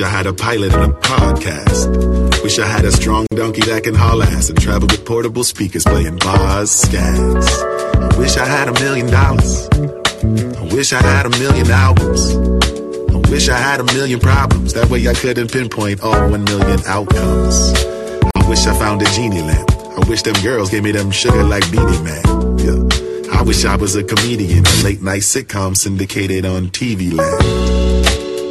Wish I had a pilot and a podcast. Wish I had a strong donkey that can haul ass and travel with portable speakers playing bars, scats. I wish I had a million dollars. I wish I had a million albums. I wish I had a million problems. That way I couldn't pinpoint all one million outcomes. I wish I found a genie lamp. I wish them girls gave me them sugar like Beenie Man. Yeah. I wish I was a comedian, a late night sitcom syndicated on TV land.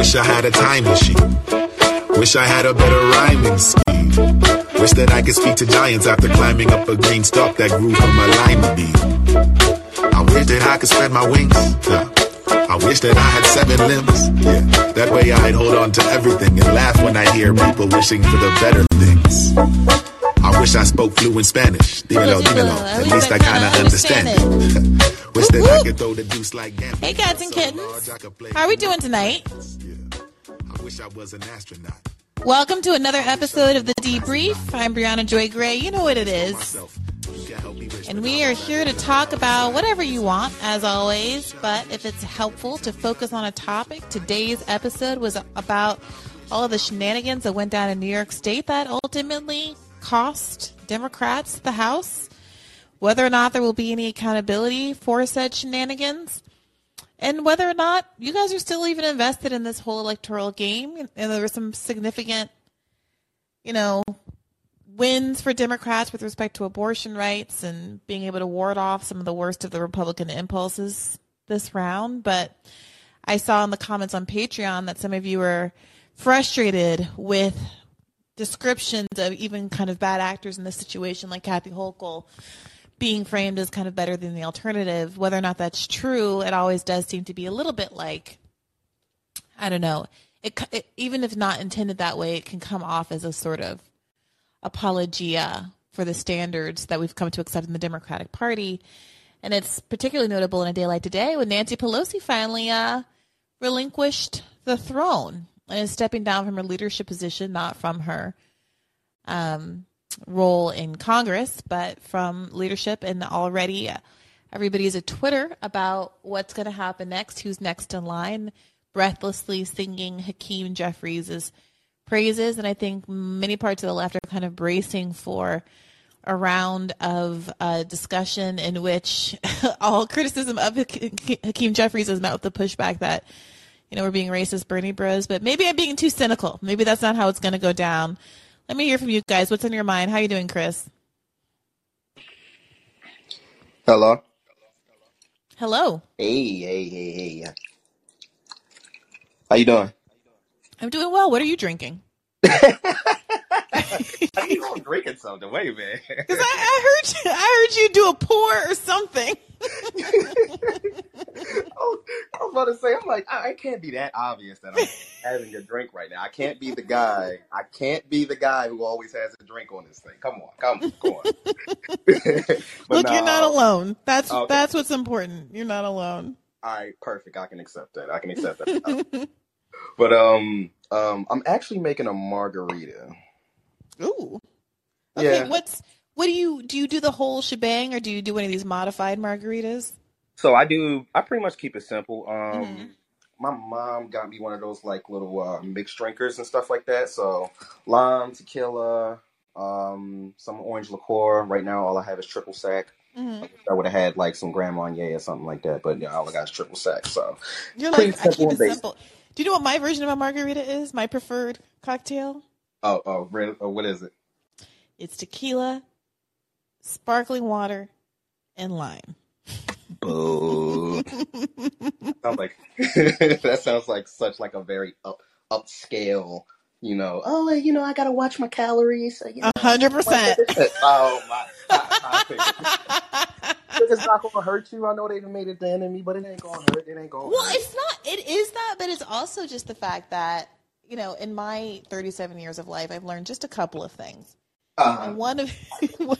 Wish I had a time machine. Wish I had a better rhyming scheme. Wish that I could speak to giants after climbing up a green stalk that grew from a lima bean. I wish that I could spread my wings. Yeah. I wish that I had seven limbs. Yeah. That way I'd hold on to everything and laugh when I hear people wishing for the better things. I wish I spoke fluent Spanish. Dímelo, dímelo. At least I kinda understand it. wish that I could throw the deuce like Gambit. Hey, cats and kittens. large I could play How are we doing tonight? Wish I was an astronaut. Welcome to another episode of The Debrief. I'm Briahna Joy Gray. You know what it is. And we are here to talk about whatever you want, as always. But if it's helpful to focus on a topic, today's episode was about all of the shenanigans that went down in New York State that ultimately cost Democrats the House, whether or not there will be any accountability for said shenanigans, and whether or not you guys are still even invested in this whole electoral game. And there were some significant, you know, wins for Democrats with respect to abortion rights and being able to ward off some of the worst of the Republican impulses this round. But I saw in the comments on Patreon that some of you were frustrated with descriptions of even kind of bad actors in this situation, like Kathy Hochul being framed as kind of better than the alternative. Whether or not that's true, it always does seem to be a little bit like, I don't know. It, it even if not intended that way, it can come off as a sort of apologia for the standards that we've come to accept in the Democratic Party. And it's particularly notable in a day like today when Nancy Pelosi finally uh, relinquished the throne and is stepping down from her leadership position, not from her um, role in Congress, but from leadership. And already uh, everybody's at Twitter about what's going to happen next, who's next in line, breathlessly singing Hakeem Jeffries' praises. And I think many parts of the left are kind of bracing for a round of uh, discussion in which all criticism of Hakeem Jeffries is met with the pushback that, you know, we're being racist Bernie bros. But maybe I'm being too cynical. Maybe that's not how it's going to go down. Let me hear from you guys. What's on your mind? How you doing, Chris? Hello. Hello. Hey, hey, hey, hey. How you doing? I'm doing well. What are you drinking? I knew I drinking something. Wait a minute. Because I, I heard you, I heard you do a pour or something. I was I was about to say, I'm like, I, I can't be that obvious that I'm having a drink right now. I can't be the guy. I can't be the guy who always has a drink on this thing. Come on, come, on, come on. Look, you're not alone. That's Okay. that's what's important. You're not alone. All right, perfect. I can accept that. I can accept that. but um, um, I'm actually making a margarita. Ooh. Okay, Yeah. what's what do you do? You do the whole shebang, or do you do any of these modified margaritas? So I do. I pretty much keep it simple. Um, Mhm. My mom got me one of those like little uh, mixed drinkers and stuff like that. So lime, tequila, um, some orange liqueur. Right now, all I have is triple sec. hmm I would have had like some Grand Marnier or something like that, but yeah, all I got is triple sec. So You're like I keep it basic. simple. Do you know what my version of a margarita is? My preferred cocktail. oh, oh, really? Oh, what is it? It's tequila, sparkling water, and lime. Boo. sounds like that sounds like such like a very up upscale You know, oh, you know, I gotta watch my calories. A hundred percent. oh my, I, I it's not gonna hurt you. I know they even made it the enemy, but it ain't gonna hurt. It ain't gonna. Well, hurt. it's not. It is that, but it's also just the fact that you know, in my 37 years of life, I've learned just a couple of things. Uh, And one of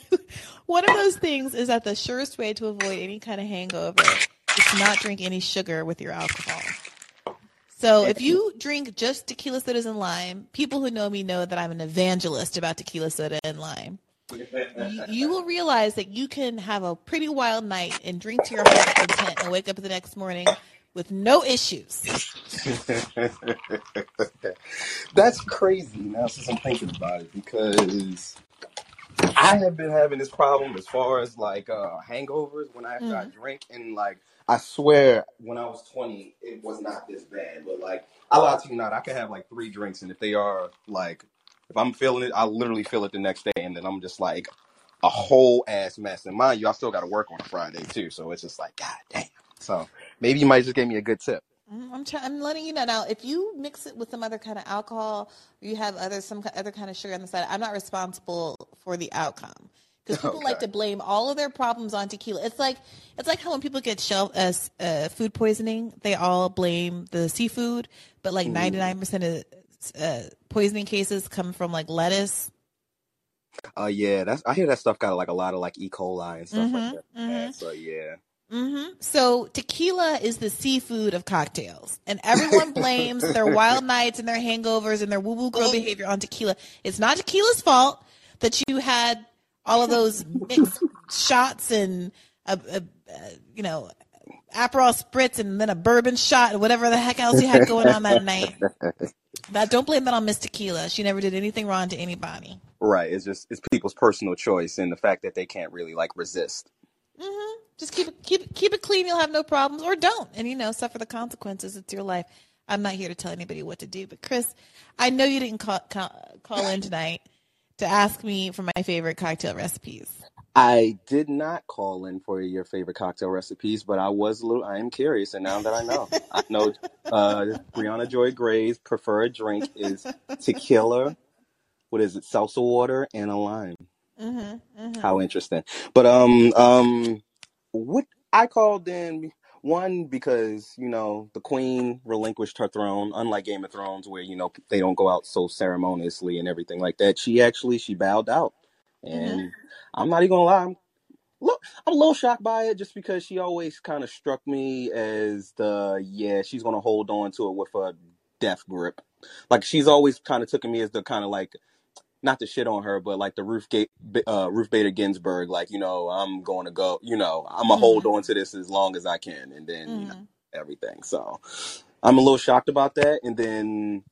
one of those things is that the surest way to avoid any kind of hangover is to not drink any sugar with your alcohol. So if you drink just tequila sodas and lime, people who know me know that I'm an evangelist about tequila soda and lime. You, you will realize that you can have a pretty wild night and drink to your heart's content and wake up the next morning with no issues. That's crazy now since I'm thinking about it because I have been having this problem as far as like uh hangovers when I after I Mm. drink and like I swear when I was 20 it was not this bad but like I lie to you not I can have like three drinks and if they are like if I'm feeling it I literally feel it the next day and then I'm just like a whole ass mess and mind you I still got to work on a Friday too so it's just like god damn so maybe you might just give me a good tip I'm trying. I'm letting you know now. If you mix it with some other kind of alcohol, or you have other some other kind of sugar on the side. I'm not responsible for the outcome because people like to blame all of their problems on tequila. It's like it's like how when people get shelf uh, uh, food poisoning, they all blame the seafood, but like Mhm. 99% of uh, poisoning cases come from like lettuce. Uh, yeah, that's I hear that stuff got like a lot of like E. coli and stuff like Mm-hmm. that. Mm-hmm. So yeah. Hmm So tequila is the seafood of cocktails, and everyone blames their wild nights and their hangovers and their woo woo girl oh. behavior on tequila. It's not tequila's fault that you had all of those mixed shots and a, a, a you know Aperol spritz and then a bourbon shot and whatever the heck else you had going on that night. That don't blame that on Miss Tequila. She never did anything wrong to anybody. Right. It's just it's people's personal choice and the fact that they can't really like resist. Hmm Just keep it keep it- keep it clean. You'll have no problems, or don't, and you know suffer the consequences. It's your life. I'm not here to tell anybody what to do. But Chris, I know you didn't call call, call in tonight to ask me for my favorite cocktail recipes. I did not call in for your favorite cocktail recipes, but I was a little I am curious and now that I know. I know uh Briahna Joy Gray's preferred drink is tequila, what is it, salsa water and a lime. Hmm hmm How interesting. But um um what I called in one because you know the queen relinquished her throne unlike game of thrones where you know they don't go out so ceremoniously and everything like that. She actually she bowed out. And i'm not even gonna lie i'm, look, I'm a little shocked by it just because she always kind of struck me as the yeah she's gonna hold on to it with a death grip. Like she's always kind of took me as the kind of like not to shit on her, but like the Ruth Gate, uh, Ruth Bader Ginsburg, like you know, I'm going to go, you know, I'm gonna hold hmm on to this as long as I can, and then you know hmm everything. So I'm a little shocked about that, and then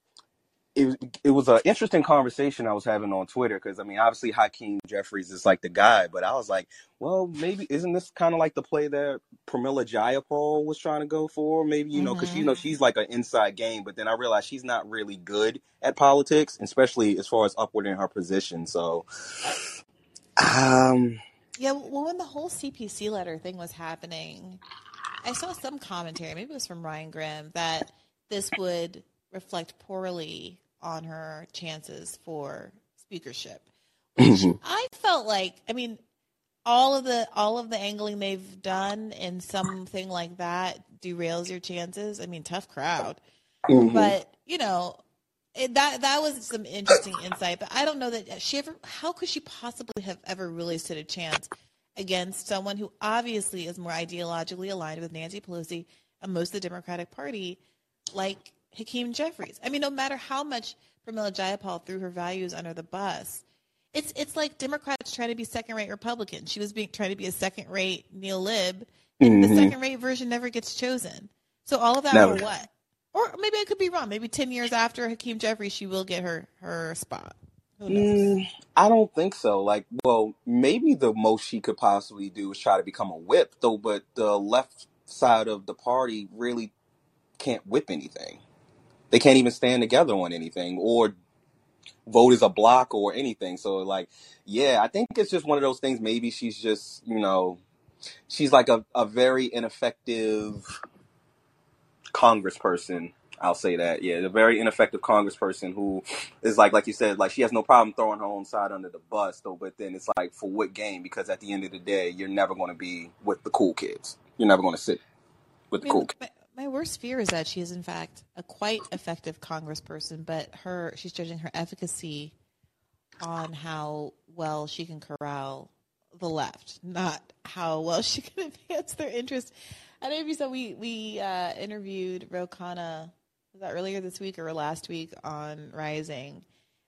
it it was an interesting conversation I was having on Twitter because I mean, obviously Hakeem Jeffries is like the guy, but I was like, well, maybe isn't this kind of like the play that Pramila Jayapal was trying to go for? Maybe you know, because you hmm know she's like an inside game, but then I realized she's not really good at politics, especially as far as upward in her position. So, um, Yeah. Well, when the whole CPC letter thing was happening, I saw some commentary, maybe it was from Ryan Grim, that this would reflect poorly on her chances for speakership, which I felt like, I mean, all of the all of the angling they've done in something like that derails your chances. I mean, tough crowd, mhm. but you know, it, that that was some interesting insight. But I don't know that she ever. How could she possibly have ever really stood a chance against someone who obviously is more ideologically aligned with Nancy Pelosi and most of the Democratic Party, like Hakeem Jeffries? I mean, no matter how much Pramila Jayapal threw her values under the bus, it's it's like Democrats trying to be second rate Republicans. She was being trying to be a second rate neo lib, and the Mhm. second rate version never gets chosen. So all of that Never. for what? Or maybe I could be wrong. Maybe ten years after Hakeem Jeffries, she will get her her spot. Mm, I don't think so. Like, well, maybe the most she could possibly do is try to become a whip, though. But the left side of the party really can't whip anything. They can't even stand together on anything or vote as a block or anything. So, like, yeah, I think it's just one of those things. Maybe she's just, you know, she's like a, a very ineffective congressperson I'll say that. Yeah, a very ineffective congressperson who is like, like you said, like she has no problem throwing her own side under the bus, though. But then it's like, for what gain? Because at the end of the day, you're never going to be with the cool kids. You're never going to sit with the I cool mean, kids. My, worst fear is that she is in fact a quite effective congressperson, but her she's judging her efficacy on how well she can corral the left, not how well she can advance their interest. I know if you saw we we uh, interviewed Ro Khanna was that earlier this week or last week on Rising,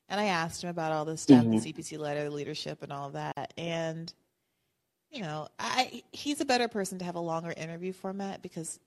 and I asked him about all this stuff, hmm the CPC letter, the leadership, and all of that, and you know, I he's a better person to have a longer interview format because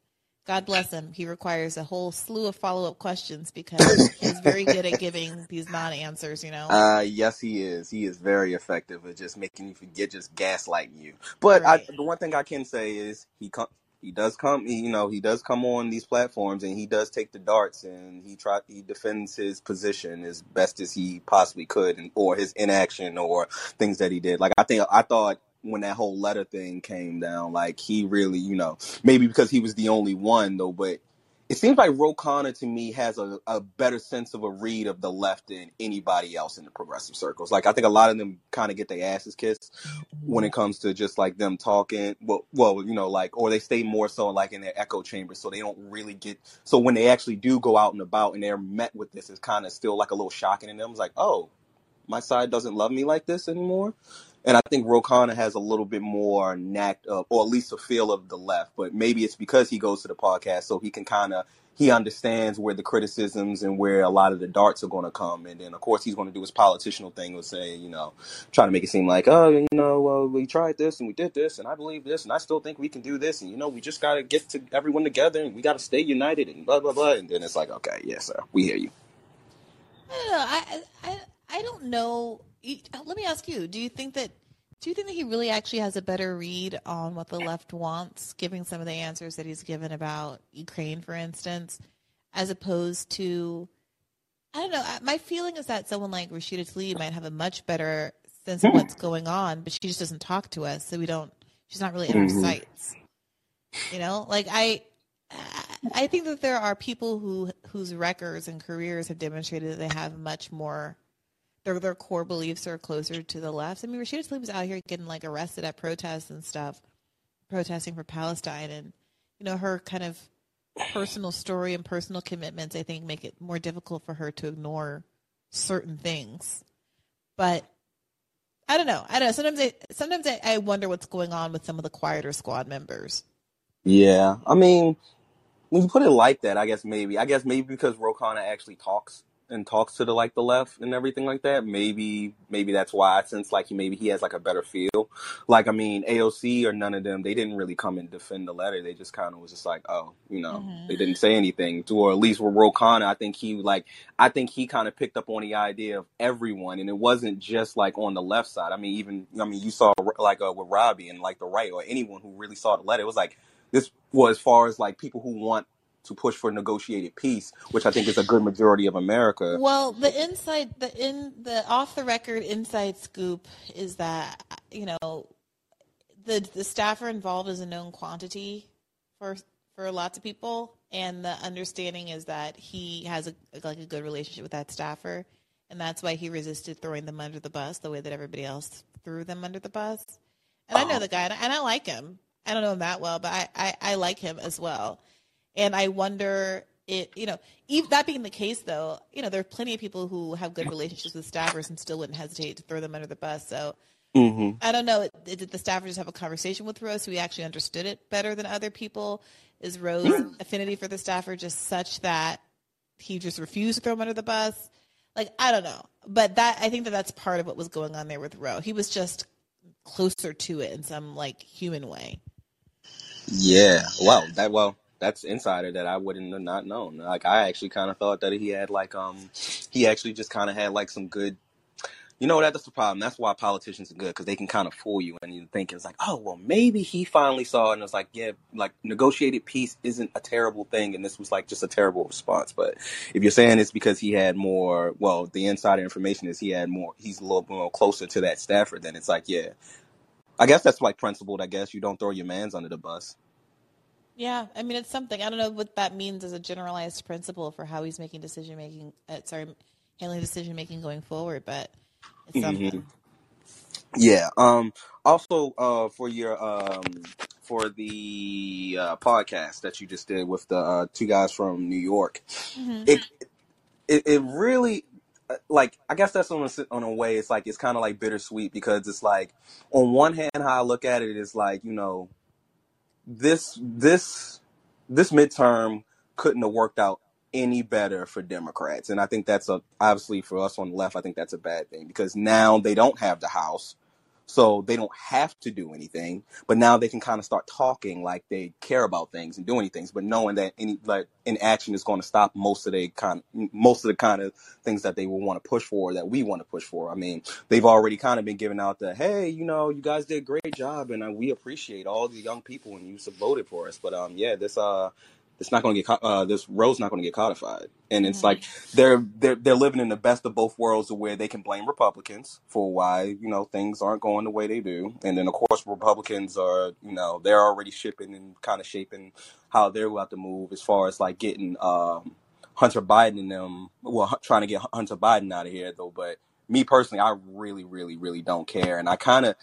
God bless him, he requires a whole slew of follow up questions because he's very good at giving these non answers, you know. Uh, yes, he is. He is very effective at just making you forget, just gaslighting you. But I, the one thing I can say is he come, he does come, he, you know, he does come on these platforms and he does take the darts and he try, he defends his position as best as he possibly could, and or his inaction or things that he did. Like I think I thought when that whole letter thing came down, like he really, you know, maybe because he was the only one though, but it seems like Ro Khanna to me has a, a better sense of a read of the left than anybody else in the progressive circles. Like I think a lot of them kind of get their asses kissed when it mm-hmm. comes to just like them talking. Well, well, you know, like or they stay more so like in their echo chamber, so they don't really get. So when they actually do go out and about and they're met with this, it's kind of still like a little shocking in them. It's like, oh, my side doesn't love me like this anymore. And I think Ro Khanna has a little bit more knack of, or at least a feel of the left. But maybe it's because he goes to the podcast, so he can kind of he understands where the criticisms and where a lot of the darts are going to come. And then of course he's going to do his politicianal thing with say, you know, trying to make it seem like, oh, you know, well, we tried this and we did this, and I believe this, and I still think we can do this, and you know, we just got to get to everyone together, and we got to stay united, and blah blah blah. And then it's like, okay, yes, sir, we hear you. I. I I don't know. Let me ask you: Do you think that do you think that he really actually has a better read on what the left wants, giving some of the answers that he's given about Ukraine, for instance, as opposed to I don't know. My feeling is that someone like Rashida Tlaib might have a much better sense of what's going on, but she just doesn't talk to us, so we don't. She's not really in our hmm sights. You know, like I, I think that there are people who whose records and careers have demonstrated that they have much more. Their their core beliefs are closer to the left. I mean, Rashida Tlaib was out here getting like arrested at protests and stuff, protesting for Palestine, and you know her kind of personal story and personal commitments. I think make it more difficult for her to ignore certain things. But I don't know. I don't know. Sometimes I sometimes I, I wonder what's going on with some of the quieter squad members. Yeah, I mean, when you put it like that, I guess maybe, I guess maybe because Ro Khanna actually talks and talks to the like the left and everything like that. Maybe, maybe that's why I sense like he maybe he has like a better feel. Like I mean, AOC or none of them, they didn't really come and defend the letter. They just kind of was just like, oh, you know, hmm they didn't say anything. To or at least with Ro Khanna, I think he like, I think he kind of picked up on the idea of everyone, and it wasn't just like on the left side. I mean, even I mean, you saw like uh, with Robbie and like the right or anyone who really saw the letter. It was like this was as far as like people who want to push for negotiated peace, which I think is a good majority of America. Well, the inside, the in the off the record inside scoop is that you know the the staffer involved is a known quantity for for lots of people, and the understanding is that he has a like a good relationship with that staffer, and that's why he resisted throwing them under the bus the way that everybody else threw them under the bus. And I know the guy, and I, and I like him. I don't know him that well, but I, I, I like him as well. And I wonder it, you know, even that being the case, though, you know, there are plenty of people who have good relationships with staffers and still wouldn't hesitate to throw them under the bus. So hmm I don't know. Did the staffer just have a conversation with Rose so he actually understood it better than other people? Is Rose's affinity for the staffer just such that he just refused to throw him under the bus? Like I don't know, but that I think that that's part of what was going on there with Ro. He was just closer to it in some like human way. Yeah. Wow. That well, that's insider that I wouldn't have not known. Like I actually kind of thought that he had like um he actually just kind of had like some good. You know that that's the problem. That's why politicians are good because they can kind of fool you and you think it's like, oh well, maybe he finally saw it and it's like, yeah, like negotiated peace isn't a terrible thing, and this was like just a terrible response. But if you're saying it's because he had more, well, the insider information is he had more, he's a little more closer to that Stafford, then it's like, yeah, I guess that's like principled. I guess you don't throw your man's under the bus. Yeah, I mean it's something. I don't know what that means as a generalized principle for how he's making decision making. Uh, sorry, handling decision making going forward, but it's something. hmm Yeah. Um. Also, uh, for your um, for the uh, podcast that you just did with the uh, two guys from New York, hmm it it, it really uh, like I guess that's on a on a way it's like it's kind of like bittersweet because it's like on one hand how I look at it is like you know this this this midterm couldn't have worked out any better for Democrats, and I think that's a obviously for us on the left. I think that's a bad thing because now they don't have the House, so they don't have to do anything. But now they can kind of start talking like they care about things and doing things, but knowing that any like inaction is going to stop most of the kind most of the kind of things that they will want to push for that we want to push for. I mean, they've already kind of been giving out the hey, you know, you guys did a great job, and uh, we appreciate all the young people and you voted for us. But um, yeah, this uh, it's not going to get uh, this road's not going to get codified, and it's like they're they're they're living in the best of both worlds, where they can blame Republicans for why you know things aren't going the way they do, and then of course Republicans are you know they're already shipping and kind of shaping how they're about to move as far as like getting um, Hunter Biden and them well trying to get Hunter Biden out of here though, but me personally, I really really really don't care, and I kind of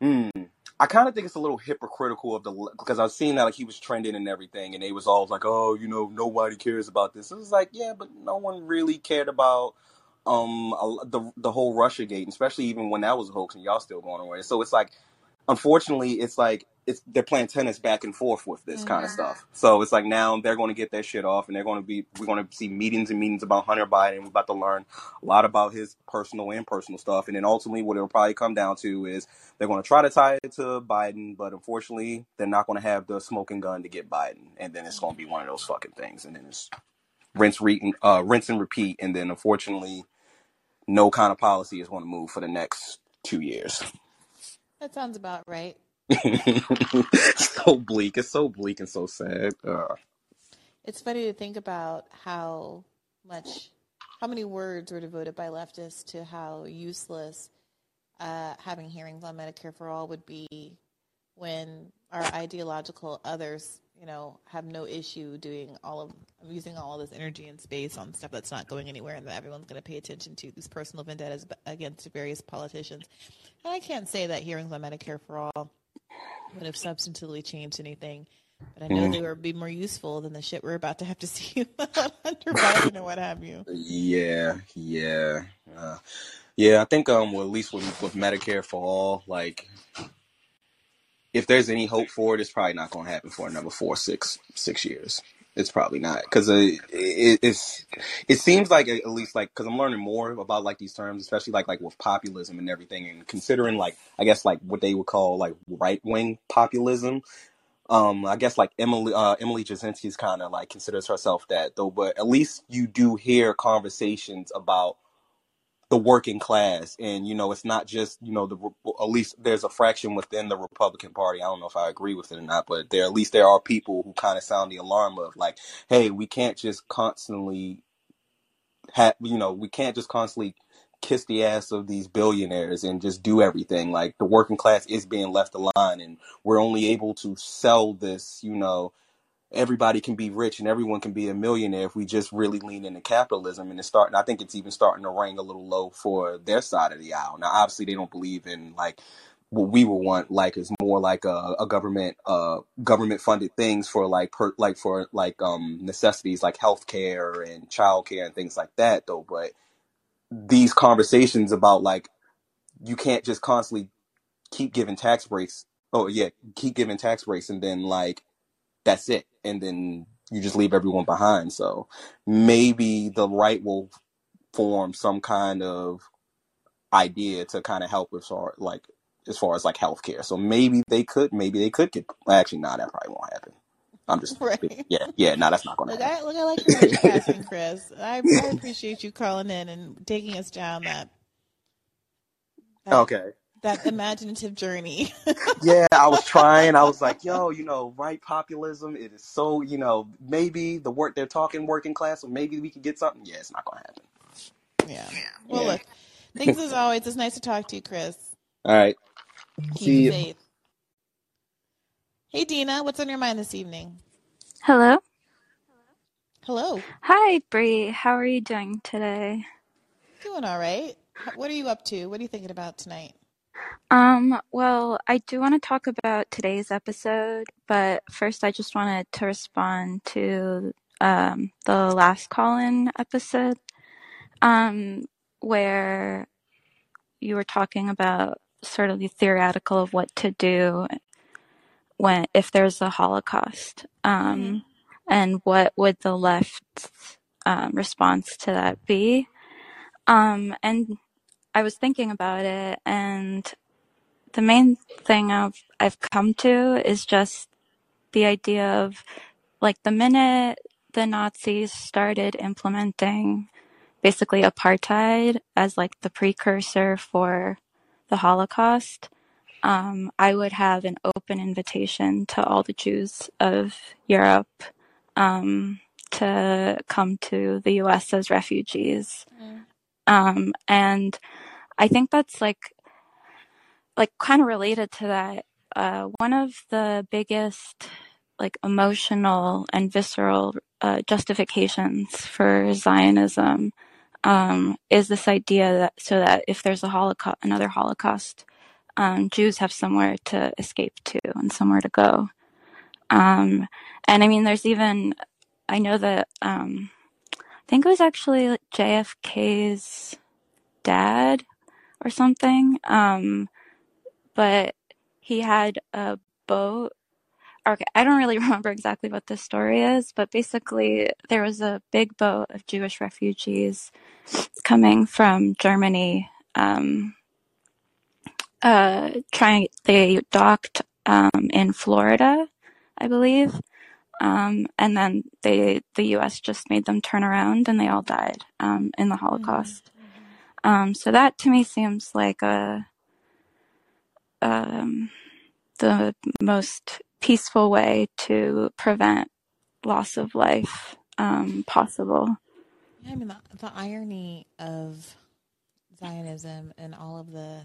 Mm. I kind of think it's a little hypocritical of the because I've seen that like he was trending and everything, and they was all like, "Oh, you know, nobody cares about this." It was like, yeah, but no one really cared about um the the whole Russia gate, especially even when that was a hoax and y'all still going away. So it's like unfortunately, it's like it's they're playing tennis back and forth with this kind of stuff. So it's like now they're going to get their shit off, and they're going to be we're going to see meetings and meetings about Hunter Biden. We're about to learn a lot about his personal and personal stuff, and then ultimately, what it'll probably come down to is they're going to try to tie it to Biden, but unfortunately, they're not going to have the smoking gun to get Biden, and then it's going to be one of those fucking things, and then it's rinse, re- uh, rinse and repeat, and then unfortunately, no kind of policy is going to move for the next two years. That sounds about right. so bleak. It's so bleak and so sad. Uh, It's funny to think about how much, how many words were devoted by leftists to how useless uh, having hearings on Medicare for all would be when our ideological others, you know, have no issue doing all of using all of this energy and space on stuff that's not going anywhere and that everyone's going to pay attention to these personal vendettas against various politicians. And I can't say that hearings on Medicare for all would have substantively changed anything. But I know mm, they would be more useful than the shit we're about to have to see Hunter Biden and what have you. yeah, yeah, uh, yeah. I think um, well, at least with with Medicare for all, like if there's any hope for it, it's probably not going to happen for another four, six, six years. It's probably not because it, it, it's it seems like at least like because I'm learning more about like these terms, especially like like with populism and everything, and considering like I guess like what they would call like right wing populism. Um, I guess like Emily uh, Emily Jashinsky's kind of like considers herself that though, but at least you do hear conversations about the working class. And you know it's not just you know the at least there's a fraction within the republican party. I don't know if i agree with it or not but there at least there are people who kind of sound the alarm of like hey we can't just constantly have you know we can't just constantly kiss the ass of these billionaires and just do everything. Like the working class is being left alone and we're only able to sell this you know everybody can be rich and everyone can be a millionaire if we just really lean into capitalism and it's starting i think it's even starting to ring a little low for their side of the aisle. Now obviously they don't believe in like what we would want like is more like a, a government uh government funded things for like per like for like um necessities like healthcare and childcare and things like that though. But these conversations about like you can't just constantly keep giving tax breaks oh yeah keep giving tax breaks and then like that's it. And then you just leave everyone behind. So maybe the right will form some kind of idea to kind of help with sort like as far as like healthcare. So maybe they could maybe they could get actually nah that probably won't happen. I'm just Right. yeah yeah nah that's not gonna Look, happen. I look, I like your multitasking, Chris. I, I appreciate you calling in and taking us down that that okay that imaginative journey. yeah i was trying i was like yo you know right populism it is so you know maybe the work they're talking working class or maybe we could get something yeah it's not gonna happen yeah. Well, yeah look, thanks as always. It's nice to talk to you, Chris. all right Keep see you faith. Hey, Dina, what's on your mind this evening? Hello. Hello. Hi, Bree. How are you doing today? Doing all right. What are you up to? What are you thinking about tonight? Um, well, I do want to talk about today's episode, but first I just wanted to respond to um, the last call-in episode um, where you were talking about sort of the theoretical of what to do when if there's a Holocaust, um, Mm-hmm. and what would the left's um, response to that be? Um, and I was thinking about it, and the main thing I've I've come to is just the idea of like the minute the Nazis started implementing basically apartheid as like the precursor for the Holocaust, um, I would have an open invitation to all the Jews of Europe um, to come to the U.S. as refugees, Mm. um, and I think that's like like kind of related to that. Uh, one of the biggest like emotional and visceral uh, justifications for Zionism um, is this idea that so that if there's a Holocaust, another Holocaust, um, Jews have somewhere to escape to and somewhere to go. Um, and I mean, there's even I know that um, I think it was actually JFK's dad or something, um, but he had a boat. Okay, I don't really remember exactly what the story is, but basically there was a big boat of Jewish refugees coming from Germany. Um, uh, trying they docked um, in Florida, I believe, um, and then they the U.S. just made them turn around and they all died um, in the Holocaust. Um, so that to me seems like a um, the most peaceful way to prevent loss of life um, possible. Yeah, I mean, the, the irony of Zionism and all of the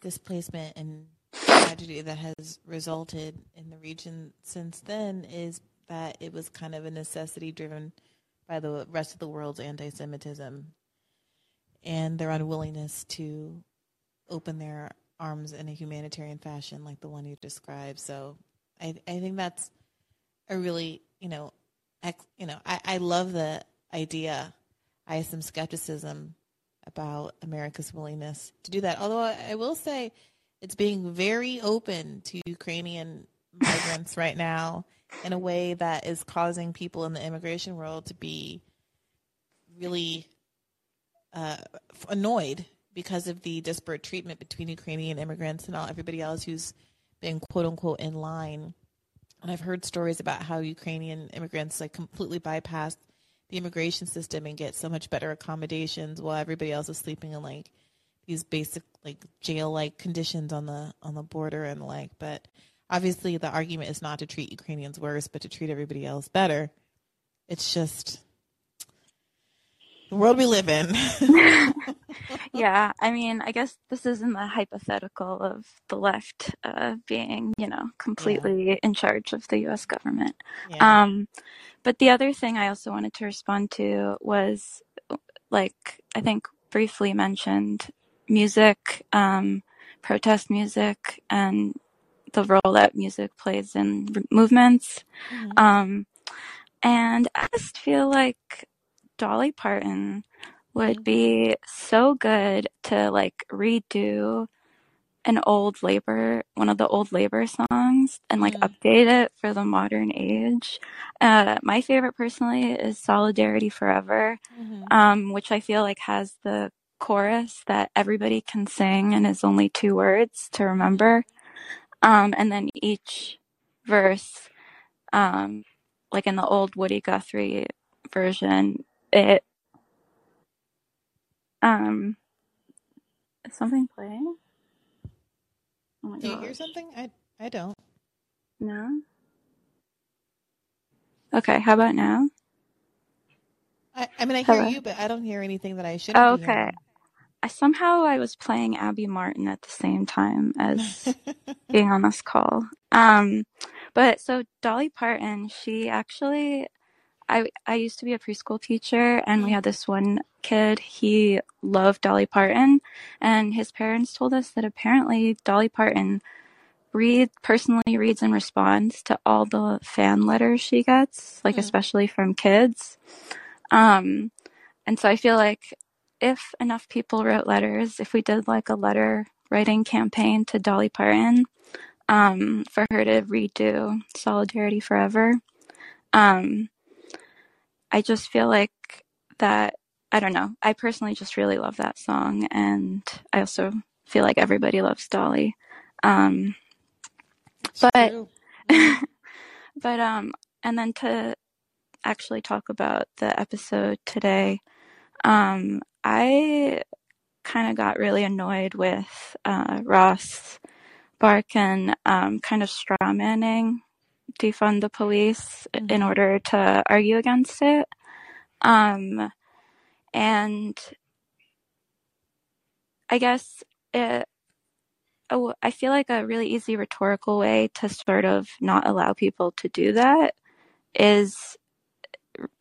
displacement and tragedy that has resulted in the region since then is that it was kind of a necessity driven by the rest of the world's anti Semitism and their unwillingness to open their arms in a humanitarian fashion like the one you described. So I, I think that's a really, you know, ex, you know, I, I love the idea. I have some skepticism about America's willingness to do that. Although I, I will say it's being very open to Ukrainian migrants right now in a way that is causing people in the immigration world to be really uh, annoyed because of the disparate treatment between Ukrainian immigrants and all everybody else who's been quote unquote in line. And I've heard stories about how Ukrainian immigrants like completely bypass the immigration system and get so much better accommodations while everybody else is sleeping in like these basic like jail like conditions on the on the border and the like. But obviously the argument is not to treat Ukrainians worse, but to treat everybody else better. It's just the world we live in. yeah, I mean, I guess this isn't the hypothetical of the left uh, being, you know, completely in charge of the U.S. government. yeah. Um, but the other thing I also wanted to respond to was, like, I think briefly mentioned music, um, protest music, and the role that music plays in movements. Mhm. Um, and I just feel like Dolly Parton would be so good to like redo an old labor, one of the old labor songs and like Mm. update it for the modern age. Uh, my favorite personally is Solidarity Forever, Mhm. um, which I feel like has the chorus that everybody can sing and is only two words to remember. Um, and then each verse, um, like in the old Woody Guthrie version, it um is something playing? Oh my Do you hear gosh. something? I I don't. No? Okay, how about now? I, I mean I hear Hello? you, but I don't hear anything that I shouldn't Oh, okay. hearing. I somehow I was playing Abby Martin at the same time as being on this call. Um, but so Dolly Parton, she actually, I I used to be a preschool teacher, and we Mm. had this one kid. He loved Dolly Parton, and his parents told us that apparently Dolly Parton read personally reads and responds to all the fan letters she gets, like Hmm. especially from kids. Um, and so I feel like if enough people wrote letters, if we did like a letter writing campaign to Dolly Parton, um, for her to redo Solidarity Forever, um, I just feel like that. I don't know. I personally just really love that song, and I also feel like everybody loves Dolly. Um, but but um, and then to actually talk about the episode today, um, I kind of got really annoyed with uh, Ross Barkan um, kind of straw manning defund the police in hmm order to argue against it. Um, and I guess it, oh, I feel like a really easy rhetorical way to sort of not allow people to do that is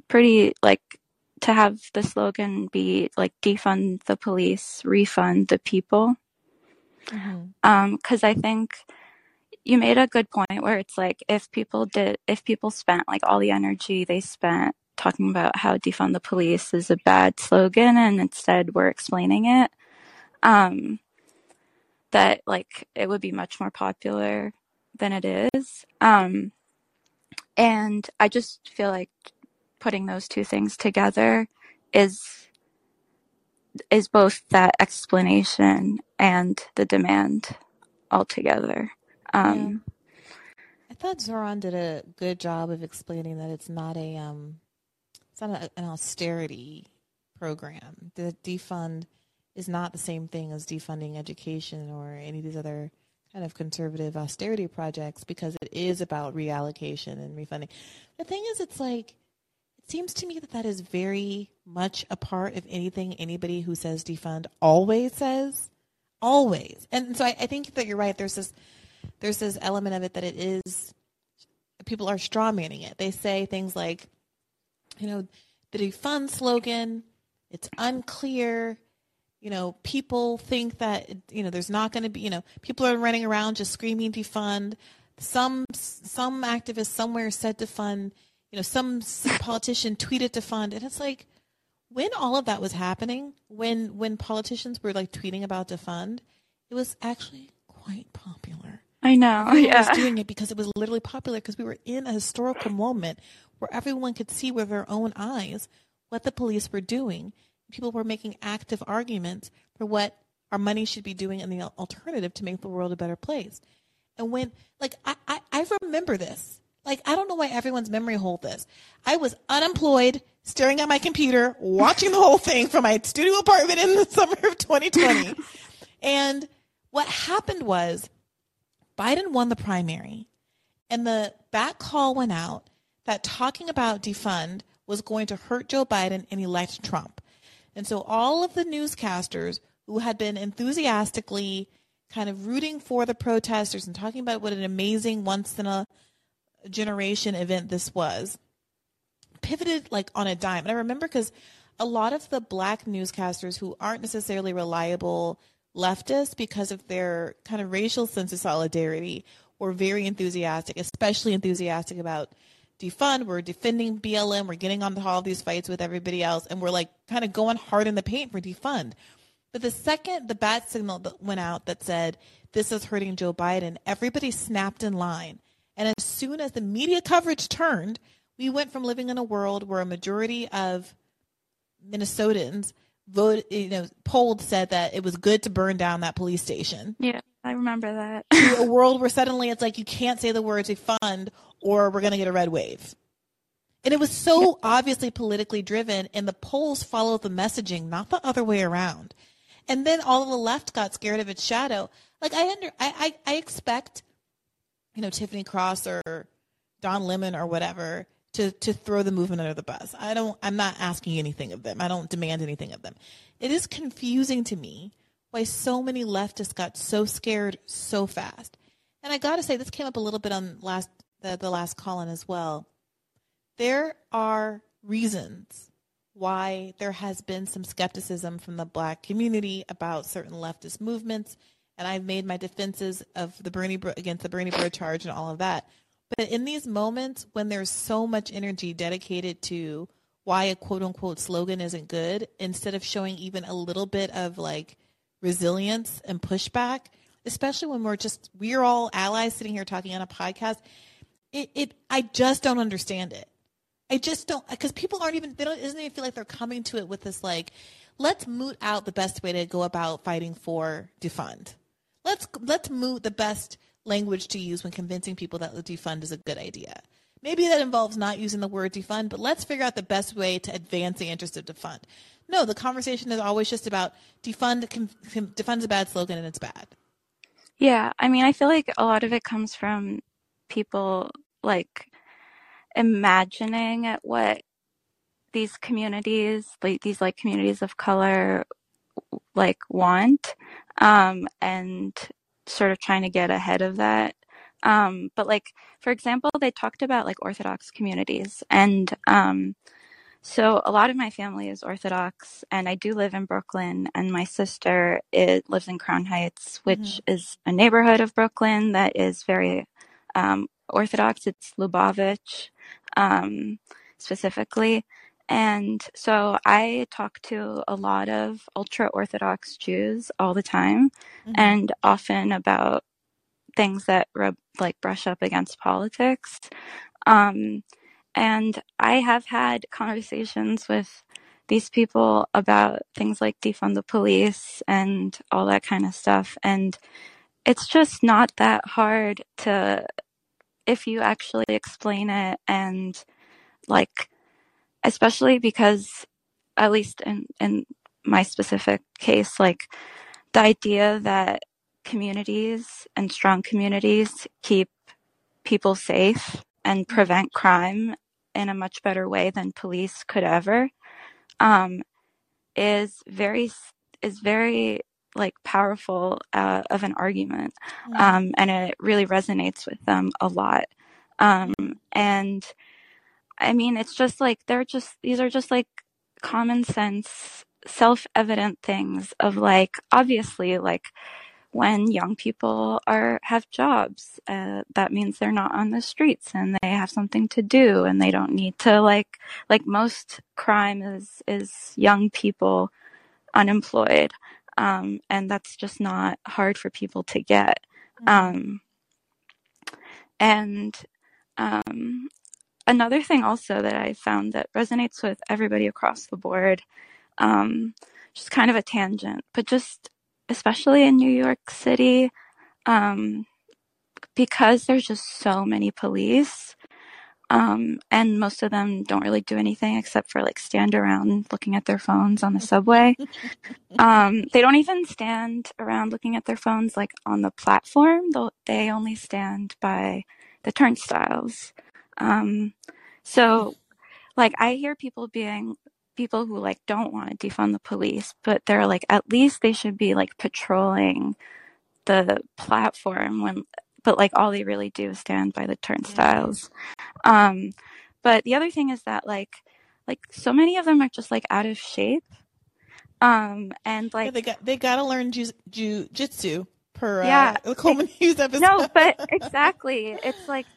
pretty like to have the slogan be like defund the police, refund the people. hmm Um, because I think you made a good point where it's like if people did if people spent like all the energy they spent talking about how defund the police is a bad slogan and instead we're explaining it um that like it would be much more popular than it is. Um and i just feel like putting those two things together is is both that explanation and the demand altogether Yeah. um I thought Zohran did a good job of explaining that it's not a um, it's not a, an austerity program. The defund is not the same thing as defunding education or any of these other kind of conservative austerity projects because it is about reallocation and refunding. The thing is, it's like it seems to me that that is very much a part of anything anybody who says defund always says, always. And so I, I think that you're right. There's this there's this element of it that it is people are straw manning it. They say things like, you know, the defund slogan, it's unclear. You know, people think that you know there's not going to be. You know, people are running around just screaming defund. Some some activist somewhere said defund. You know, some politician tweeted defund, and it's like when all of that was happening, when when politicians were like tweeting about defund, it was actually quite popular. I know Everyone was doing it because it was literally popular because we were in a historical moment where everyone could see with their own eyes what the police were doing. People were making active arguments for what our money should be doing and the alternative to make the world a better place. And when, like, I, I, I remember this. Like, I don't know why everyone's memory hold this. I was unemployed, staring at my computer, watching the whole thing from my studio apartment in the summer of 2020. and what happened was Biden won the primary, and the back call went out that talking about defund was going to hurt Joe Biden and elect Trump. And so all of the newscasters who had been enthusiastically kind of rooting for the protesters and talking about what an amazing once in a generation event this was pivoted like on a dime. And I remember because a lot of the black newscasters who aren't necessarily reliable leftists because of their kind of racial sense of solidarity were very enthusiastic, especially enthusiastic about defund. We're defending BLM. We're getting on all these fights with everybody else. And we're like kind of going hard in the paint for defund. But the second the bat signal that went out that said this is hurting Joe Biden, everybody snapped in line. And as soon as the media coverage turned, we went from living in a world where a majority of Minnesotans voted, you know, polled said that it was good to burn down that police station yeah i remember that a world where suddenly it's like you can't say the words defund or we're going to get a red wave. And it was so obviously politically driven, and the polls followed the messaging, not the other way around. And then all of the left got scared of its shadow. Like I under, I, I, I expect, you know, Tiffany Cross or Don Lemon or whatever to to throw the movement under the bus. I don't. I'm not asking anything of them. I don't demand anything of them. It is confusing to me why so many leftists got so scared so fast. And I got to say, this came up a little bit on last the, the last call in as well. There are reasons why there has been some skepticism from the black community about certain leftist movements. And I've made my defenses of the Bernie against the Bernie Bro charge and all of that. But in these moments when there's so much energy dedicated to why a quote unquote slogan isn't good, instead of showing even a little bit of like resilience and pushback, especially when we're just we're all allies sitting here talking on a podcast, it, it I just don't understand it. I just don't because people aren't even they don't doesn't even feel like they're coming to it with this like let's moot out the best way to go about fighting for defund. Let's let's moot the best language to use when convincing people that defund is a good idea. Maybe that involves not using the word defund, but let's figure out the best way to advance the interest of defund. No, the conversation is always just about defund. Defund is a bad slogan and it's bad. Yeah, I mean, I feel like a lot of it comes from people like imagining at what these communities, like these like communities of color, like want, um, and sort of trying to get ahead of that. Um, but like, for example, they talked about like Orthodox communities and, um, so a lot of my family is Orthodox, and I do live in Brooklyn. And my sister it lives in Crown Heights, which mm-hmm. is a neighborhood of Brooklyn that is very um, Orthodox. It's Lubavitch um, specifically, and so I talk to a lot of ultra Orthodox Jews all the time, mm-hmm. and often about things that rub, like brush up against politics. Um, and I have had conversations with these people about things like defund the police and all that kind of stuff. And it's just not that hard to, if you actually explain it and like, especially because, at least in, in my specific case, like the idea that communities and strong communities keep people safe and prevent crime in a much better way than police could ever um, is very is very like powerful uh, of an argument mm. um, and it really resonates with them a lot um, and i mean it's just like they're just these are just like common sense self-evident things of like obviously like when young people are have jobs uh, that means they're not on the streets and they have something to do and they don't need to like like most crime is is young people unemployed um, and that's just not hard for people to get mm-hmm. um, and um, another thing also that i found that resonates with everybody across the board um, just kind of a tangent but just especially in New York City, um, because there's just so many police. Um, and most of them don't really do anything except for like stand around looking at their phones on the subway. um, they don't even stand around looking at their phones like on the platform. They'll, they only stand by the turnstiles. Um, so like I hear people being people who like don't want to defund the police, but they're like at least they should be like patrolling the platform when but like all they really do is stand by the turnstiles. Um but the other thing is that like like so many of them are just like out of shape. Um and like yeah, they got they got to learn jiu- jujitsu per yeah, uh, Coleman Hughes episode. No, but exactly. It's like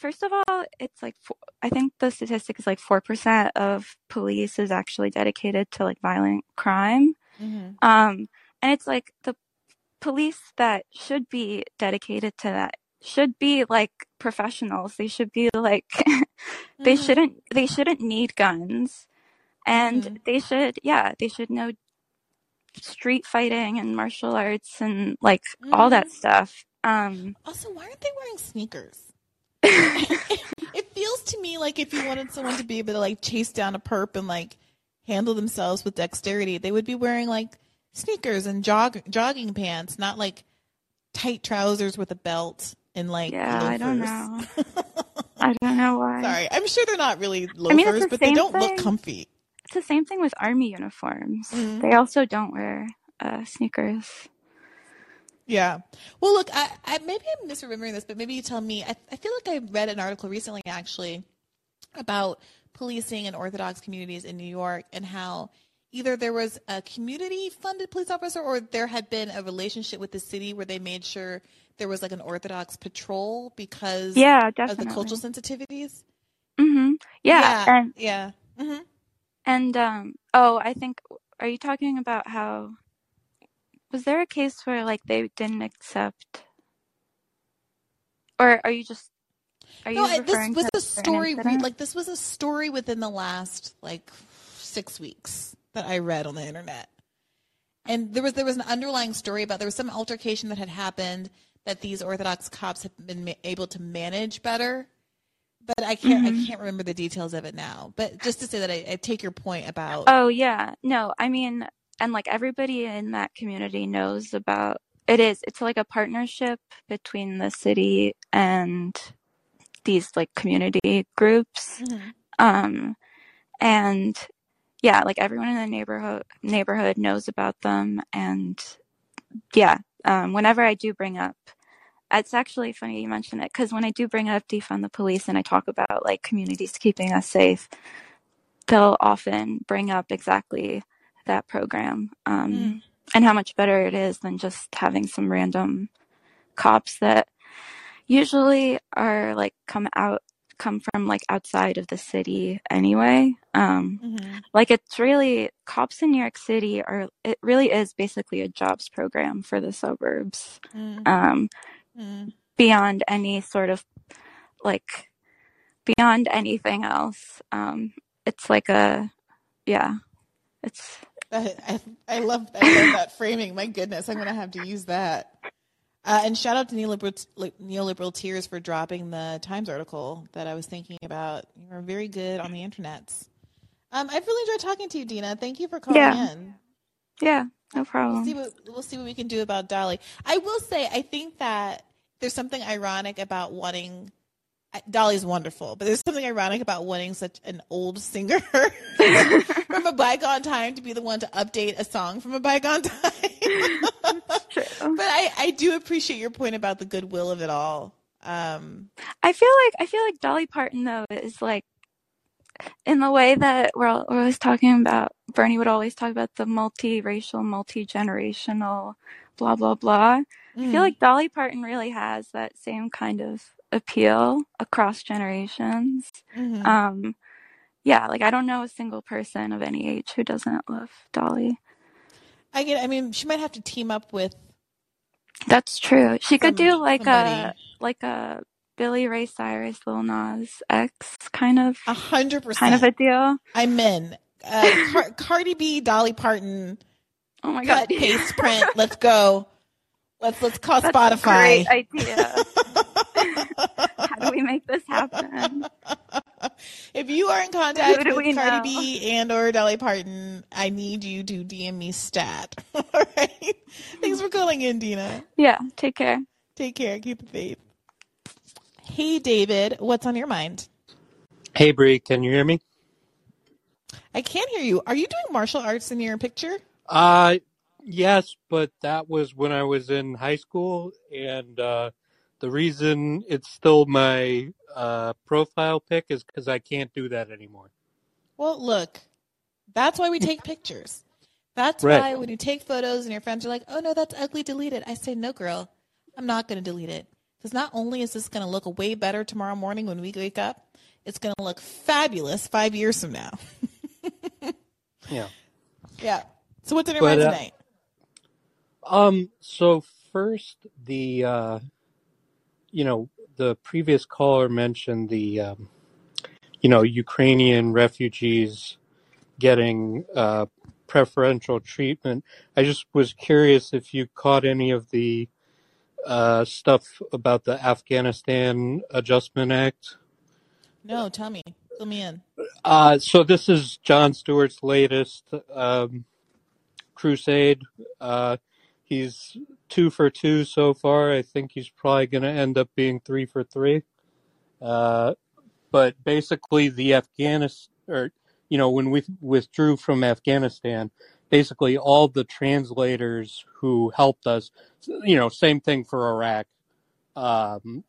First of all, it's like I think the statistic is like four percent of police is actually dedicated to like violent crime, mm-hmm. um, and it's like the police that should be dedicated to that should be like professionals. They should be like they mm-hmm. shouldn't they shouldn't need guns, and mm-hmm. they should yeah they should know street fighting and martial arts and like all that mm-hmm. stuff. Um, also, why aren't they wearing sneakers? it feels to me like if you wanted someone to be able to like chase down a perp and like handle themselves with dexterity, they would be wearing like sneakers and jog jogging pants, not like tight trousers with a belt and like yeah, loafers. I don't know. I don't know why. Sorry, I'm sure they're not really loafers, I mean, the but they don't thing. look comfy. It's the same thing with army uniforms. Mm-hmm. They also don't wear uh, sneakers. Yeah. Well, look, I, I maybe I'm misremembering this, but maybe you tell me. I, I feel like I read an article recently, actually, about policing in Orthodox communities in New York and how either there was a community-funded police officer or there had been a relationship with the city where they made sure there was like an Orthodox patrol because Yeah, of the cultural sensitivities. Mhm. Yeah, Yeah. and Yeah. hmm and um oh, I think are you talking about how was there a case where like they didn't accept or are you just are you No, I, this was a story. Re- like this was a story within the last like six weeks that I read on the internet, and there was there was an underlying story about there was some altercation that had happened that these Orthodox cops have been ma- able to manage better. But I can't I Mhm. can't remember the details of it now. But just to say that I, I take your point about Oh yeah. No, I mean and like everybody in that community knows about it is it's like a partnership between the city and these like community groups. Mhm. Um and yeah, like everyone in the neighborhood neighborhood knows about them and yeah, um whenever I do bring up it's actually funny you mention it because when I do bring up defund the police and I talk about like communities keeping us safe, they'll often bring up exactly that program um, Mm. and how much better it is than just having some random cops that usually are like come out come from like outside of the city anyway um Mhm. like it's really cops in new york city are it really is basically a jobs program for the suburbs Mm. um Mm. beyond any sort of like beyond anything else um it's like a yeah it's I, I, I love I love that framing. My goodness, I'm gonna have to use that. Uh, and shout out to neoliberal, neoliberal tears for dropping the Times article that I was thinking about. You were very good on the internets. Um, I've really enjoyed talking to you, Dina. Thank you for calling Yeah. in. yeah no We'll problem see what we'll see what we can do about Dolly. I will say, I think that there's something ironic about wanting. Dolly's wonderful, but there's something ironic about wanting such an old singer from a bygone time to be the one to update a song from a bygone time. But I, I do appreciate your point about the goodwill of it all. Um, I feel like I feel like Dolly Parton though is like in the way that we're, al- we're always talking about. Bernie would always talk about the multiracial, multi generational, blah blah blah. I mm, feel like Dolly Parton really has that same kind of appeal across generations. mhm. Um, yeah, like I don't know a single person of any age who doesn't love Dolly. I get. I mean, she might have to team up with That's true. She could do like a like a Billy Ray Cyrus, Lil Nas X kind of A hundred percent kind of a deal. I'm in. Uh, Car- Cardi B, Dolly Parton, Oh my god, cut, paste, print. Let's go. Let's let's call that's Spotify. great idea. How do we make this happen? if you are in contact with we Cardi know? B and or Dolly Parton, I need you to DM me stat. All right. Thanks for calling in, Dina. Yeah, take care. Take care. Keep the faith. Hey, David, what's on your mind? Hey Bree, can you hear me? I can't hear you. Are you doing martial arts in your picture? Uh yes, but that was when I was in high school and uh the reason it's still my uh profile pic is cuz I can't do that anymore. Well, look, that's why we take pictures. That's Right. why when you take photos and your friends are like, oh no, that's ugly, delete it. I say, no, girl, I'm not going to delete it. Because not only is this going to look way better tomorrow morning when we wake up, it's going to look fabulous five years from now. Yeah. yeah. So what's on your But mind uh um so first the uh you know the previous caller mentioned the um you know Ukrainian refugees getting uh preferential treatment. I just was curious if you caught any of the uh, stuff about the Afghanistan Adjustment Act. No, tell me. Fill me in. Uh, so this is Jon Stewart's latest um, crusade. Uh, he's two for two so far. I think he's probably going to end up being three for three. Uh, but basically, the Afghanistan, or you know, when we withdrew from Afghanistan, basically all the translators who helped us. You know, same thing for Iraq. Um,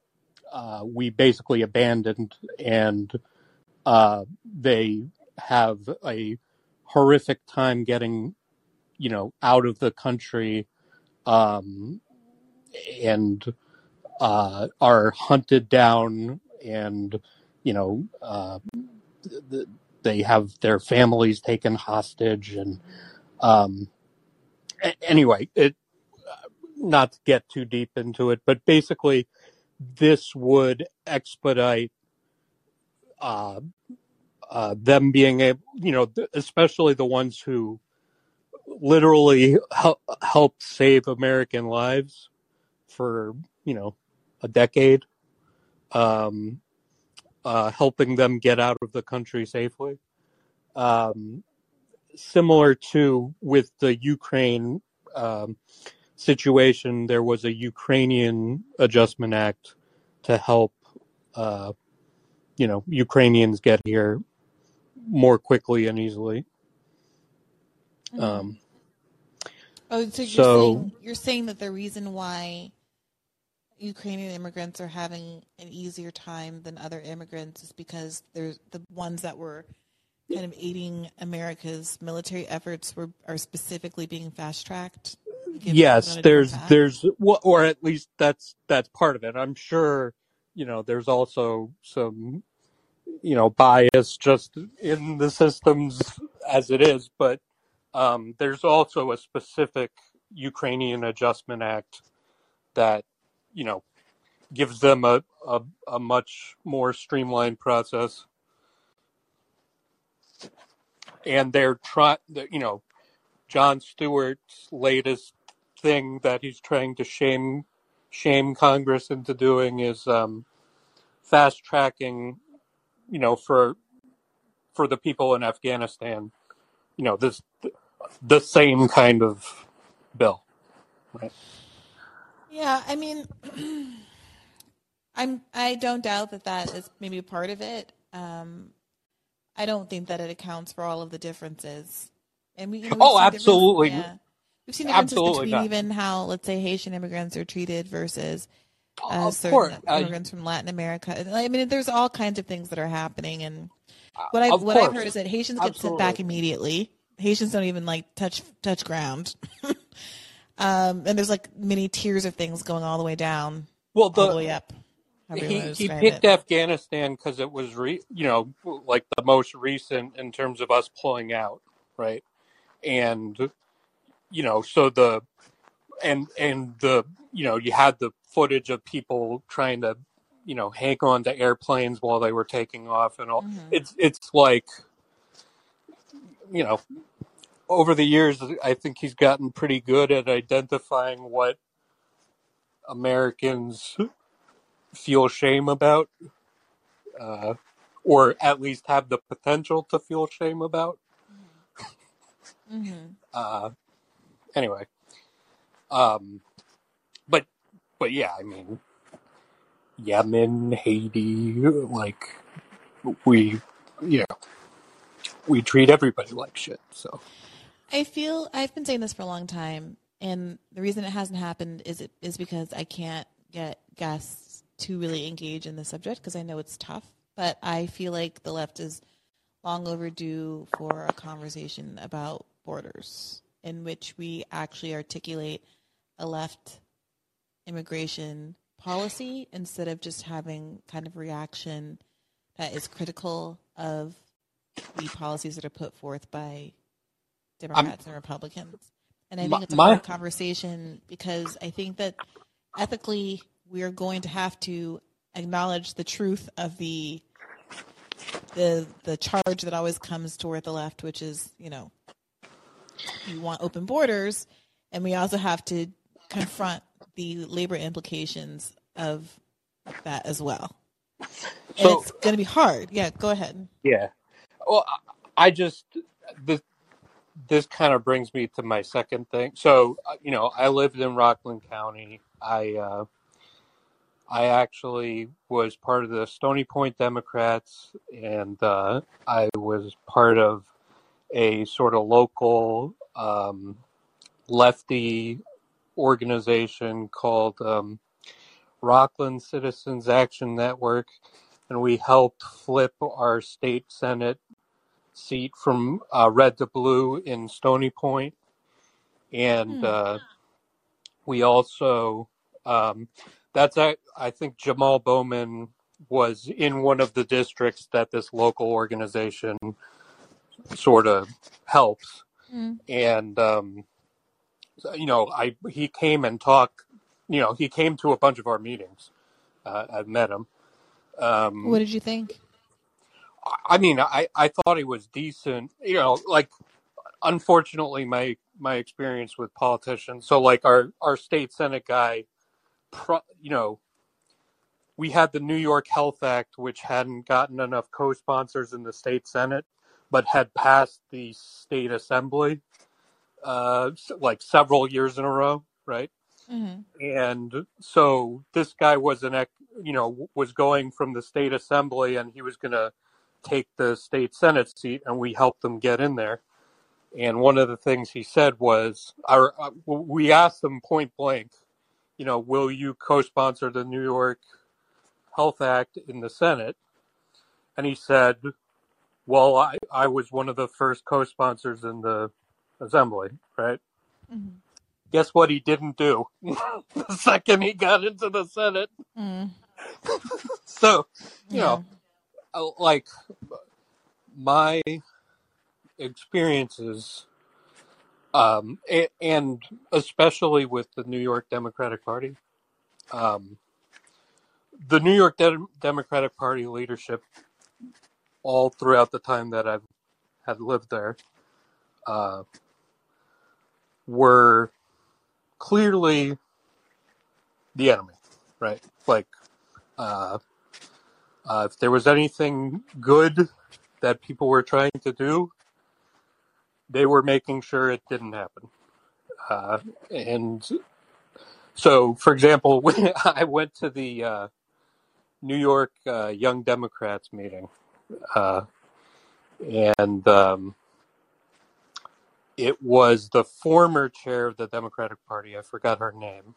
uh, we basically abandoned, and uh, they have a horrific time getting, you know, out of the country, um, and uh, are hunted down, and you know, uh, th- they have their families taken hostage, and um, anyway, it not to get too deep into it, but basically, this would expedite uh, uh, them being able, you know, th- especially the ones who literally hel- helped save American lives for, you know, a decade, um, uh, helping them get out of the country safely. Um, similar to with the Ukraine um, situation, there was a Ukrainian Adjustment Act to help, uh, you know, Ukrainians get here more quickly and easily. Mhm. Um, Oh, so you're so saying you're saying that the reason why Ukrainian immigrants are having an easier time than other immigrants is because there's the ones that were kind of aiding America's military efforts were are specifically being fast tracked. yes, there's there's or at least that's that's part of it. I'm sure, you know, there's also some you know bias just in the systems as it is, but um, there's also a specific Ukrainian Adjustment Act that you know gives them a a, a much more streamlined process, and they're trying. You know, Jon Stewart's latest thing that he's trying to shame shame Congress into doing is um, fast tracking. You know, for for the people in Afghanistan. You know, this the same kind of bill. Right. Yeah, I mean, I'm I don't doubt that that is maybe part of it. Um, I don't think that it accounts for all of the differences. And we, you know, we've Oh, seen absolutely. yeah. We've seen differences Absolutely between not. even how, let's say, Haitian immigrants are treated versus uh, certain course. I- immigrants from Latin America. I mean, there's all kinds of things that are happening, and what I what I've heard is that Haitians get sent back immediately. Haitians don't even like touch touch ground. um, and there's like many tiers of things going all the way down, Well, all the the way up. he, he picked it. Afghanistan because it was re, you know like the most recent in terms of us pulling out, right? And you know, so the and and the you know you had the footage of people trying to you know hang on to airplanes while they were taking off and all. Mhm. It's it's like you know over the years I think he's gotten pretty good at identifying what Americans feel shame about, uh, or at least have the potential to feel shame about. hmm Uh, anyway, um, but but yeah, I mean, Yemen, Haiti, like we, you know, we treat everybody like shit. So I feel I've been saying this for a long time, and the reason it hasn't happened is it is because I can't get guests to really engage in the subject because I know it's tough. But I feel like the left is long overdue for a conversation about borders in which we actually articulate a left immigration policy instead of just having kind of reaction that is critical of the policies that are put forth by Democrats and Republicans. And I My- think it's a my- hard conversation because I think that ethically we are going to have to acknowledge the truth of the the the charge that always comes toward the left, which is, you know, you want open borders, and we also have to confront the labor implications of that as well. And So- it's going to be hard. Yeah, go ahead. yeah, well, I just this this kind of brings me to my second thing. So uh, you know, I lived in Rockland County. I uh, I actually was part of the Stony Point Democrats, and uh, I was part of a sort of local um, lefty organization called um, Rockland Citizens Action Network, and we helped flip our state senate seat from uh, red to blue in Stony Point, and Hmm. uh, we also um, that's I, I think Jamal Bowman was in one of the districts that this local organization sort of helps, Mm. and um, so, you know I he came and talked. You know he came to a bunch of our meetings. Uh, I've met him. Um, What did you think? I mean, I, I thought he was decent. You know, like unfortunately, my my experience with politicians. So, like our our state senate guy, pro, you know, we had the New York Health Act, which hadn't gotten enough co-sponsors in the state senate, but had passed the state assembly, uh, like several years in a row, right? hmm and so this guy was an you know was going from the state assembly and he was going to take the state senate seat and we helped them get in there. And one of the things he said was our, uh, we asked him point blank you know will you co-sponsor the new york health act in the senate? And he said well i, I was one of the first co-sponsors in the assembly right? Hmm guess what he didn't do? The second he got into the senate. Mm. so you Yeah. know like my experiences um and especially with the new york democratic party um the new york Dem democratic party leadership all throughout the time that i've had lived there uh were clearly the enemy right? Like uh Uh, if there was anything good that people were trying to do, they were making sure it didn't happen. Uh, and so, for example, when I went to the uh, New York uh, Young Democrats meeting, uh, and um, it was the former chair of the Democratic Party, I forgot her name,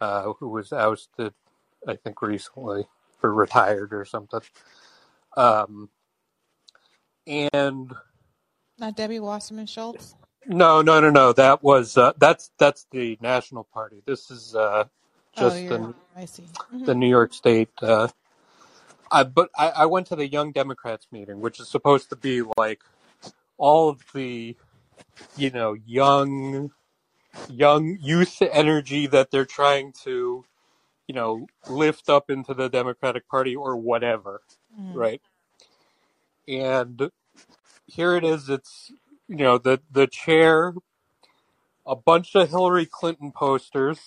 uh, who was ousted, I think, recently or retired or something. Um, and Not Debbie Wasserman Schultz. No, no, no, no. That was uh, that's that's the national party. This is uh, Oh, just you're. the I see. hmm the New York State. Uh, I but I, I went to the Young Democrats meeting, which is supposed to be like all of the you know young young youth energy that they're trying to you know lift up into the Democratic Party or whatever, hmm right? And here it is. It's you know the the chair, a bunch of Hillary Clinton posters,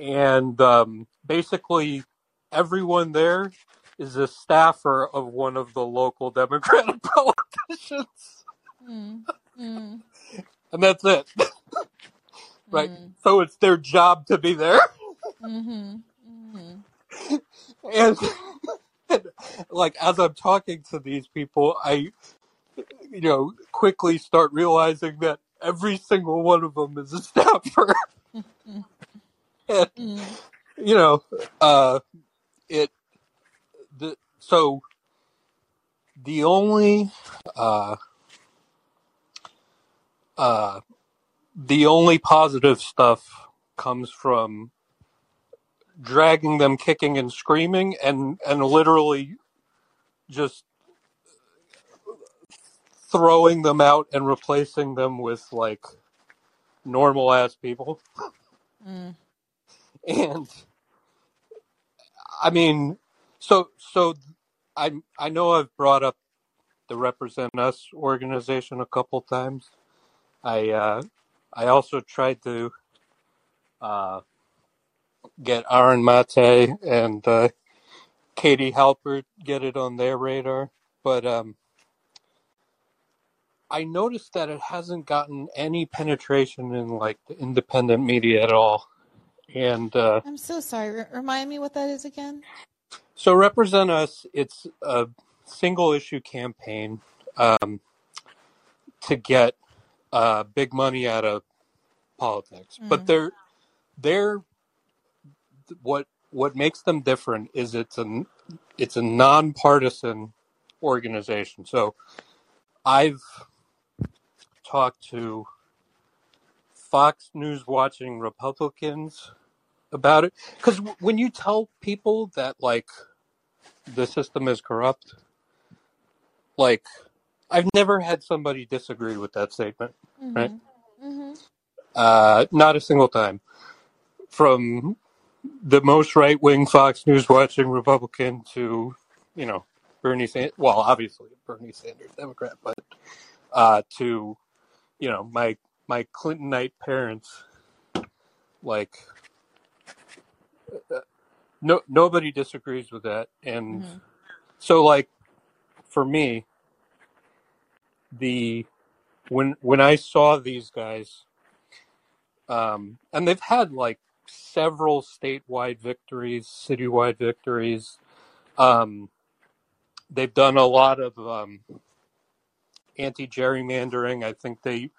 and um, basically everyone there is a staffer of one of the local Democratic politicians, mm Mm. and that's it, right? Mm. So it's their job to be there, Mm-hmm. Mm-hmm. and, and like as I'm talking to these people, I you know quickly start realizing that every single one of them is a staffer, and Mm. you know, uh, it the so the only uh uh the only positive stuff comes from dragging them kicking and screaming and and literally just throwing them out and replacing them with like normal ass people Mm. and i mean so so i i know i've brought up the represent us organization a couple times i uh i also tried to uh get aaron mate and uh katie halper get it on their radar but um i noticed that it hasn't gotten any penetration in like the independent media at all and uh I'm so sorry. Remind me what that is again. so represent us it's a single issue campaign um to get uh, big money out of politics, but Mm. they're they're what what makes them different is it's a it's a nonpartisan organization. So I've talked to Fox News watching Republicans about it because when you tell people that like the system is corrupt, like I've never had somebody disagree with that statement, right? Mm-hmm. Mm-hmm. Uh, not a single time. From the most right wing Fox News watching Republican to, you know, Bernie Sanders, well, obviously Bernie Sanders, Democrat, but uh, to, you know, my my Clintonite parents, like, no nobody disagrees with that, and Mm-hmm. so like for me, the when when I saw these guys, um, and they've had like several statewide victories, citywide victories. Um, they've done a lot of um, anti gerrymandering. I think they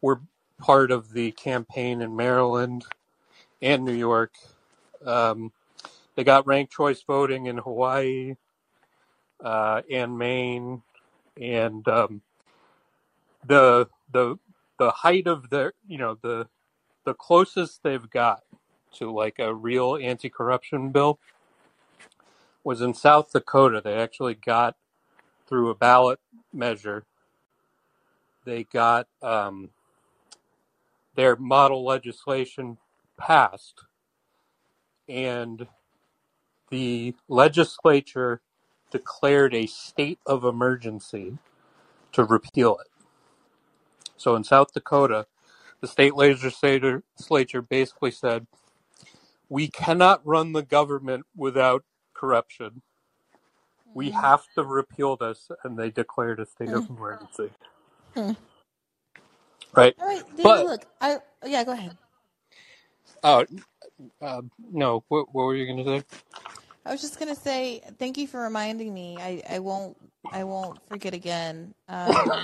were part of the campaign in Maryland and New York. Um, they got ranked choice voting in Hawaii uh, and Maine, and um, the the the height of their you know the the closest they've got to like a real anti-corruption bill was in South Dakota. They actually got through a ballot measure. They got um, their model legislation passed, and the legislature declared a state of emergency to repeal it. So in South Dakota, the state legislature basically said, we cannot run the government without corruption. We Mm-hmm. have to repeal this, and they declared a state of emergency. Hmm. Right? All right, David. But Look, I yeah. Go ahead. oh uh, no, what, what were you going to say? I was just gonna say thank you for reminding me. I, I won't I won't forget again. Um, All right.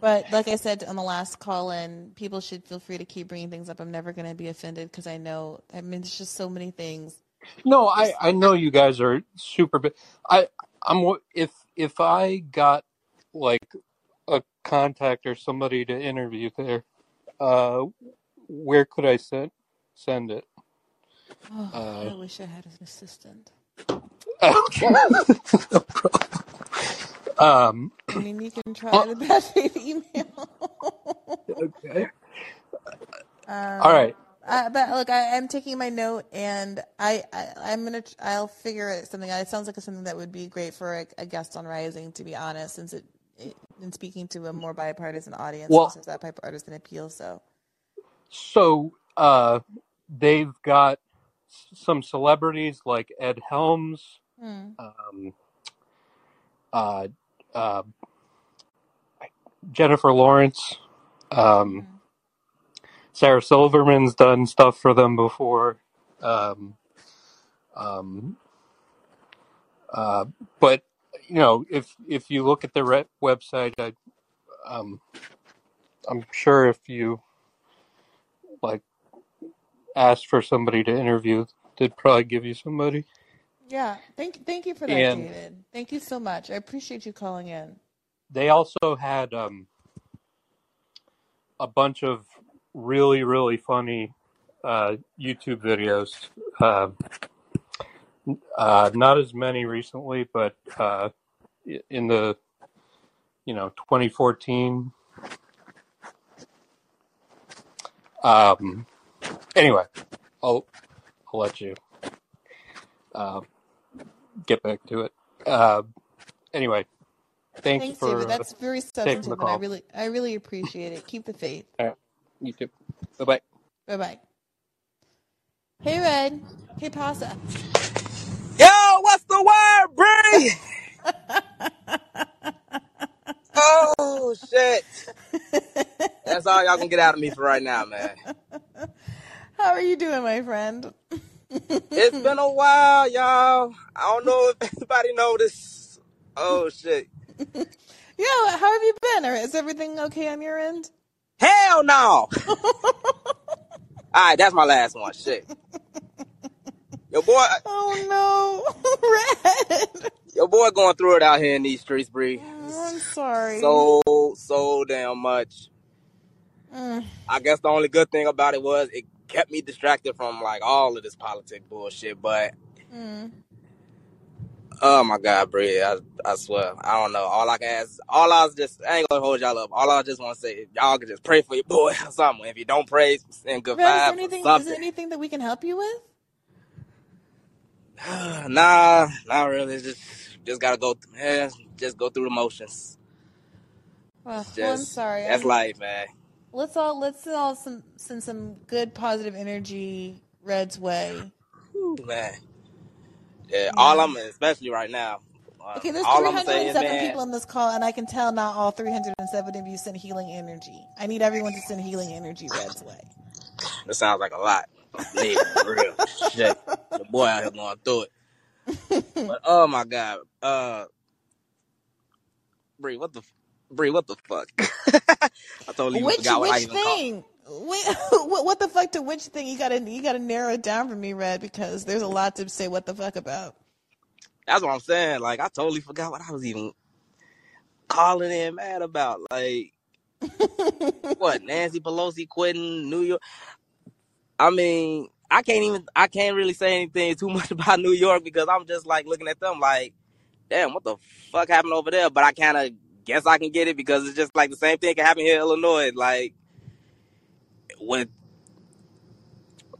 But like I said on the last call in, people should feel free to keep bringing things up. I'm never gonna be offended because I know. I mean, there's just so many things. No, I I know you guys are super. I I'm if if I got like a contact or somebody to interview there, uh, where could I send send it? oh, Uh, I wish I had an assistant. um, I mean, you can try uh, the best faith email. okay. All um, right. uh, but look, I, I'm taking my note, and I, I I'm gonna tr- I'll figure it something out. It sounds like something that would be great for a, a guest on Rising, to be honest, since it, it in speaking to a more bipartisan audience, Well, there's that bipartisan appeal. So, so uh, they've got s- some celebrities like Ed Helms, hmm. um, uh, Jennifer Lawrence, um, hmm Sarah Silverman's done stuff for them before. Um, um, uh, but you know, if if you look at their re- website, I, um, I'm sure if you like asked for somebody to interview, they'd probably give you somebody. Yeah. Thank thank you for that, And David. Thank you so much. I appreciate you calling in. they also had um, a bunch of really really funny uh, YouTube videos. Uh, uh, not as many recently, but uh, in the you know 2014. Um, anyway, I'll I'll let you uh, get back to it. Uh, anyway, thanks Thanks, David. for uh, That's very taking the substantive, and I call. really I really appreciate it. Keep the faith. All right, you too. Bye bye. Bye bye. Hey, Red. Hey, Pasa. Yo, what's the word, Bree? Oh shit. That's all y'all gonna get out of me for right now, man. How are you doing, my friend? It's been a while, y'all. I don't know if anybody noticed. Oh shit. Yeah, how have you been? Or Is everything okay on your end? Hell no. All right, that's my last one. Shit. Your boy, Oh no, Red. your boy going through it out here in these streets, Bree. Oh, I'm sorry. So, so damn much. Mm. I guess the only good thing about it was it kept me distracted from like all of this politic bullshit. But Mm. oh my god, Bree, I, I swear, I don't know. All I can ask, all I was just, I ain't gonna hold y'all up. All I just want to say, y'all can just pray for your boy or something. If you don't pray, send good is there vibes or anything? Is there anything that we can help you with? nah, not really. It's just, just gotta go, eh, just go through the motions. Well, It's well, I'm sorry. that's I'm- life, man. Let's all let's all some, send some good positive energy Red's way. Man. Yeah, all I'm, especially right now. uh, Okay, there's all I'm saying, 307 people on this call, and I can tell not all 307 of you send healing energy. I need everyone to send healing energy Red's way. That sounds like a lot. For real shit. The boy out here going through it. But oh my god, uh, Bree, what the, Bree, what the fuck? I totally even Which forgot what I which even called. thing? Wh- what, what the fuck to which thing? You gotta you gotta narrow it down for me, Red, because there's a lot to say what the fuck about. That's what I'm saying. Like I totally forgot what I was even calling in mad about. Like what? Nancy Pelosi quitting New York. I mean, I can't even. I can't really say anything too much about New York because I'm just like looking at them like, damn, what the fuck happened over there? But I kind of guess I can get it because it's just like the same thing can happen here in Illinois. Like when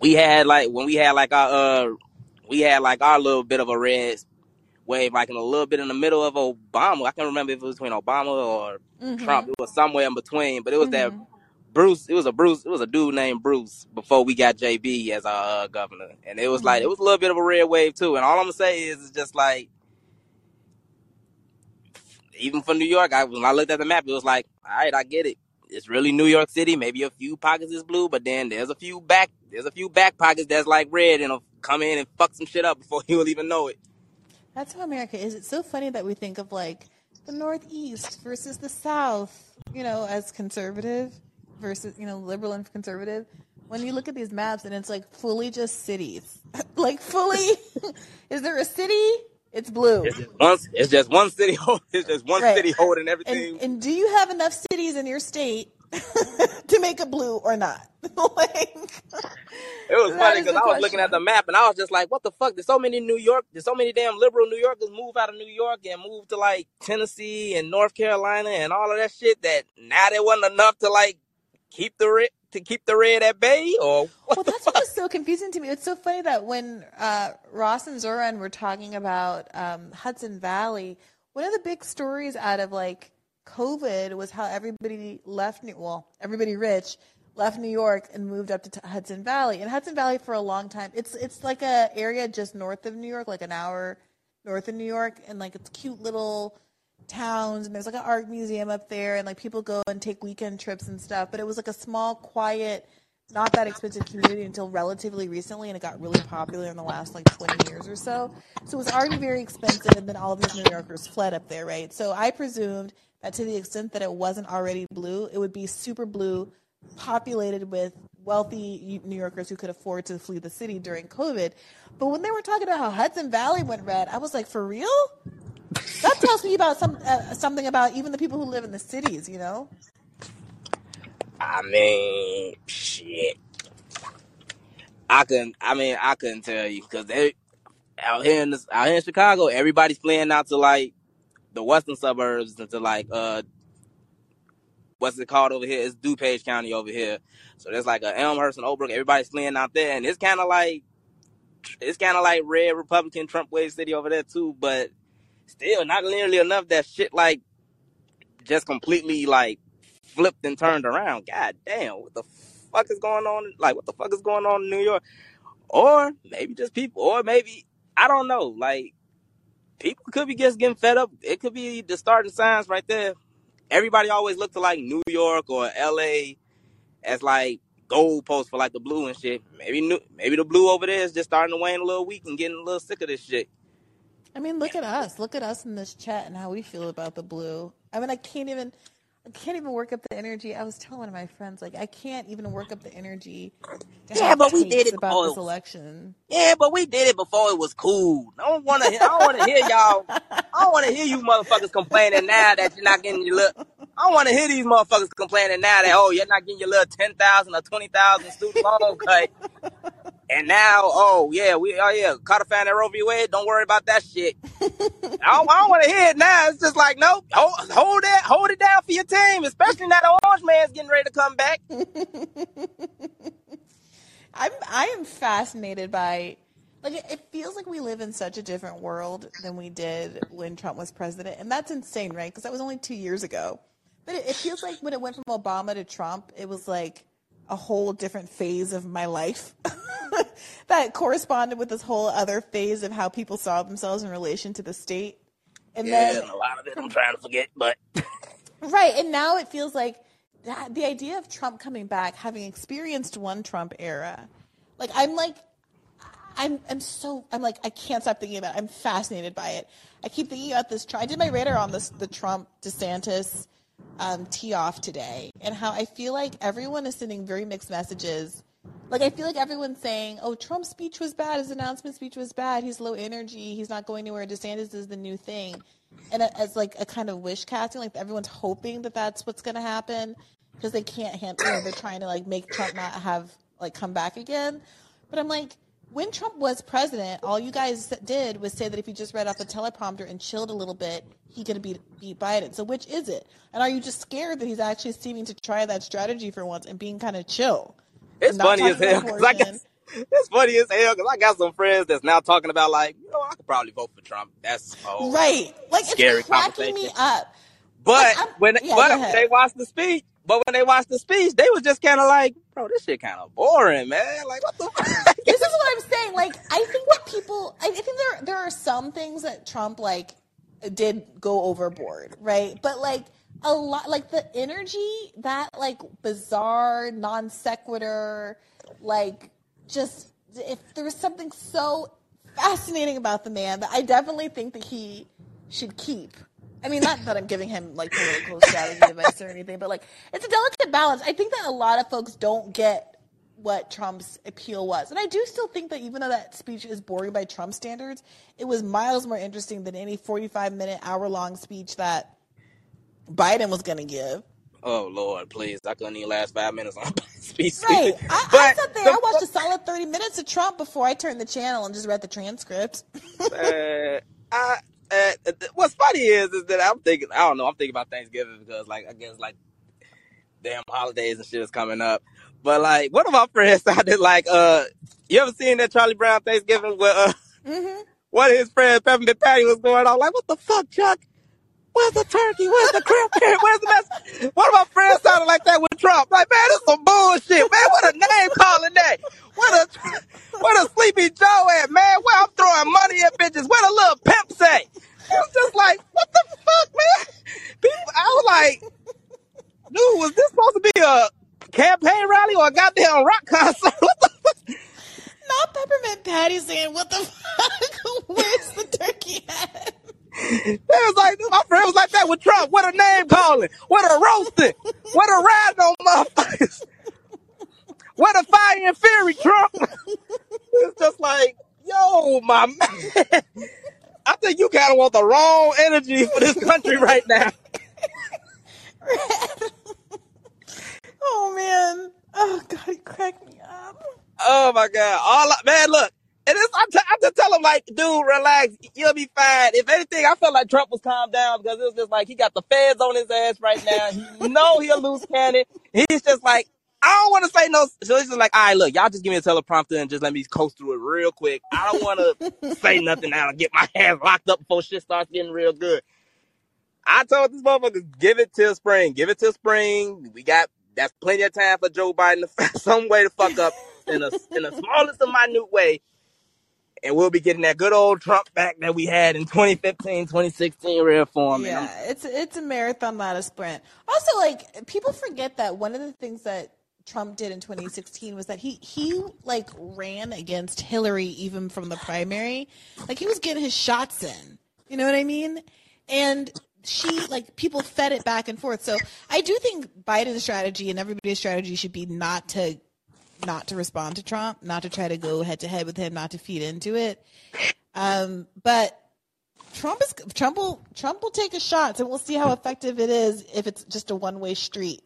we had like when we had like our uh we had like our little bit of a red wave like in a little bit in the middle of Obama. I can't remember if it was between Obama or Mhm. Trump. It was somewhere in between, but it was that Mhm. Bruce. It was a Bruce. It was a dude named Bruce before we got JB as our uh, governor, and it was like Mhm. it was a little bit of a red wave too. And all I'm gonna say is, it's just like even for New York, I when I looked at the map, it was like, all right, I get it. It's really New York City. Maybe a few pockets is blue, but then there's a few back there's a few back pockets that's like red and will come in and fuck some shit up before you'll even know it. That's how America is. It's so funny that we think of like the Northeast versus the South, you know, as conservative versus, you know, liberal and conservative. When you look at these maps and it's like fully just cities, like fully, is there a city? It's blue. It's just one. It's just one city. hold- It's just one Right. city holding everything. And, do you have enough cities in your state to make it blue or not? like, It was That funny is because the I was looking at the map and I was just like, "What the fuck?" There's so many New York, there's so many damn liberal New Yorkers move out of New York and move to like Tennessee and North Carolina and all of that shit. That now there wasn't enough to like keep the red to keep the red at bay, or well, that's what was so confusing to me. It's so funny that when uh, Ross and Zohran were talking about um, Hudson Valley, one of the big stories out of like COVID was how everybody left. New, well, everybody rich left New York and moved up to t- Hudson Valley. And Hudson Valley for a long time, it's it's like a area just north of New York, like an hour north of New York, and like it's cute little towns and there's like an art museum up there and like people go and take weekend trips and stuff but it was like a small quiet not that expensive community until relatively recently and it got really popular in the last like 20 years or so. So it was already very expensive and then all of these new yorkers fled up there right? So i presumed that to the extent that it wasn't already blue it would be super blue populated with wealthy new yorkers who could afford to flee the city during covid. But when they were talking about how hudson valley went red i was like for real that tells me about some uh, something about even the people who live in the cities, you know. I mean, shit. I couldn't. I mean, I couldn't tell you because they out here in this, out here in Chicago, everybody's fleeing out to like the western suburbs and to like uh what's it called over here? It's DuPage County over here. So there's like a Elmhurst and Oakbrook. Everybody's fleeing out there, and it's kind of like it's kind of like red Republican Trump wave city over there too. But still, not nearly enough that shit like just completely like flipped and turned around. God damn, what the fuck is going on? Like, what the fuck is going on in New York? Or maybe just people, or maybe I don't know. Like, people could be just getting fed up. It could be the starting signs right there. Everybody always look to like New York or LA as like goalposts for like the blue and shit. Maybe new, maybe the blue over there is just starting to wane a little weak and getting a little sick of this shit. I mean, look at us. Look at us in this chat and how we feel about the blue. I mean, I can't even, I can't even work up the energy. I was telling one of my friends, like, I can't even work up the energy. To Yeah, but we did it about before. this election. Yeah, but we did it before it was cool. I don't want to. I don't want to hear y'all. I don't want to hear you motherfuckers complaining now that you're not getting your little. I don't want to hear these motherfuckers complaining now that oh you're not getting your little ten thousand or twenty thousand student loan cut, and now oh yeah we oh yeah codifying that Roe v. Wade. Don't worry about that shit. I don't, don't want to hear it now. It's just like nope, hold, hold it, hold it down for your team, especially now the orange man's getting ready to come back. I'm I am fascinated by like it, it feels like we live in such a different world than we did when Trump was president, and that's insane, right? Because that was only two years ago. But it, it feels like when it went from Obama to Trump, it was like a whole different phase of my life that corresponded with this whole other phase of how people saw themselves in relation to the state. And Yeah, then and a lot of it I'm trying to forget, but Right, and now it feels like that, the idea of Trump coming back, having experienced one Trump era, like I'm like, I'm I'm so I'm like I can't stop thinking about. it. I'm fascinated by it. I keep thinking about this. I did my radar on this the Trump DeSantis um, tee off today, and how I feel like everyone is sending very mixed messages. Like I feel like everyone's saying, "Oh, Trump's speech was bad. His announcement speech was bad. He's low energy. He's not going anywhere. DeSantis is the new thing," and as like a kind of wish casting, like everyone's hoping that that's what's going to happen because they can't handle. You know, they're trying to like make Trump not have like come back again. But I'm like, when Trump was president, all you guys did was say that if he just read off the teleprompter and chilled a little bit, he could beat beat Biden. So which is it? And are you just scared that he's actually seeming to try that strategy for once and being kind of chill? It's funny as hell I guess it's funny as hell because I got some friends that's now talking about like, you know, I could probably vote for Trump. That's whole Right. Like scary it's cracking me up. But Like, when yeah, but go when ahead. they watched the speech, but when they watched the speech, they was just kind of like, bro, this shit kind of boring, man. Like what the? fuck? What I'm saying. Like, I think that people, I think there there are some things that Trump like did go overboard, right? But like a lot, like the energy that like bizarre non sequitur, like just if there was something so fascinating about the man that I definitely think that he should keep. I mean, not that I'm giving him like political strategy advice or anything, but like it's a delicate balance. I think that a lot of folks don't get what Trump's appeal was. And I do still think that even though that speech is boring by Trump standards, it was miles more interesting than any 45 minute, hour long speech that Biden was going to give. oh Lord, please! I couldn't even last five minutes on speech. Right. I, I sat there, the I watched a solid 30 minutes of Trump before I turned the channel and just read the transcript. uh, I, uh, what's funny is is that I'm thinking I don't know I'm thinking about Thanksgiving because like I guess like damn holidays and shit is coming up. But like one of my friends sounded like uh you ever seen that Charlie Brown Thanksgiving where uh hmm one of his friends Peppermint Patty was going on like what the fuck Chuck Where's the turkey? Where's the cranberry? Where's the mess? One of my friends sounded like that with Trump. Like, man, this some bullshit, man. What a name calling day. What a what a sleepy Joe at, man? Where I'm throwing money at bitches. Where the little pimp say? It was just like, what the fuck, man? People, I was like, dude, was this supposed to be a campaign rally or a goddamn rock concert? What the fuck? Not Peppermint Patty saying, What the fuck? Where's the turkey at? It was like my friend was like that with Trump. What a name calling. What a roasting. What a riding on motherfuckers. What a fire and fury, Trump. It's just like, yo, my man. I think you kind of want the wrong energy for this country right now. Oh, man. Oh, God, he cracked me up. Oh my god! All I, man, look, and it's, I, t- I just tell him like, dude, relax, you'll be fine. If anything, I felt like Trump was calmed down because it was just like he got the feds on his ass right now. He know he'll lose cannon. He's just like, I don't want to say no. So he's just like, all right, look, y'all just give me a teleprompter and just let me coast through it real quick. I don't want to say nothing now and get my hands locked up before shit starts getting real good. I told this motherfucker, give it till spring. Give it till spring. We got that's plenty of time for Joe Biden to find some way to fuck up in a in the smallest of minute way. And we'll be getting that good old Trump back that we had in 2015, 2016 real form. Yeah, it's it's a marathon, not a sprint. Also, like people forget that one of the things that Trump did in 2016 was that he he like ran against Hillary even from the primary. Like he was getting his shots in. You know what I mean? And she like people fed it back and forth. So I do think Biden's strategy and everybody's strategy should be not to not to respond to Trump, not to try to go head to head with him, not to feed into it. Um, but Trump is Trump will Trump will take a shot, and we'll see how effective it is if it's just a one way street.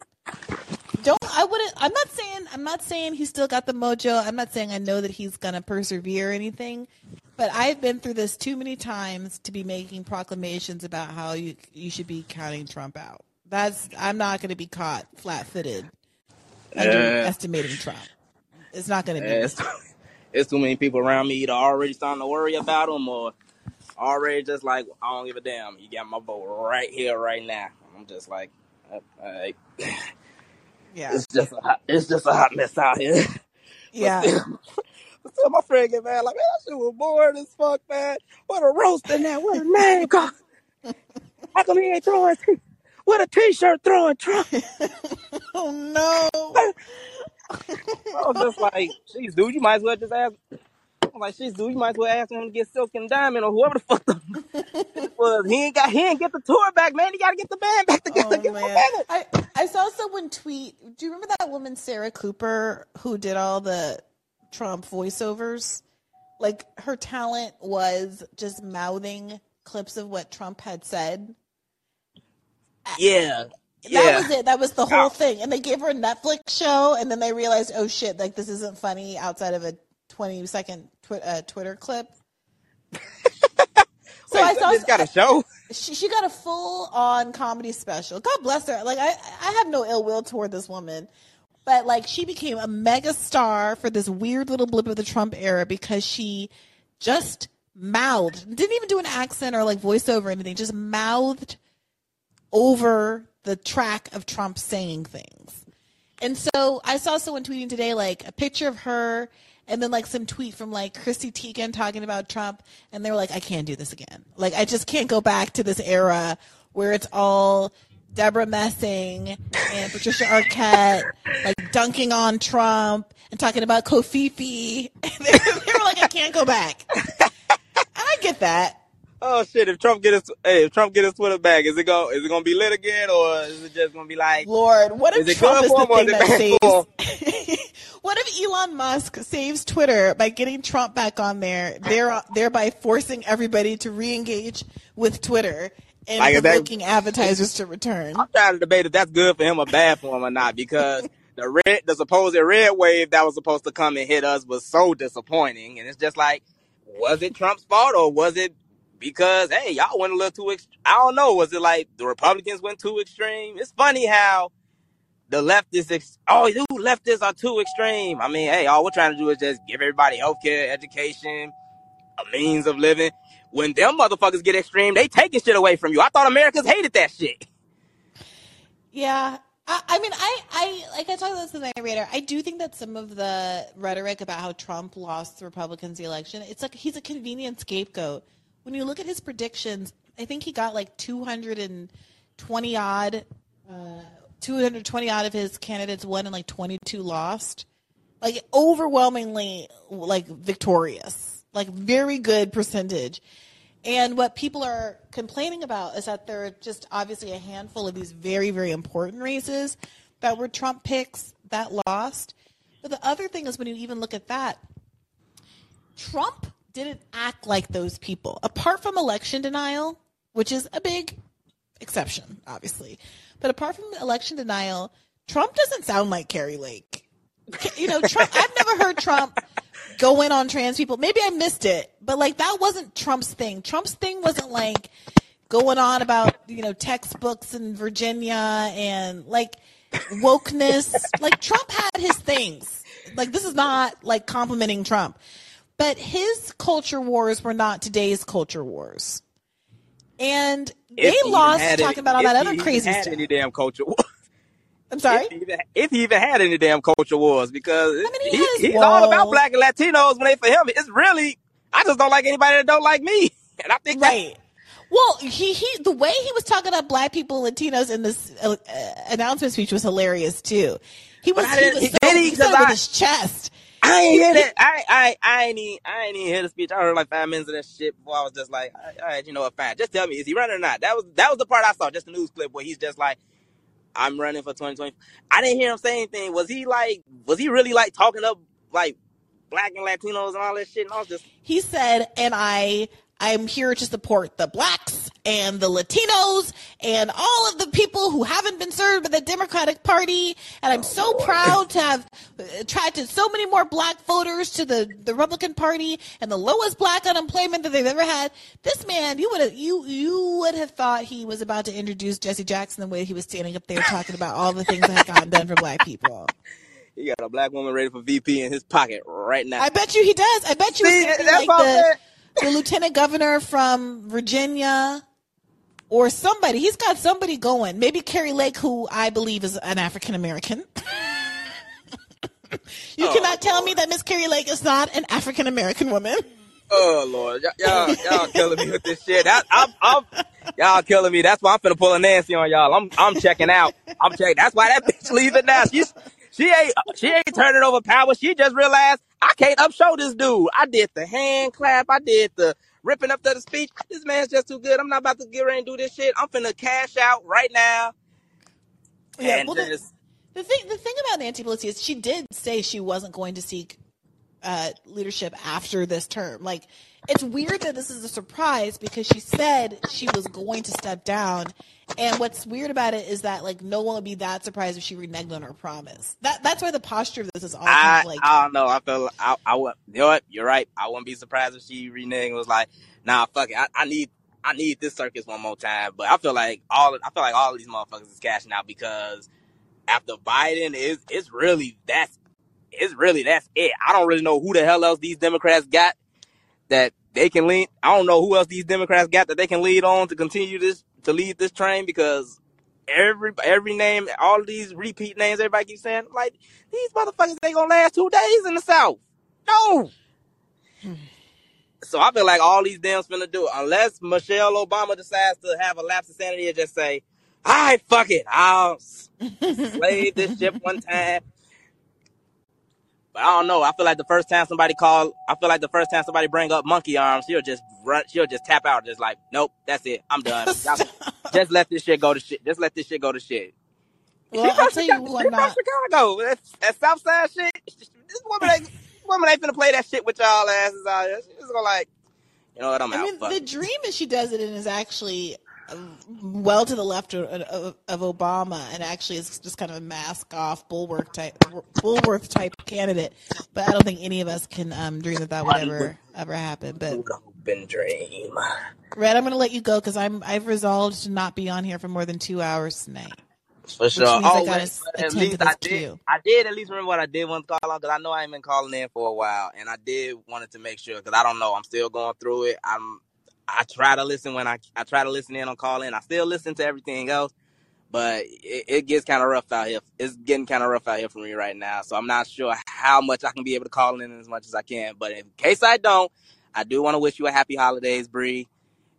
Don't I wouldn't I'm not saying I'm not saying he's still got the mojo. I'm not saying I know that he's gonna persevere or anything. But I've been through this too many times to be making proclamations about how you you should be counting Trump out. That's I'm not gonna be caught flat footed underestimating Trump. It's not gonna be Yeah, it's, it's too many people around me either already starting to worry about him or already just like I don't give a damn. You got my vote right here, right now. I'm just like, uh, alright. yeah. it's just a hot, it's just a hot mess out here. Yeah. But still, my friend get mad like, man, that shit was boring as fuck, man. What a roast in that. What a name card. How come he ain't throwing? T- what a t-shirt throwing Trump. Oh no. I was just like, jeez, dude, you might as well just ask. I'm like, jeez, dude, you might as well ask him to get Silk and Diamond or whoever the fuck the it was. He ain't got, he ain't get the tour back, man. He got to get the band back together. Oh Give him a man, minute. I I saw someone tweet. Do you remember that woman Sarah Cooper who did all the Trump voiceovers? Like her talent was just mouthing clips of what Trump had said. Yeah, That yeah. was it. That was the whole Ow. thing. And they gave her a Netflix show, and then they realized, oh shit, like this isn't funny outside of a twenty second twi- uh, Twitter clip. so Wait, I so saw this got a show? she she got a full on comedy special. God bless her. Like I I have no ill will toward this woman. But like she became a mega star for this weird little blip of the Trump era because she just mouthed, didn't even do an accent or like voiceover or anything, just mouthed over the track of Trump saying things. And so I saw someone tweeting today like a picture of her and then like some tweet from like Chrissy Teigen talking about Trump and they were like, I can't do this again. Like I just can't go back to this era where it's all Debra Messing and Patricia Arquette like dunking on Trump and talking about covfefe. They, they were like, I can't go back. And I get that. Oh shit! If Trump get his, hey, if Trump get his Twitter back, is it go, is it gonna be lit again, or is it just gonna be like, Lord, what if is Trump is the thing that saves? what if Elon Musk saves Twitter by getting Trump back on there, there thereby forcing everybody to re-engage with Twitter and Like, is that- advertisers to return? I'm trying to debate if that's good for him or bad for him or not because the red, the supposed red wave that was supposed to come and hit us was so disappointing, and it's just like, was it Trump's fault or was it because hey, y'all went a little too? Ex- I don't know. Was it like the Republicans went too extreme? It's funny how the leftists, ex- oh, you leftists are too extreme. I mean, hey, all we're trying to do is just give everybody healthcare, education, a means of living. When them motherfuckers get extreme, they taking shit away from you. I thought Americans hated that shit. Yeah. I, I mean, I, I like I talked about this in the narrator. I do think that some of the rhetoric about how Trump lost the Republicans the election, it's like he's a convenient scapegoat. When you look at his predictions, I think he got like 220 odd, uh, 220 odd of his candidates won and like 22 lost. Like overwhelmingly like victorious. Like very good percentage. And what people are complaining about is that there are just obviously a handful of these very, very important races that were Trump picks that lost. But the other thing is when you even look at that, Trump didn't act like those people. Apart from election denial, which is a big exception, obviously. But apart from election denial, Trump doesn't sound like Kari Lake. You know, Trump, I've never heard Trump go in on trans people. Maybe I missed it, but like that wasn't Trump's thing. Trump's thing wasn't like going on about, you know, textbooks in Virginia and like wokeness. like Trump had his things. Like this is not like complimenting Trump. But his culture wars were not today's culture wars. And they If he even lost talking any- about all that other crazy stuff. Any damn culture war. I'm sorry? If he, even, if he even had any damn culture wars, because mean, he he- he's all about black and Latinos. When they for him, it's really I just don't like anybody that don't like me, and I think that- Right. Well, he, he the way he was talking about black people, Latinos in this uh, uh, announcement speech was hilarious too. He was he was he- so, he? he with I- his chest. I ain't hear that. I I I ain't even I ain't even hear the speech. I heard like five minutes of that shit before I was just like, all right, you know what, fine. Just tell me, is he running or not? That was that was the part I saw, just the news clip where he's just like, I'm running for 2020. I didn't hear him say anything. Was he like, was he really like talking up like black and Latinos and all that shit? And I was just, He said, and I I'm here to support the blacks and the Latinos and all of the people who haven't been served by the Democratic Party. And I'm so proud to have uh, attracted so many more black voters to the, the Republican Party and the lowest black unemployment that they've ever had. This man, you would have you you would have thought he was about to introduce Jesse Jackson the way he was standing up there talking about all the things that had gotten done for black people. he got a black woman ready for VP in his pocket right now. I bet you he does. I bet you See, that's like all the, the lieutenant governor from Virginia or somebody. He's got somebody going. Maybe Kari Lake, who I believe is an African American. you Oh, cannot tell me that Miss Kari Lake is not an African American woman. Oh Lord, y'all, y'all, y'all killing me with this shit. That, I'm, I'm, y'all killing me. That's why I'm finna pull a Nancy on y'all. I'm, I'm checking out. I'm checking. That's why that bitch leaving now. She's, she ain't, she ain't turning over power. She just realized I can't upshow this dude. I did the hand clap. I did the ripping up to the speech. This man's just too good. I'm not about to get ready and do this shit. I'm finna cash out right now. Yeah, and well, the- just, The thing, the thing about Nancy Pelosi is she did say she wasn't going to seek uh, leadership after this term. Like, it's weird that this is a surprise because she said she was going to step down. And what's weird about it is that like no one would be that surprised if she reneged on her promise. That that's why the posture of this is all I, like I don't know. I feel I, I would. You know what? You're right. I wouldn't be surprised if she reneged was like, "Nah, fuck it. I, I need, I need this circus one more time." But I feel like all, I feel like all of these motherfuckers is cashing out because after Biden is, it's really that's, it's really that's it. I don't really know who the hell else these Democrats got that they can lean. I don't know who else these Democrats got that they can lead on to continue this to lead this train because every every name, all these repeat names, everybody keeps saying like these motherfuckers they gonna last two days in the South. No. So I feel like all these damns finna do it unless Michelle Obama decides to have a lapse of sanity and just say, "All right, fuck it, I'll slay this ship one time." But I don't know. I feel like the first time somebody call, I feel like the first time somebody bring up monkey arms, she'll just run, she'll just tap out, just like, nope, that's it, I'm done. Just let this shit go to shit. Just let this shit go to shit. Well, She I'll tell you Chicago- she I'm from not. Chicago. That, that Southside shit. This woman ain't, woman ain't finna play that shit with y'all asses out here. She's just gonna like, you know what? I'm I out. mean, the dream that she does it in is actually well to the left of, of, of Obama, and actually is just kind of a mask off bulwark type, Bulworth type candidate. But I don't think any of us can um, dream that that would ever ever happen. But and dream. Red, I'm going to let you go because I'm I've resolved to not be on here for more than two hours tonight. For sure. I Oh, wait, at least I did. queue. I did at least remember what I did once call out because I know I ain't been calling in for a while, and I did wanted to make sure because I don't know. I'm still going through it. I'm. I try to listen when I I try to listen in on call in. I still listen to everything else, but it, it gets kind of rough out here. It's getting kind of rough out here for me right now. So I'm not sure how much I can be able to call in as much as I can. But in case I don't, I do want to wish you a happy holidays, Bree.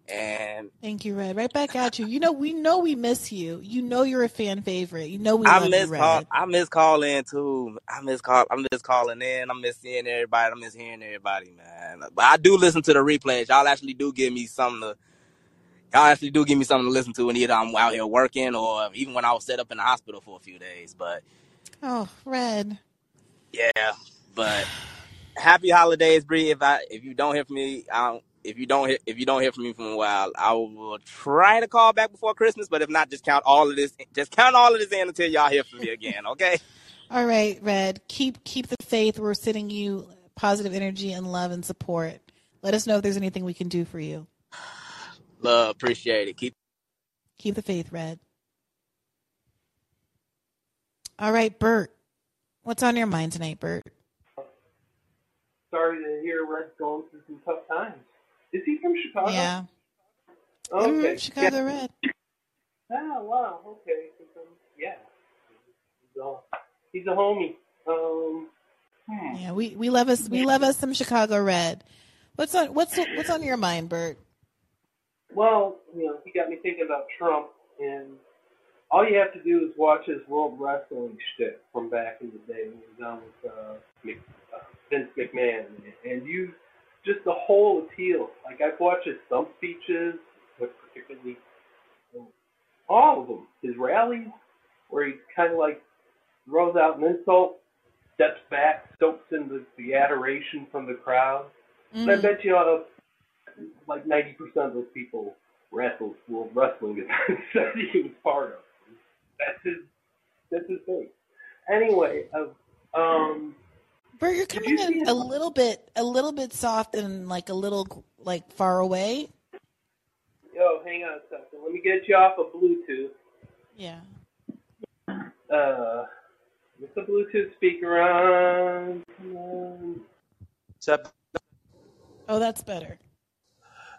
And Thank you, Red. Right back at you. You know, we know we miss you. You know you're a fan favorite. You know we I love miss you, call. I miss calling too. I miss call. I miss calling in. I miss seeing everybody. I miss hearing everybody, man. But I do listen to the replays. Y'all actually do give me something to. Y'all actually do give me something to listen to, and either I'm out here working or even when I was set up in the hospital for a few days. But Oh, Red. yeah, but happy holidays, Bree. If I if you don't hear from me, I don't, if you don't hear if you don't hear from me for a while, I will try to call back before Christmas. But if not, just count all of this. Just count all of this in until y'all hear from me again. Okay. All right, Red. Keep keep the faith. We're sending you positive energy and love and support. Let us know if there's anything we can do for you. Love, appreciate it. Keep. Keep the faith, Red. All right, Bert. What's on your mind tonight, Bert? Sorry to hear Red's going through some tough times. Is he from Chicago? Yeah. Okay. Mhm, Chicago Red. Ah, wow. Okay. Yeah. He's a, he's a homie. Um. Hmm. Yeah, we, we love us we love us some Chicago Red. What's on what's what's on your mind, Bert? Well, you know, he got me thinking about Trump, and all you have to do is watch his World Wrestling shtick from back in the day when he was on with uh, Mc, uh, Vince McMahon, and you just the whole appeal. Like I've watched his stump speeches, but particularly all of them. His rallies, where he kind of like throws out an insult, steps back, soaks in the, the adoration from the crowd. And I Mm. bet you uh, like 90% of those people wrestled World Wrestling that he was part of. That's his, that's his thing. Anyway, uh, um, Bert, you're coming you in a little bit, a little bit soft and like a little like far away. Yo, hang on a second. Let me get you off of Bluetooth. Yeah. Uh, with the Bluetooth speaker on. Come on. Oh, that's better.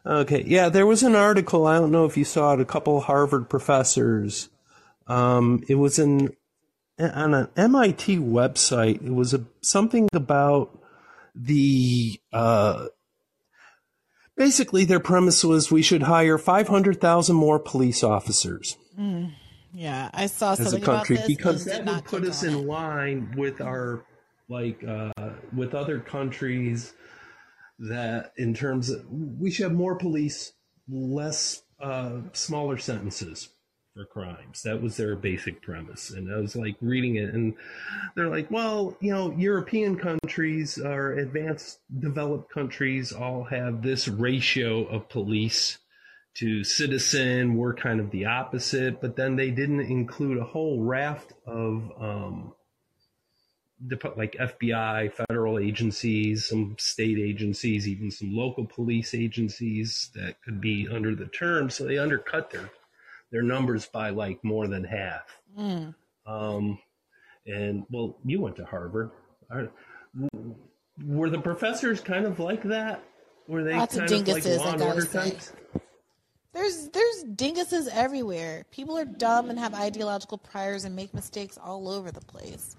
Okay, yeah, there was an article. I don't know if you saw it. A couple Harvard professors. Um, it was in on an MIT website. It was a something about the. Uh, basically, their premise was we should hire five hundred thousand more police officers Mm. Yeah, I saw as a something about country this because that would put us on in line with our like uh, with other countries that in terms of we should have more police less uh, smaller sentences for crimes. That was their basic premise. And i was like reading it and they're like well you know european countries or advanced developed countries all have this ratio of police to citizen. We're kind of the opposite. But then they didn't include a whole raft of um, like FBI, federal agencies, some state agencies, even some local police agencies that could be under the term. So they undercut their their numbers by like more than half. Mm. Um, and well, you went to Harvard. Are- Were the professors kind of like that? Were they Lots of kind of like dinguses, law and order types? There's there's dinguses everywhere. People are dumb and have ideological priors and make mistakes all over the place.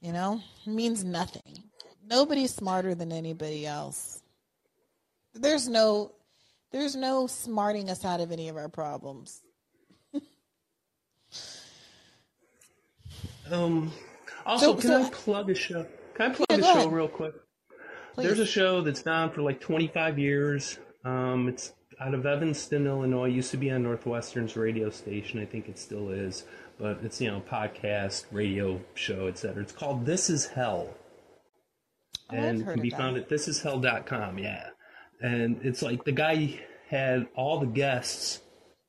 You know, it means nothing. Nobody's smarter than anybody else. There's no there's no smarting us out of any of our problems. Um, also, So- can so- I plug a show? Can I plug Yeah, a show ahead. real quick? Please. There's a show that's been on for like 25 years. Um, it's out of Evanston, Illinois. Used to be on Northwestern's radio station. I think it still is, but it's you know podcast, radio show, etc. It's called This Is Hell, Oh, and can be found at thisishell.com. Yeah, and it's like the guy had all the guests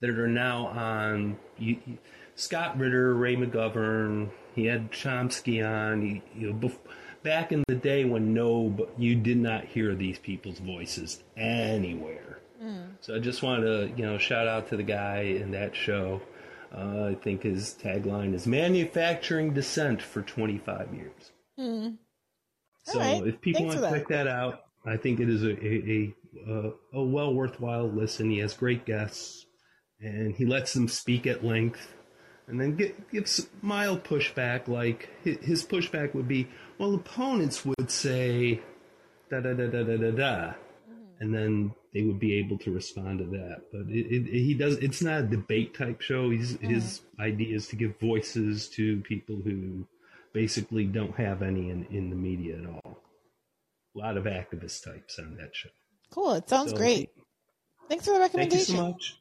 that are now on. You, you- Scott Ritter, Ray McGovern. He had Chomsky on. He, you know, back in the day when no, but you did not hear these people's voices anywhere. Mm. So I just want to, you know, shout out to the guy in that show. Uh, I think his tagline is "Manufacturing Dissent for 25 years." Hmm. So right. if people Thanks want to that. check that out, I think it is a a, a, uh, a well worthwhile listen. He has great guests, and he lets them speak at length, and then get, gives mild pushback. Like his pushback would be, well, opponents would say da da da da da da da, and then they would be able to respond to that. But it, it, he does. It's not a debate type show. He's, His idea is to give voices to people who basically don't have any in, in the media at all. A lot of activist types on that show. Cool. It sounds So, great. Thanks for the Thank you recommendation. so much.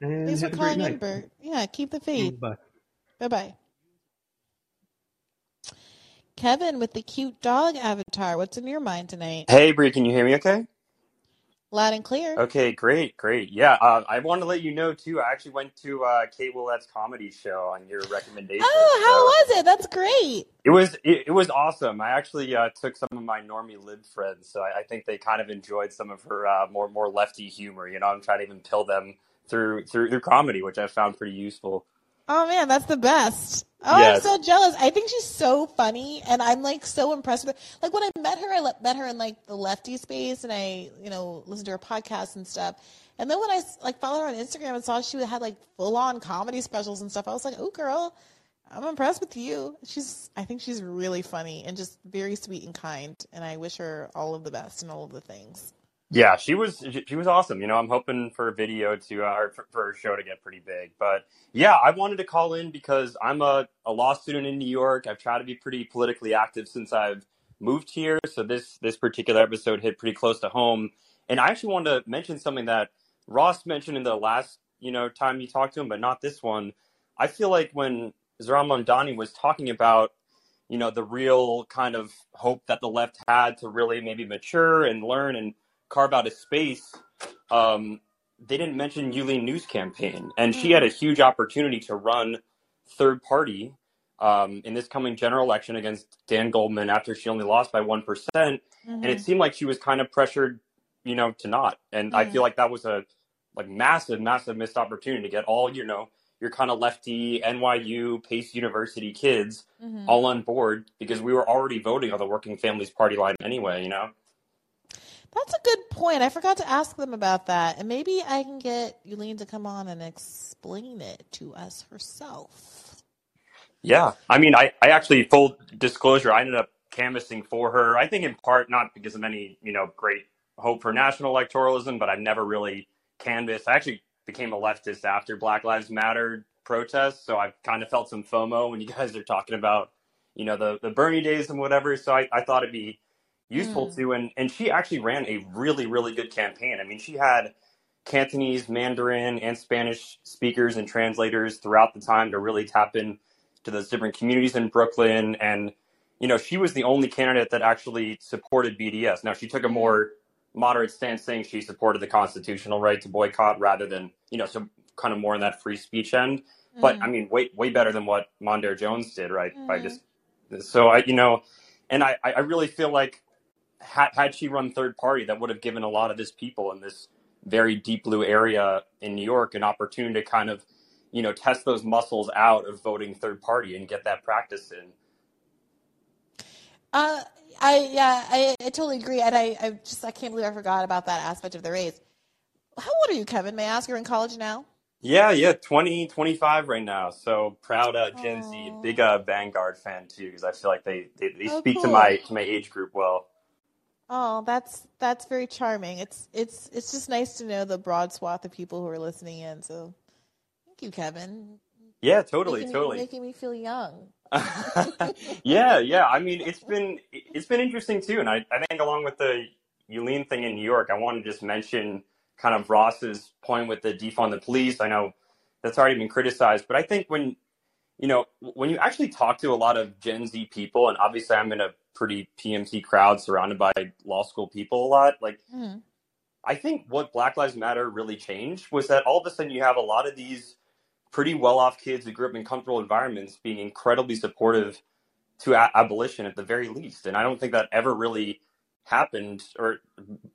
And Thanks for have a great calling in. Bert. Yeah, keep the faith. Mm, bye. Bye bye. Kevin with the cute dog avatar. What's in your mind tonight? Hey, Brie, can you hear me okay? Loud and clear. Okay, great, great. Yeah, uh, I want to let you know, too, I actually went to uh, Kate Willett's comedy show on your recommendation. Oh, how so was it? That's great. it was it, it was awesome. I actually uh, took some of my normie lib friends, so I, I think they kind of enjoyed some of her uh, more more lefty humor. You know, I'm trying to even pill them through through through comedy, which I found pretty useful. Oh man, that's the best. Oh, I'm so jealous. I think she's so funny, and I'm like so impressed with her. Like when I met her, I le- met her in like the lefty space, and I, you know, listened to her podcast and stuff. And then when I like followed her on Instagram and saw she had like full on comedy specials and stuff, I was like, oh girl, I'm impressed with you. She's, I think she's really funny and just very sweet and kind, and I wish her all of the best and all of the things. Yeah, she was she was awesome. You know, I'm hoping for a video to uh, or for, for show to get pretty big. But yeah, I wanted to call in because I'm a, a law student in New York. I've tried to be pretty politically active since I've moved here, so this this particular episode hit pretty close to home. And I actually wanted to mention something that Ross mentioned in the last you know time you talked to him, but not this one. I feel like when Zohran Mamdani was talking about you know the real kind of hope that the left had to really maybe mature and learn and carve out a space. Um, they didn't mention Yuh-Line campaign, and she had a huge opportunity to run third party um, in this coming general election against Dan Goldman after she only lost by one and it seemed like she was kind of pressured, you know, to not. And I feel like that was a like massive, massive missed opportunity to get all you know your kind of lefty NYU Pace University kids Mhm. all on board because we were already voting on the Working Families Party line anyway. You know. That's a good point. I forgot to ask them about that. And maybe I can get Yuh-Line to come on and explain it to us herself. Yeah, I mean, I, I actually full disclosure, I ended up canvassing for her. I think in part not because of any you know great hope for national electoralism, but I've never really canvassed. I actually became a leftist after Black Lives Matter protests, so I've kind of felt some FOMO when you guys are talking about you know the the Bernie days and whatever. So I, I thought it'd be useful Mm. to, and and she actually ran a really really good campaign. I mean, she had Cantonese, Mandarin, and Spanish speakers and translators throughout the time to really tap in to those different communities in Brooklyn. And, you know, she was the only candidate that actually supported BDS. Now, she took a more moderate stance saying she supported the constitutional right to boycott rather than, you know, so kind of more on that free speech end. But I mean, way, way better than what Mondaire Jones did, right? By Mhm. just, so I, you know, and I, I really feel like had, had she run third party, that would have given a lot of this people in this very deep blue area in New York an opportunity to kind of, you know, test those muscles out of voting third party and get that practice in. Uh, I yeah, I, I totally agree, and I, I just I can't believe I forgot about that aspect of the race. How old are you, Kevin? May I ask? You're in college now. Yeah, yeah, 20, 25 right now. So proud uh, Gen Z, big uh, Vanguard fan too, because I feel like they, they, they Oh, speak to my to my age group well. Oh, that's that's very charming. It's it's it's just nice to know the broad swath of people who are listening in. So, thank you, Kevin. Yeah, totally, making totally. Me, making me feel young. yeah, yeah. I mean, it's been it's been interesting too, and I, I think along with the Yuh-Line thing in New York, I want to just mention kind of Ross's point with the defund the police. I know that's already been criticized, but I think when you know when you actually talk to a lot of Gen Z people, and obviously I'm in a pretty PMT crowd surrounded by law school people a lot, like Mhm. I think what Black Lives Matter really changed was that all of a sudden you have a lot of these pretty well off kids who grew up in comfortable environments being incredibly supportive to a- abolition at the very least. And I don't think that ever really happened or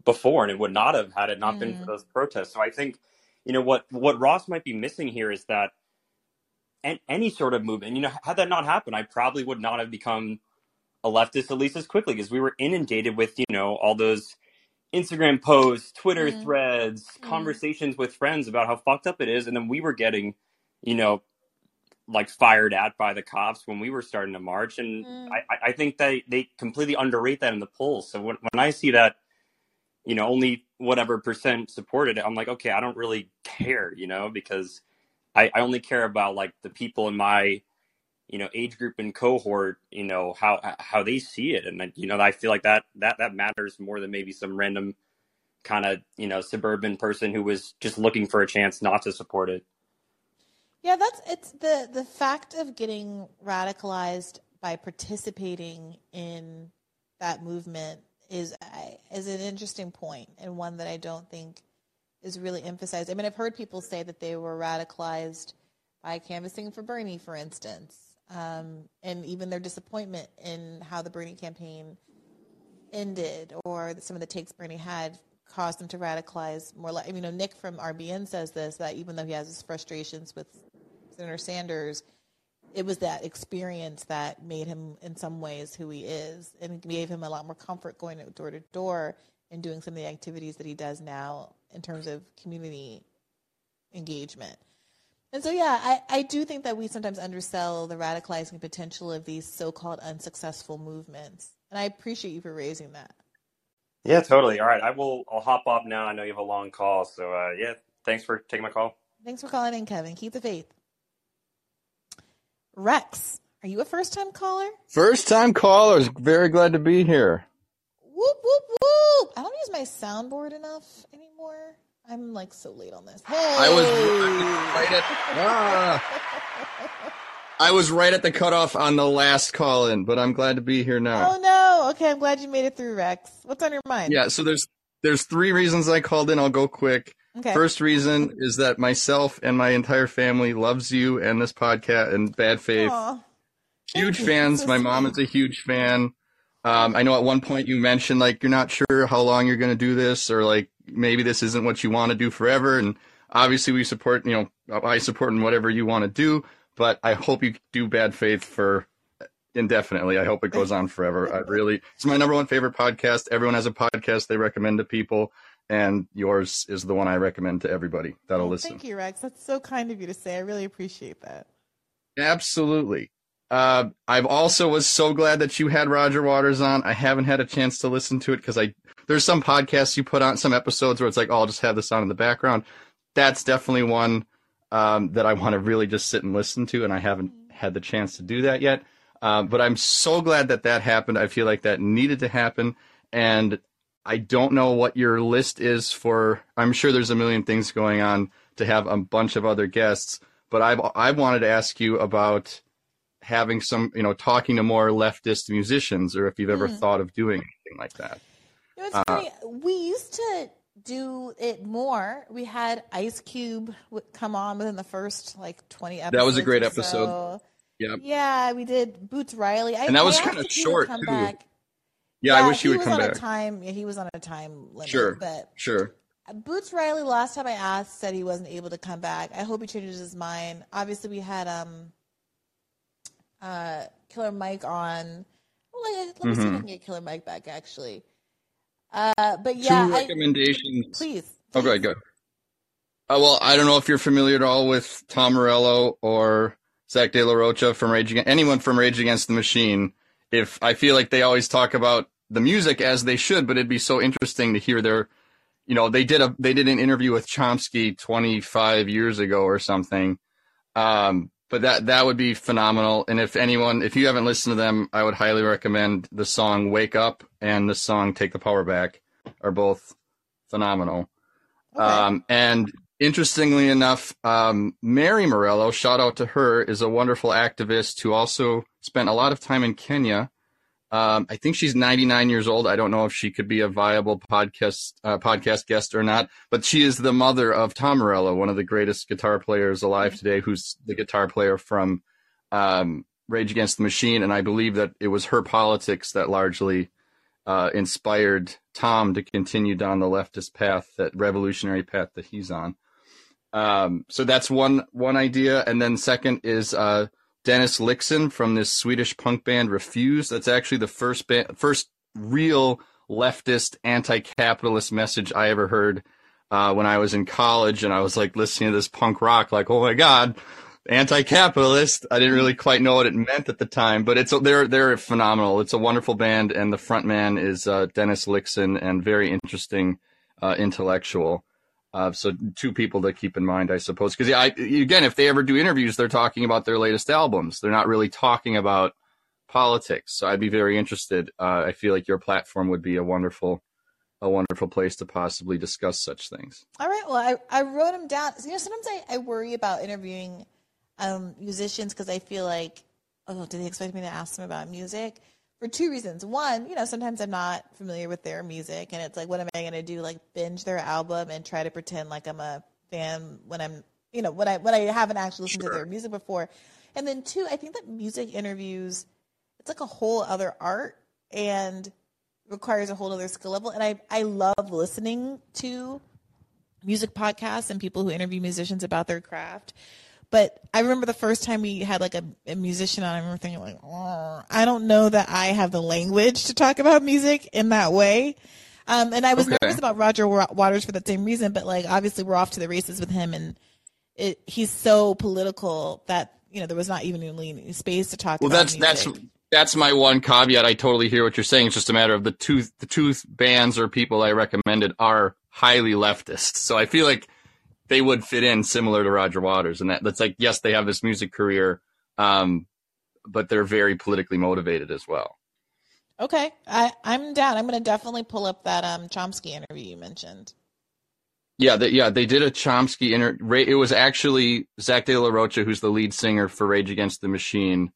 before, and it would not have had it not been for Mm. those protests. So I think, you know, what what Ross might be missing here is that an- any sort of movement, you know, had that not happened, I probably would not have become a leftist at least as quickly because we were inundated with, you know, all those Instagram posts, Twitter Mhm. threads, Mhm. conversations with friends about how fucked up it is, and then we were getting, you know, like fired at by the cops when we were starting to march, and Mm. I, I- think they they completely underrate that in the polls. So when when I see that, you know, only whatever percent supported it, I'm like, okay, I don't really care, you know, because I, I only care about like the people in my you know age group and cohort you know how how they see it. And you know i feel like that that that matters more than maybe some random kind of you know suburban person who was just looking for a chance not to support it. Yeah, that's it's the the fact of getting radicalized by participating in that movement is is an interesting point and one that I don't think is really emphasized. I mean, I've heard people say that they were radicalized by canvassing for Bernie, for instance, um, and even their disappointment in how the Bernie campaign ended or some of the takes Bernie had caused them to radicalize more like, you know, Nick from RBN says this, that even though he has his frustrations with Senator Sanders, it was that experience that made him in some ways who he is and gave him a lot more comfort going door to door and doing some of the activities that he does now in terms of community engagement. And so, yeah, I, I do think that we sometimes undersell the radicalizing potential of these so-called unsuccessful movements. And I appreciate you for raising that. yeah totally all right i will i'll hop off now i know you have a long call so uh, yeah thanks for taking my call Thanks for calling in, Kevin. Keep the faith. Rex Are you a first time caller? First time callers. Very glad to be here. Whoop whoop whoop! I don't use my soundboard enough anymore. I'm like so late on this. Hey! I was right at ah, I was right at the cutoff on the last call in, but I'm glad to be here now. Oh no! Okay, I'm glad you made it through, Rex. What's on your mind? Yeah, so there's there's three reasons I called in. I'll go quick. Okay. First reason is that myself and my entire family loves you and this podcast and Bad Faith. Aw. huge fans. So My sweet. mom is a huge fan. Um, I know at one point you mentioned like you're not sure how long you're going to do this, or like maybe this isn't what you want to do forever. And obviously, we support. You know, I support in whatever you want to do. But I hope you do Bad Faith for indefinitely. I hope it goes on forever. I really, it's my number one favorite podcast. Everyone has a podcast they recommend to people, and yours is the one I recommend to everybody that'll oh, listen. Thank you, Rex. That's so kind of you to say. I really appreciate that. Absolutely. Uh, I've also was so glad that you had Roger Waters on. I haven't had a chance to listen to it because I there's some podcasts you put on some episodes where it's like, oh, I'll just have this on in the background. That's definitely one um, that I want to really just sit and listen to, and I haven't had the chance to do that yet. Um, but I'm so glad that that happened. I feel like that needed to happen, and I don't know what your list is for. I'm sure there's a million things going on to have a bunch of other guests, but I've I wanted to ask you about having some, you know, talking to more leftist musicians, or if you've ever Mm. thought of doing anything like that. You know, it's Uh, funny. We used to do it more. We had Ice Cube come on within the first like 20 episodes. That was a great episode. so. Yep. Yeah, we did Boots Riley. I, And that was he would short, too. Back. Yeah, I wish he he would come on back. a time. Yeah, he was on a time limit. Sure, But sure. Boots Riley, last time I asked, said he wasn't able to come back. I hope he changes his mind. Obviously, we had um, uh, Killer Mike on. Well, let me see if I can get Killer Mike back. Actually, uh, but yeah, Two I, recommendations. please. Oh, go ahead, go. ahead. Uh, well, I don't know if you're familiar at all with Tom Morello or Zach De La Rocha from Rage Against anyone from Rage Against the Machine. If I feel like they always talk about the music as they should, but it'd be so interesting to hear their, you know, they did a they did an interview with Chomsky 25 years ago or something. Um, but that that would be phenomenal. And if anyone, if you haven't listened to them, I would highly recommend the song "Wake Up" and the song "Take the Power Back" are both phenomenal. Um, and interestingly enough, um, Mary Morello, shout out to her, is a wonderful activist who also spent a lot of time in Kenya. Um, I think she's 99 years old. I don't know if she could be a viable podcast uh, podcast guest or not, but she is the mother of Tom Morello, one of the greatest guitar players alive today, who's the guitar player from um, Rage Against the Machine. And I believe that it was her politics that largely uh, inspired Tom to continue down the leftist path, that revolutionary path that he's on. Um, so that's one one idea, and then second is uh, Dennis Lyxzén from this Swedish punk band Refused. That's actually the first first real leftist anti-capitalist message I ever heard uh, when I was in college, and I was like listening to this punk rock, like, oh my god, anti-capitalist. I didn't really quite know what it meant at the time, but it's they're they're phenomenal. It's a wonderful band, and the front man is uh, Dennis Lyxzén, and very interesting uh, intellectual. Uh, so two people to keep in mind, I suppose, because I, again, if they ever do interviews, they're talking about their latest albums. They're not really talking about politics. So I'd be very interested. Uh, I feel like your platform would be a wonderful, a wonderful place to possibly discuss such things. All right. Well, I, I wrote them down. You know, sometimes I, I worry about interviewing um, musicians because I feel like, oh, do they expect me to ask them about music? For two reasons. One, you know, sometimes I'm not familiar with their music, and it's like, what am I going to do? Like binge their album and try to pretend like I'm a fan when I'm, you know, when I when I haven't actually listened to their music before. And then two, I think that music interviews, it's like a whole other art and requires a whole other skill level. And I I love listening to music podcasts and people who interview musicians about their craft. But I remember the first time we had like a, a musician on, I remember thinking like, "Oh, I don't know that I have the language to talk about music in that way. Um, and I was Okay. nervous about Roger Waters for that same reason, but like obviously we're off to the races with him, and it, he's so political that you know there was not even really any space to talk Well, about that's that's music. that's my one caveat. I totally hear what you're saying. It's just a matter of the two the two bands or people I recommended are highly leftist. So I feel like they would fit in similar to Roger Waters, and that that's like yes, they have this music career, um, but they're very politically motivated as well. Okay, I I'm down. I'm going to definitely pull up that um Chomsky interview you mentioned. Yeah, they, yeah, they did a Chomsky interview. It was actually Zach De La Rocha, who's the lead singer for Rage Against the Machine,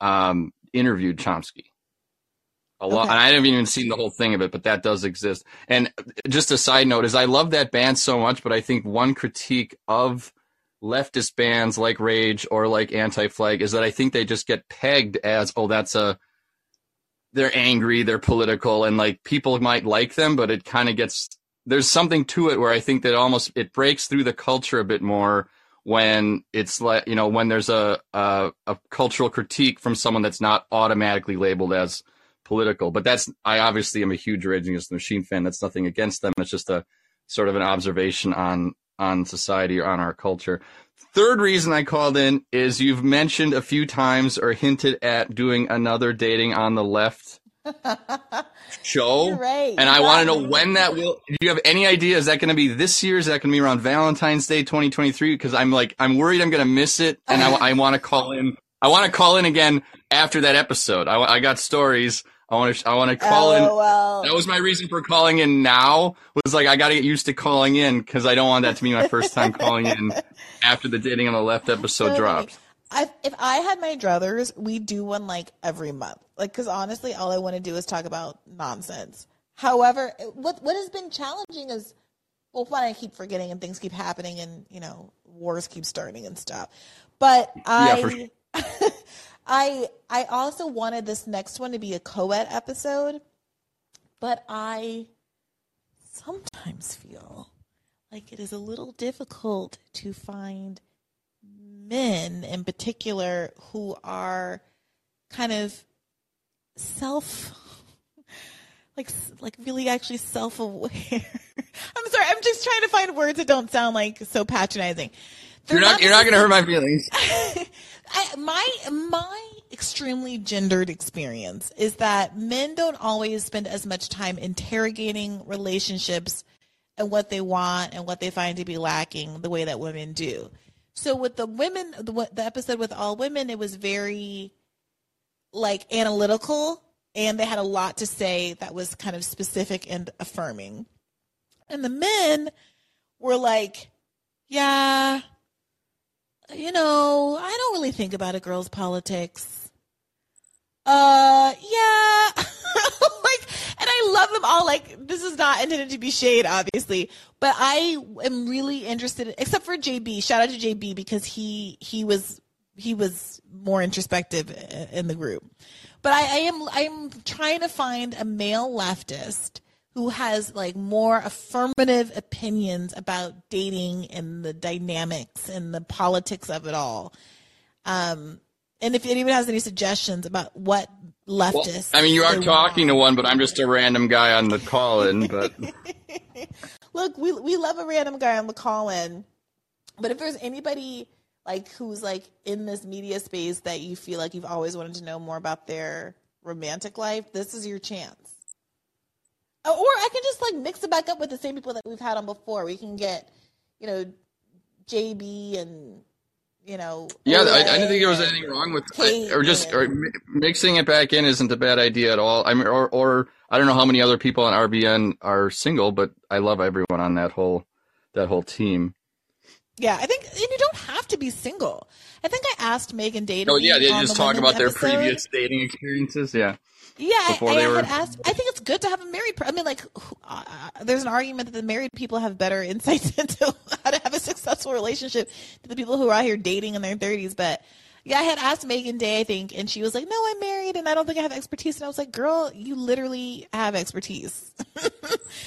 um, interviewed Chomsky. A lot, Okay. and I haven't even seen the whole thing of it, but that does exist. And just a side note is, I love that band so much, but I think one critique of leftist bands like Rage or like Anti Flag is that I think they just get pegged as, oh, that's a they're angry, they're political, and like people might like them, but it kind of gets there's something to it where I think that almost it breaks through the culture a bit more when it's like you know when there's a a, a cultural critique from someone that's not automatically labeled as political. But that's I obviously am a huge Rage Against the Machine fan. That's nothing against them. It's just a sort of an observation on on society or on our culture. Third reason I called in is you've mentioned a few times or hinted at doing another dating on the left show. Right. And I want to know when that will. Do you have any idea? Is that going to be this year? Is that going to be around Valentine's Day 2023? Because I'm like, I'm worried I'm going to miss it. And I, want to call in. I want to call in again after that episode. I, I got stories. I want to, I want to call in. Oh, that was my reason for calling in now. Was like I got to get used to calling in because I don't want that to be my first time calling in after the dating on the left episode So drops. I, if I had my druthers, we do one like every month. Like, because honestly, all I want to do is talk about nonsense. However, what what has been challenging is, well, one, I keep forgetting and things keep happening, and you know, wars keep starting and stuff. But Yeah, for I, I, also wanted this next one to be a co-ed episode, but I sometimes feel like it is a little difficult to find men in particular who are kind of self like like really actually self-aware i'm sorry i'm just trying to find words that don't sound like so patronizing You're not, you're not going to hurt my feelings. I, my my extremely gendered experience is that men don't always spend as much time interrogating relationships and what they want and what they find to be lacking the way that women do. So with the women, the, the episode with all women, it was very like analytical, and they had a lot to say that was kind of specific and affirming. And the men were like, yeah, you know, I don't really think about a girl's politics. Uh, yeah. like, and I love them all. Like, this is not intended to be shade, obviously, but I am really interested, except for JB. Shout out to JB because he, he was, he was more introspective in the group. But I, I am, I'm trying to find a male leftist who has like more affirmative opinions about dating and the dynamics and the politics of it all. Um, and if anyone has any suggestions about what Well, leftists, I mean, you are talking to one, but I'm just a random guy on the call in. But Look, we we love a random guy on the call in, but if there's anybody like who's like in this media space that you feel like you've always wanted to know more about their romantic life, this is your chance. Or I can just like mix it back up with the same people that we've had on before. We can get, you know, JB and you know. yeah, I, I didn't think there was anything wrong with Kate or just or mixing it back in isn't a bad idea at all. I mean, or or I don't know how many other people on RBN are single, but I love everyone on that whole that whole team. Yeah, I think and you don't have to be single. I think I asked Meagan to Oh yeah, they just the talk about their previous dating experiences. Yeah. Yeah, I, before I they had were- asked. I think it's good to have a married. Per- I mean, like, uh, there's an argument that the married people have better insights into how to have a successful relationship to the people who are out here dating in their 30s. But yeah, I had asked Meagan Day, I think, and she was like, "No, I'm married, and I don't think I have expertise." And I was like, "Girl, you literally have expertise."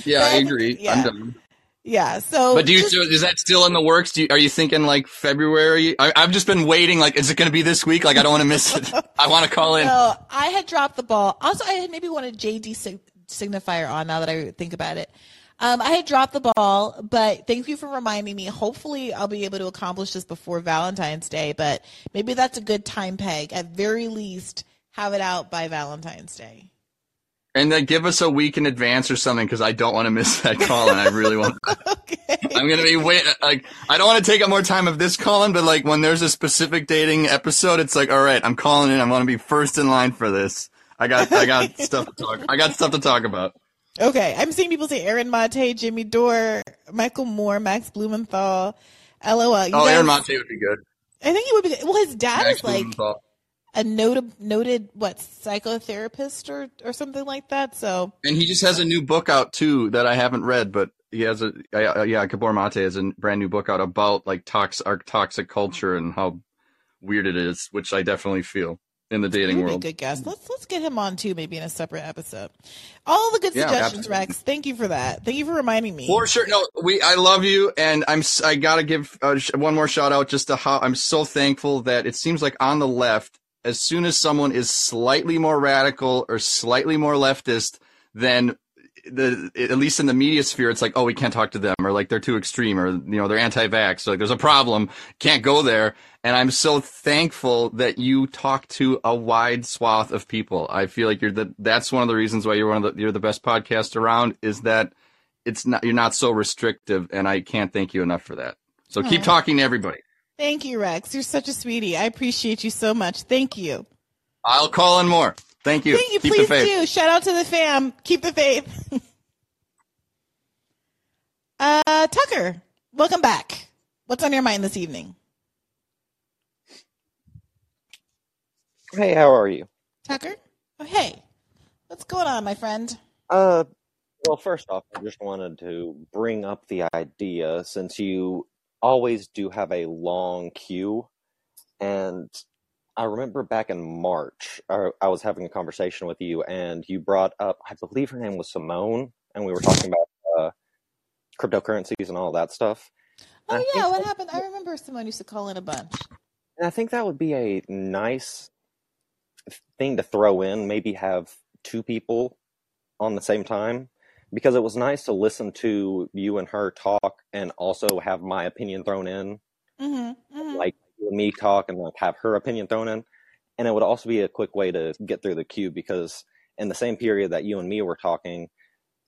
Yeah, I I agree. yeah. I'm done. Yeah. So, But do you? just- so is that still in the works? Do you, are you thinking like February? I, I've just been waiting. Like, is it going to be this week? Like, I don't want to miss it. I want to call in. No, I had dropped the ball. Also, I had maybe wanted JD sig- signifier on now that I think about it. Um, I had dropped the ball, but thank you for reminding me. Hopefully, I'll be able to accomplish this before Valentine's Day, but maybe that's a good time peg. At very least, have it out by Valentine's Day. And then give us a week in advance or something because I don't want to miss that call and I really want. okay. I'm gonna be wait like I don't want to take up more time of this calling, but like when there's a specific dating episode, it's like all right, I'm calling in. I want to be first in line for this. I got I got stuff to talk. I got stuff to talk about. Okay, I'm seeing people say Aaron Mate, Jimmy Dore, Michael Moore, Max Blumenthal. LOL. You oh, guys- Aaron Monte would be good. I think he would be. Well, his dad Max is like Blumenthal. A noted noted what psychotherapist or or something like that. So And he just has a new book out too that I haven't read, but he has a uh, yeah, Gabor Mate has a brand new book out about like tox our toxic culture and how weird it is, which I definitely feel in the he dating world. good guess. Let's let's get him on too, maybe in a separate episode. All the good Yeah, suggestions, absolutely. Rex. Thank you for that. Thank you for reminding me. For sure. No, we. I love you, and I'm. I gotta give uh, one more shout out just to how I'm so thankful that it seems like on the left, as soon as someone is slightly more radical or slightly more leftist, then the at least in the media sphere, it's like, oh, we can't talk to them, or like they're too extreme, or you know they're anti-vax. Like there's a problem, can't go there. And I'm so thankful that you talk to a wide swath of people. I feel like you're the. That's one of the reasons why you're one of the. You're the best podcast around. Is that it's not you're not so restrictive and I can't thank you enough for that. So keep talking to everybody. Thank you, Rex. You're such a sweetie. I appreciate you so much. Thank you. I'll call in more. Thank you. Thank you. keep Please do. Shout out to the fam. Keep the faith. uh, Tucker, welcome back. What's on your mind this evening? Hey, how are you? Tucker? Oh, hey. What's going on, my friend? Uh, well, first off, I just wanted to bring up the idea since you always do have a long queue, and I remember back in March, I, was having a conversation with you, and you brought up, I believe her name was Simone, and we were talking about uh, cryptocurrencies and all that stuff. Oh, I yeah. What happened? I remember someone used to call in a bunch. And I think that would be a nice thing to throw in, maybe have two people on the same time. Because it was nice to listen to you and her talk and also have my opinion thrown in, Mm-hmm. mm-hmm. like me talk and like have her opinion thrown in. And it would also be a quick way to get through the queue because in the same period that you and me were talking,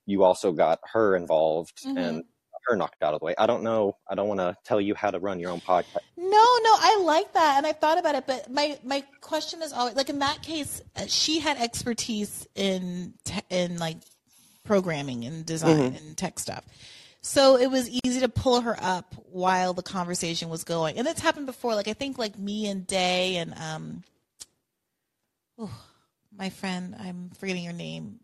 you also got her involved Mhm. and her knocked out of the way. I don't know. I don't want to tell you how to run your own podcast. No, no, I like that, and I thought about it. But my my question is always like in that case, uh, she had expertise in in like programming and design Mhm. and tech stuff, so it was easy to pull her up while the conversation was going. And it's happened before. Like I think like me and Day and um, oh, my friend, I'm forgetting your name.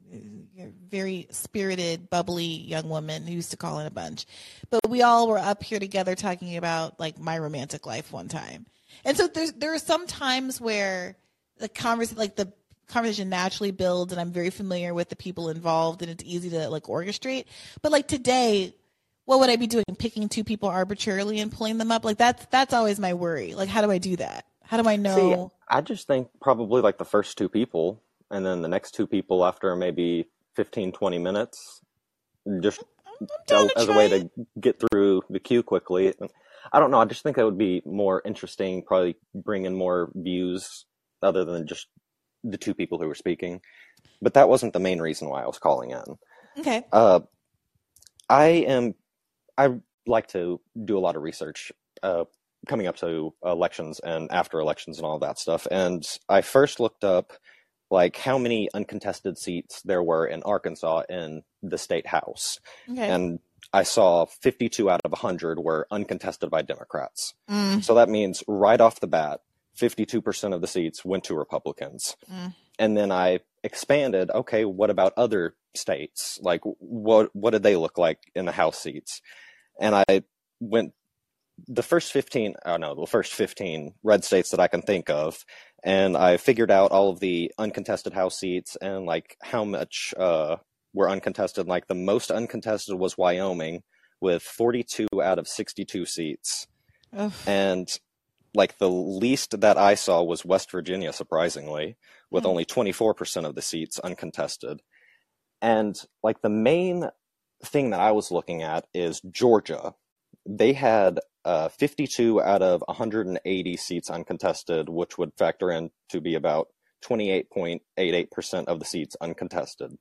You're very spirited, bubbly young woman who used to call in a bunch. But we all were up here together talking about like my romantic life one time. And so there's there are some times where the conversation like the conversation naturally builds and I'm very familiar with the people involved and it's easy to like orchestrate. But like today, what would I be doing? Picking two people arbitrarily and pulling them up? Like that's that's always my worry. Like how do I do that? How do I know See, I just think probably like the first two people, and then the next two people after maybe 15, 20 minutes, just as a way to get through the queue quickly. I don't know. I just think that would be more interesting, probably bring in more views other than just the two people who were speaking. But that wasn't the main reason why I was calling in. Okay. Uh, I am. I like to do a lot of research uh, coming up to elections and after elections and all that stuff. And I first looked up like how many uncontested seats there were in Arkansas in the state house, Okay. and I saw 52 out of 100 were uncontested by Democrats. Mm. So that means right off the bat, 52% of the seats went to Republicans. Mm. And then I expanded, okay, what about other states? Like what what did they look like in the house seats? And I went the first 15 oh no, the first 15 red states that I can think of and I figured out all of the uncontested house seats and like how much uh were uncontested. Like the most uncontested was Wyoming with 42 out of 62 seats. Ugh. And like the least that I saw was West Virginia, surprisingly, with Hmm. only 24% of the seats uncontested. And like the main thing that I was looking at is Georgia. They had uh, 52 out of 180 seats uncontested, which would factor in to be about 28.88% of the seats uncontested.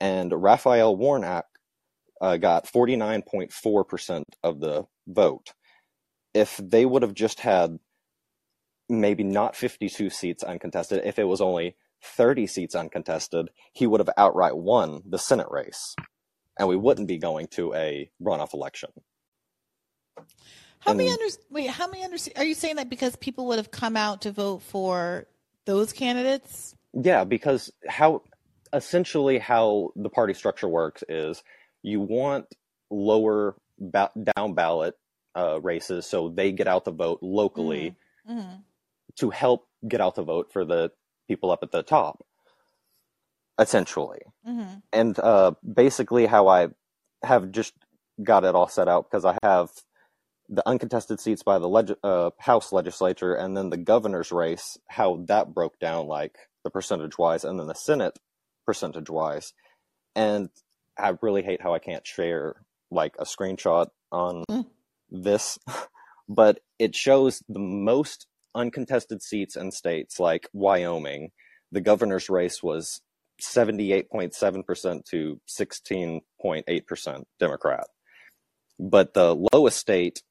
and Raphael Warnock uh, got 49.4% of the vote. If they would have just had maybe not 52 seats uncontested, if it was only 30 seats uncontested, he would have outright won the Senate race. And we wouldn't be going to a runoff election. How many under wait? How many under? Are you saying that because people would have come out to vote for those candidates? Yeah, because how essentially how the party structure works is you want lower ba- down ballot uh, races so they get out the vote locally Mm-hmm. to help get out the vote for the people up at the top, essentially. Mm-hmm. And uh, basically, how I have just got it all set out because I have the uncontested seats by the leg- uh, House legislature and then the governor's race, how that broke down, like the percentage wise, and then the Senate percentage wise. And I really hate how I can't share like a screenshot on Mm. This, but it shows the most uncontested seats in states like Wyoming. The governor's race was 78.7% to 16.8% Democrat. But the lowest state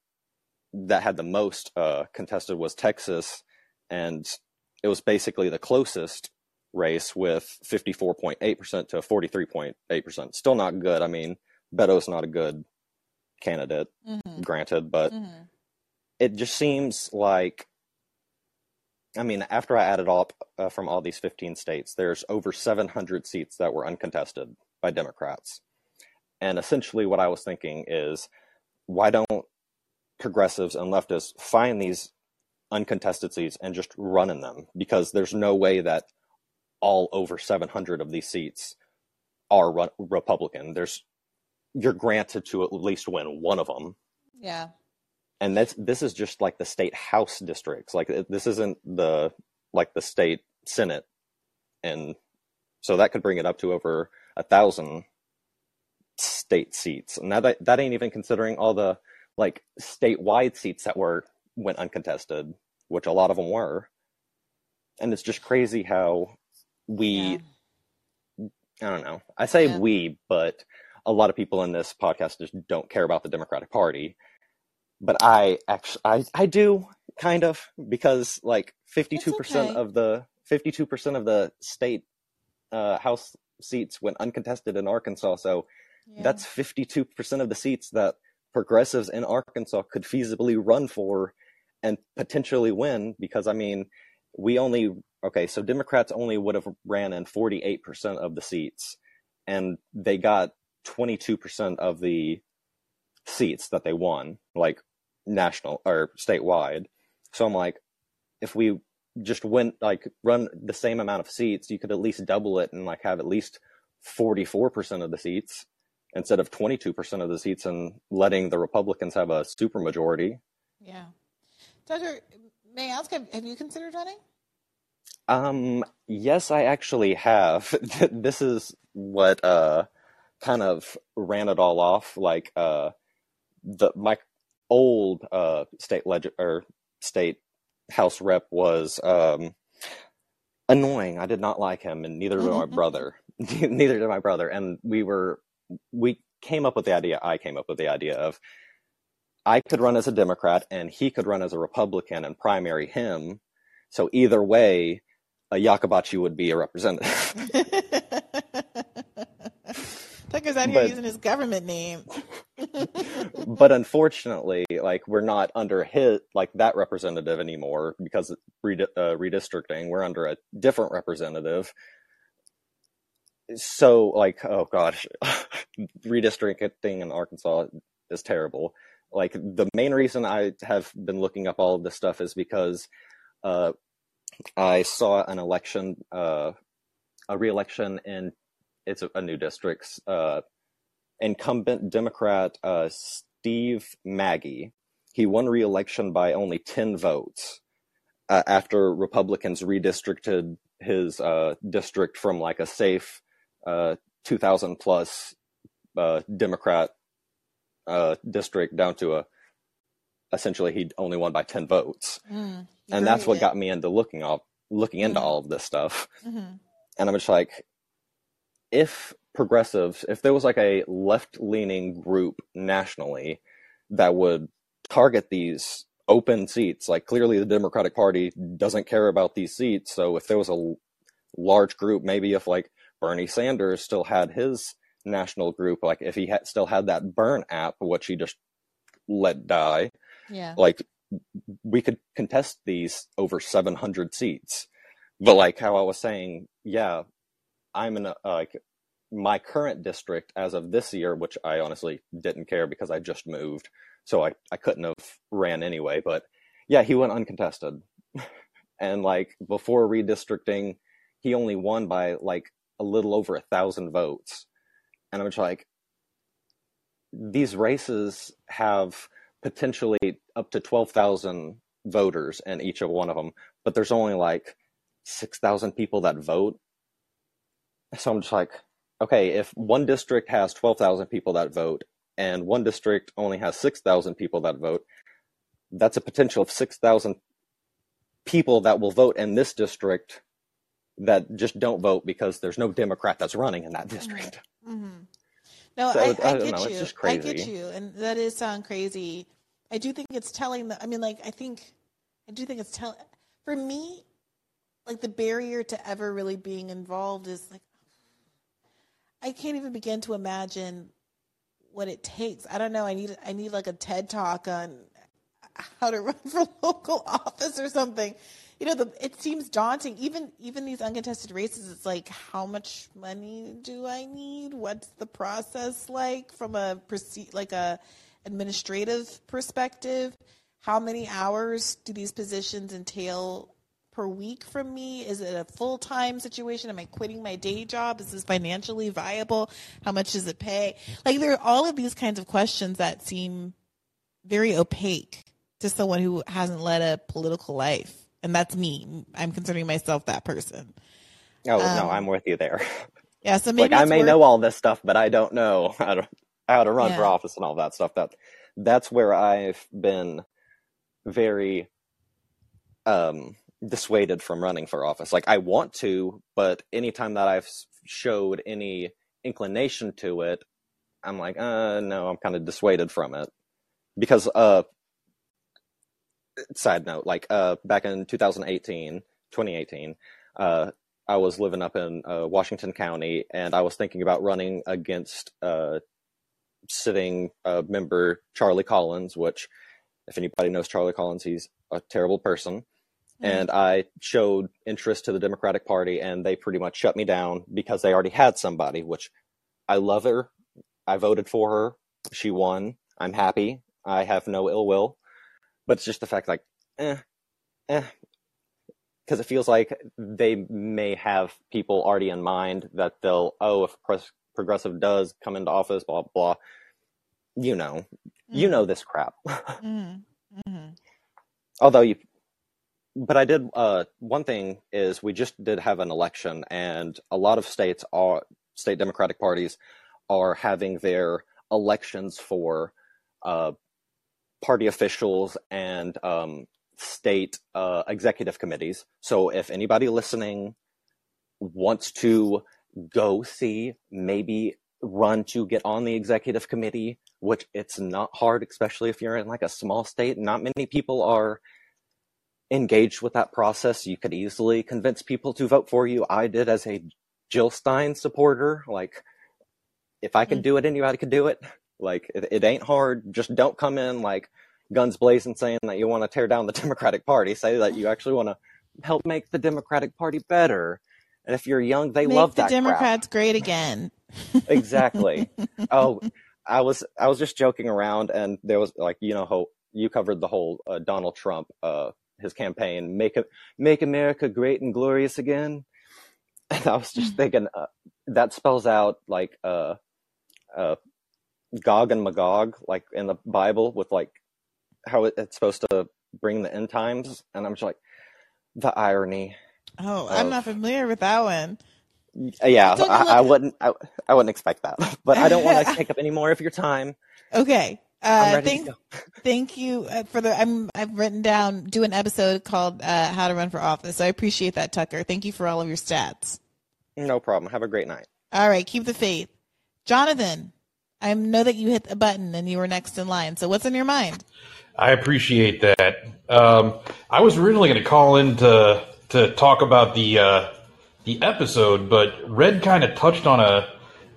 that had the most uh, contested was Texas, and it was basically the closest race with 54.8% to 43.8%. Still not good. I mean, Beto's not a good candidate, Mm-hmm. granted, but Mm-hmm. it just seems like I mean, after I added up uh, from all these 15 states, there's over 700 seats that were uncontested by Democrats. And essentially, what I was thinking is, why don't progressives and leftists find these uncontested seats and just run in them? Because there's no way that all over 700 of these seats are Republican. There's you're granted to at least win one of them Yeah. and that's this is just like the state house districts like this isn't the like the state senate and so that could bring it up to over a thousand state seats and that that ain't even considering all the like statewide seats that were went uncontested which a lot of them were and it's just crazy how we Yeah. I don't know. I say Yeah. we, but a lot of people in this podcast just don't care about the Democratic Party. But I actually, I, I do kind of because like fifty-two percent of the fifty-two percent of the state uh, House seats went uncontested in Arkansas. So Yeah. that's fifty-two percent of the seats that progressives in Arkansas could feasibly run for and potentially win. Because I mean, we only okay, so Democrats only would have ran in forty-eight percent of the seats, and they got twenty-two percent of the seats that they won, like national or statewide. So I'm like, if we just went like run the same amount of seats, you could at least double it and like have at least 44% of the seats instead of 22% of the seats and letting the Republicans have a supermajority. Yeah. Doctor, may I ask, have, have you considered running? Um, yes, I actually have. this is what uh kind of ran it all off. Like uh the my old uh state leg or state house rep was um annoying. I did not like him, and neither did my brother. neither did my brother. And we were we came up with the idea. I came up with the idea of I could run as a Democrat and he could run as a Republican and primary him. So either way, a Yakabachi would be a representative. Tucker's out here But- using his government name. but unfortunately, like we're not under his like that representative anymore because redi- uh, redistricting. We're under a different representative. So, like, oh gosh, redistricting in Arkansas is terrible. Like the main reason I have been looking up all of this stuff is because uh, I saw an election, uh, a re-election in it's a, a new districts. Uh, incumbent Democrat uh, Steve Magie. He won re-election by only 10 votes uh, after Republicans redistricted his uh, district from like a safe uh, 2,000 plus uh, Democrat uh, district down to a essentially he only won by 10 votes. Mm, And that's what got me into looking up looking into all of this stuff hmm and I'm just like, if progressives, if there was like a left leaning group nationally that would target these open seats, like clearly the Democratic Party doesn't care about these seats. So if there was a large group, maybe if like Bernie Sanders still had his national group, like if he had still had that burn app, which he just let die, Yeah. like we could contest these over 700 seats. But like how I was saying, yeah, I'm in a, like my current district as of this year, which I honestly didn't care because I just moved, so I, I couldn't have ran anyway. But yeah, he went uncontested, and like before redistricting, he only won by like a little over a thousand votes, and I'm just like, these races have potentially up to twelve thousand voters in each of one of them, but there's only like six thousand people that vote. So I'm just like, okay, if one district has 12,000 people that vote and one district only has 6,000 people that vote, that's a potential of 6,000 people that will vote in this district that just don't vote because there's no Democrat that's running in that district. hmm No, So I, I, I don't get know, you. it's just I get you, and that is sound crazy. I do think it's telling. That I mean, like, I think, I do think it's telling. For me, like the barrier to ever really being involved is like, I can't even begin to imagine what it takes. I don't know. I need I need like a TED talk on how to run for local office or something. You know, the, it seems daunting. Even even these uncontested races, it's like, how much money do I need? What's the process like from a like a administrative perspective? How many hours do these positions entail per week from me? Is it a full time situation? Am I quitting my day job? Is this financially viable? How much does it pay? Like there are all of these kinds of questions that seem very opaque to someone who hasn't led a political life. And that's me. I'm considering myself that person. Oh, no, Um, I'm with you there. Yeah, so maybe like I may worth- know all this stuff, but I don't know how to how to run for office and all that stuff. That that's where I've been very um dissuaded from running for office. Like I want to, but anytime that I've showed any inclination to it, I'm like, uh no, I'm kind of dissuaded from it. Because uh side note, like uh back in 2018, 2018, uh I was living up in uh, Washington County, and I was thinking about running against uh, sitting uh, member Charlie Collins. Which, if anybody knows Charlie Collins, he's a terrible person. And I showed interest to the Democratic Party, and they pretty much shut me down because they already had somebody. Which I love her. I voted for her. She won. I'm happy. I have no ill will. But it's just the fact, like, eh, eh, because it feels like they may have people already in mind that they'll oh if pres- progressive does come into office blah blah you know you know this crap Mhm. Mhm. although you but i did uh one thing is we just did have an election and a lot of states are state democratic parties are having their elections for uh party officials and um state uh, executive committees. So if anybody listening wants to go see, maybe run to get on the executive committee, which it's not hard, especially if you're in like a small state. Not many people are engaged with that process. You could easily convince people to vote for you. I did as a Jill Stein supporter. Like, if I could do it, anybody could do it. Like, it, it ain't hard. Just don't come in like guns blazing saying that you want to tear down the Democratic Party. Say that you actually want to help make the Democratic Party better. And if you're young, they Make love the that crap. Democrats great again. exactly. Oh, I was I was just joking around, and there was like you know how you covered the whole uh, Donald Trump uh, his campaign make make America great and glorious again. And I was just thinking uh, that spells out like uh, uh, Gog and Magog, like in the Bible, with like how it, it's supposed to bring the end times, and I'm just like the irony. Oh, I'm not familiar with that one. Yeah, I, I, wouldn't. I, I wouldn't expect that, but I don't want to take up any more of your time. Okay. I'm Uh, ready to thank, go. thank you uh, for the. I'm. I've written down do an episode called uh, "How to Run for Office." So I appreciate that, Tucker. Thank you for all of your stats. No problem. Have a great night. All right, keep the faith. Jonathan, I know that you hit a button and you were next in line. So what's in your mind? I appreciate that. Um, I was originally going to call in to to talk about the uh, the episode, but Red kind of touched on a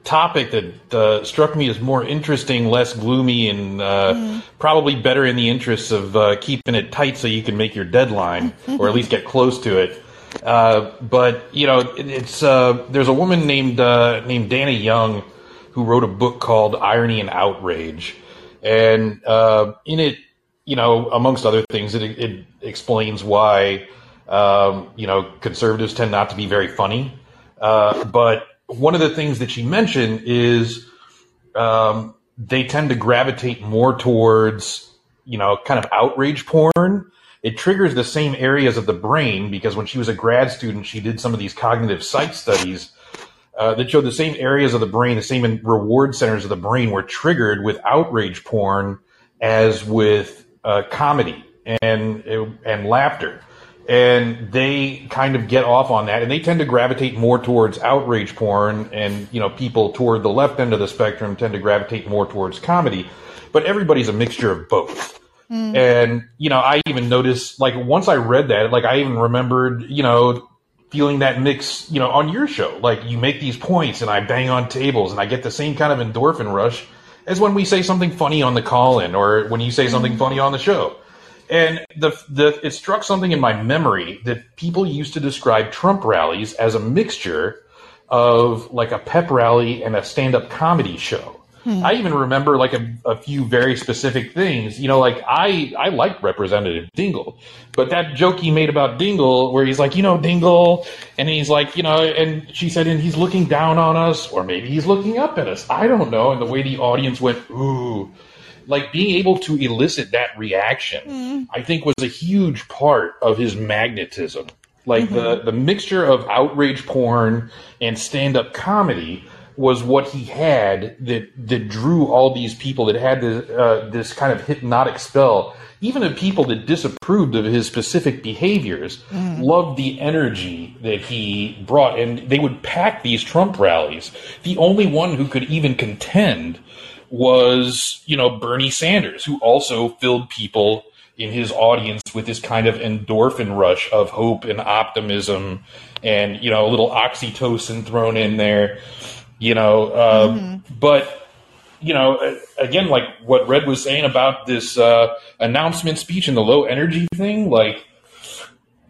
topic that uh, struck me as more interesting, less gloomy, and uh, probably better in the interests of uh, keeping it tight so you can make your deadline or at least get close to it. Uh, but you know, it, it's uh, there's a woman named uh, named Dana Young who wrote a book called Irony and Outrage, and in it, you know, amongst other things, it, it explains why um, you know conservatives tend not to be very funny. Uh, but one of the things that she mentioned is um, they tend to gravitate more towards you know kind of outrage porn it triggers the same areas of the brain because when she was a grad student, she did some of these cognitive psych studies uh, that showed the same areas of the brain, the same reward centers of the brain were triggered with outrage porn as with uh, comedy and and laughter. And they kind of get off on that, and they tend to gravitate more towards outrage porn, and you know, people toward the left end of the spectrum tend to gravitate more towards comedy. But everybody's a mixture of both. Hmm. And, you know, I even noticed, like, once I read that, like, I even remembered, you know, feeling that mix, you know, on your show. Like, you make these points and I bang on tables and I get the same kind of endorphin rush as when we say something funny on the call in or when you say something hmm. funny on the show. And the, the, it struck something in my memory that people used to describe Trump rallies as a mixture of like a pep rally and a stand up comedy show. Hmm. I even remember like a, a few very specific things. You know, like I I like Representative Dingell, but that joke he made about Dingell, where he's like, you know, Dingell, and he's like, you know, and she said, and he's looking down on us, or maybe he's looking up at us. I don't know. And the way the audience went, ooh, like being able to elicit that reaction, mm-hmm. I think was a huge part of his magnetism. Like the mm-hmm. the mixture of outrage porn and stand up comedy was what he had that that drew all these people that had this, uh, this kind of hypnotic spell. Even the people that disapproved of his specific behaviors mm-hmm. loved the energy that he brought, and they would pack these Trump rallies. The only one who could even contend was, you know, Bernie Sanders, who also filled people in his audience with this kind of endorphin rush of hope and optimism, and you know, a little oxytocin thrown in there you know uh, but you know again like what red was saying about this uh, announcement speech and the low energy thing like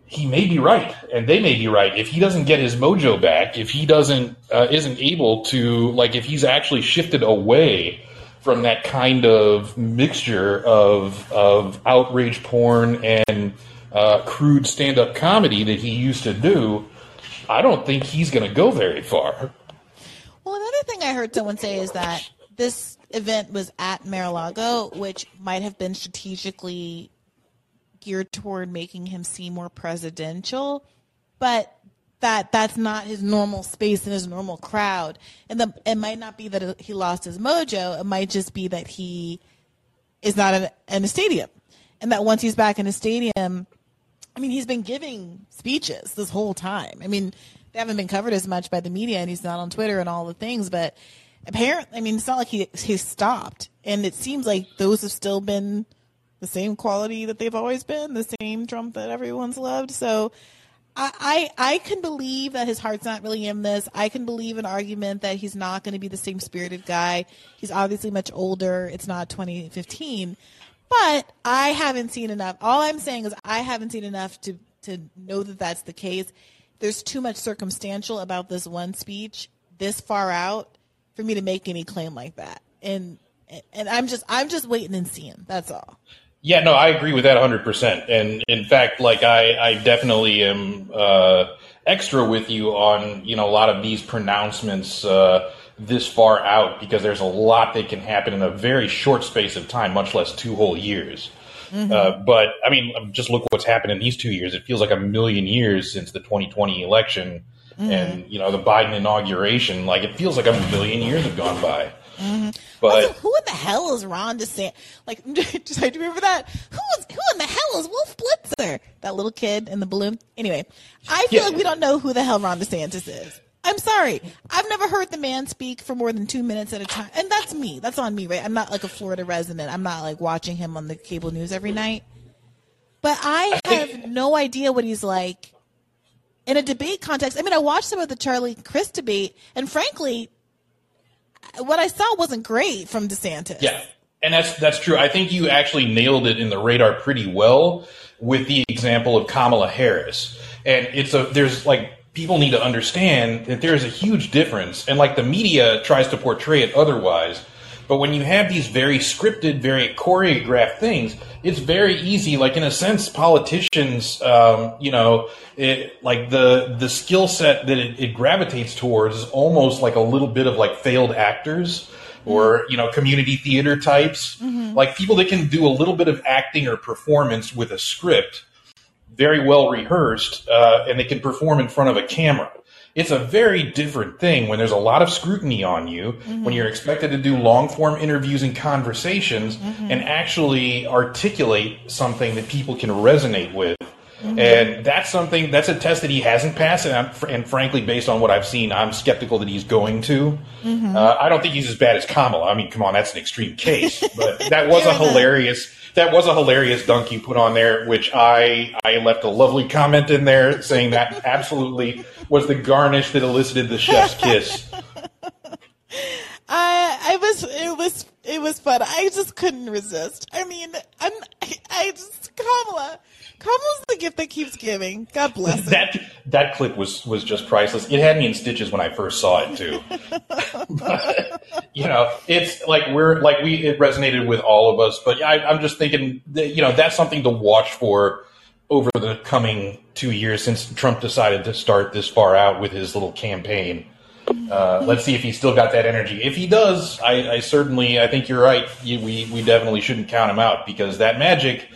he may be right and they may be right. If he doesn't get his mojo back if he doesn't uh, isn't able to like if he's actually shifted away from that kind of mixture of of outrage porn and uh, crude stand-up comedy that he used to do i don't think he's going to go very far. Well, another thing I heard someone say is that this event was at Mar-a-Lago, which might have been strategically geared toward making him seem more presidential, but that that's not his normal space and his normal crowd. And the, it might not be that he lost his mojo. It might just be that he is not in, in a stadium, and that once he's back in a stadium, I mean, he's been giving speeches this whole time. I mean, they haven't been covered as much by the media, and he's not on Twitter and all the things. But apparently, I mean, it's not like he he stopped, and it seems like those have still been the same quality that they've always been, the same Trump that everyone's loved. So. I, I can believe that his heart's not really in this. I can believe an argument that he's not going to be the same spirited guy. He's obviously much older. It's not 2015. But I haven't seen enough. All I'm saying is I haven't seen enough to to know that that's the case. There's too much circumstantial about this one speech this far out for me to make any claim like that. And and I'm just I'm just waiting and seeing. That's all. Yeah, no, I agree with that 100%. And in fact, like I, I definitely am uh, extra with you on, you know, a lot of these pronouncements uh, this far out because there's a lot that can happen in a very short space of time, much less two whole years. Uh, but I mean, just look what's happened in these two years. It feels like a million years since the 2020 election and, you know, the Biden inauguration. Like, it feels like a million years have gone by. Mm-hmm. But Also, who in the hell is Ron DeSantis? Like, just, I remember that. Who is who in the hell is Wolf Blitzer? That little kid in the balloon. Anyway, I feel Yeah. like we don't know who the hell Ron DeSantis is. I'm sorry. I've never heard the man speak for more than two minutes at a time. And that's me. That's on me, right? I'm not like a Florida resident. I'm not like watching him on the cable news every night. But I have no idea what he's like in a debate context. I mean, I watched some of the Charlie Crist debate, and frankly, what I saw wasn't great from DeSantis. Yeah, and that's that's true. I think you actually nailed it in the radar pretty well with the example of Kamala Harris. And it's a there's like people need to understand that there is a huge difference, and like the media tries to portray it otherwise. But when you have these very scripted, very choreographed things, it's very easy. Like in a sense, politicians, um, you know, it, like the the skill set that it, it gravitates towards is almost like a little bit of like failed actors or you know community theater types, like people that can do a little bit of acting or performance with a script, very well rehearsed, uh, and they can perform in front of a camera. It's a very different thing when there's a lot of scrutiny on you, when you're expected to do long form interviews and conversations and actually articulate something that people can resonate with. And that's something, that's a test that he hasn't passed. And, I'm, and frankly, based on what I've seen, I'm skeptical that he's going to. Uh, I don't think he's as bad as Kamala. I mean, come on, that's an extreme case. But that was a hilarious. That was a hilarious dunk you put on there, which I I left a lovely comment in there saying that absolutely was the garnish that elicited the chef's kiss. I I was it was it was fun. I just couldn't resist. I mean, I'm I, I just Kamala. Kamala's the gift that keeps giving. God bless. That that clip was was just priceless. It had me in stitches when I first saw it too. but, you know, it's like we're like we it resonated with all of us. But I, I'm just thinking, that, you know, that's something to watch for over the coming two years since Trump decided to start this far out with his little campaign. Uh, let's see if he's still got that energy. If he does, I, I certainly I think you're right. You, we we definitely shouldn't count him out because that magic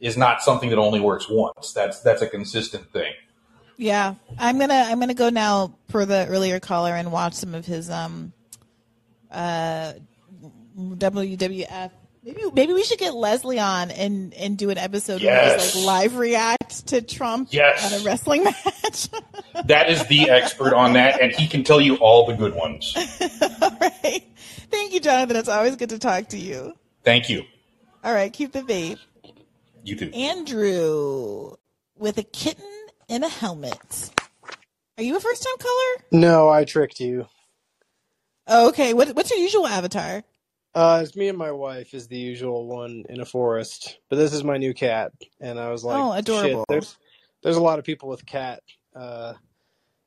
is not something that only works once. That's that's a consistent thing. Yeah, I'm gonna I'm gonna go now for the earlier caller and watch some of his um uh WWF. Maybe maybe we should get Leslie on and and do an episode where we like live react to Trump Yes. at a wrestling match. That is the expert on that, and he can tell you all the good ones. All right. Thank you, Jonathan. It's always good to talk to you. Thank you. All right, keep the faith. You too. Andrew with a kitten in a helmet. Are you a first time caller? No, I tricked you. Oh, okay. What, what's your usual avatar? Uh, it's me and my wife is the usual one in a forest, but this is my new cat, and I was like, Oh, adorable. Shit, there's there's a lot of people with cat uh,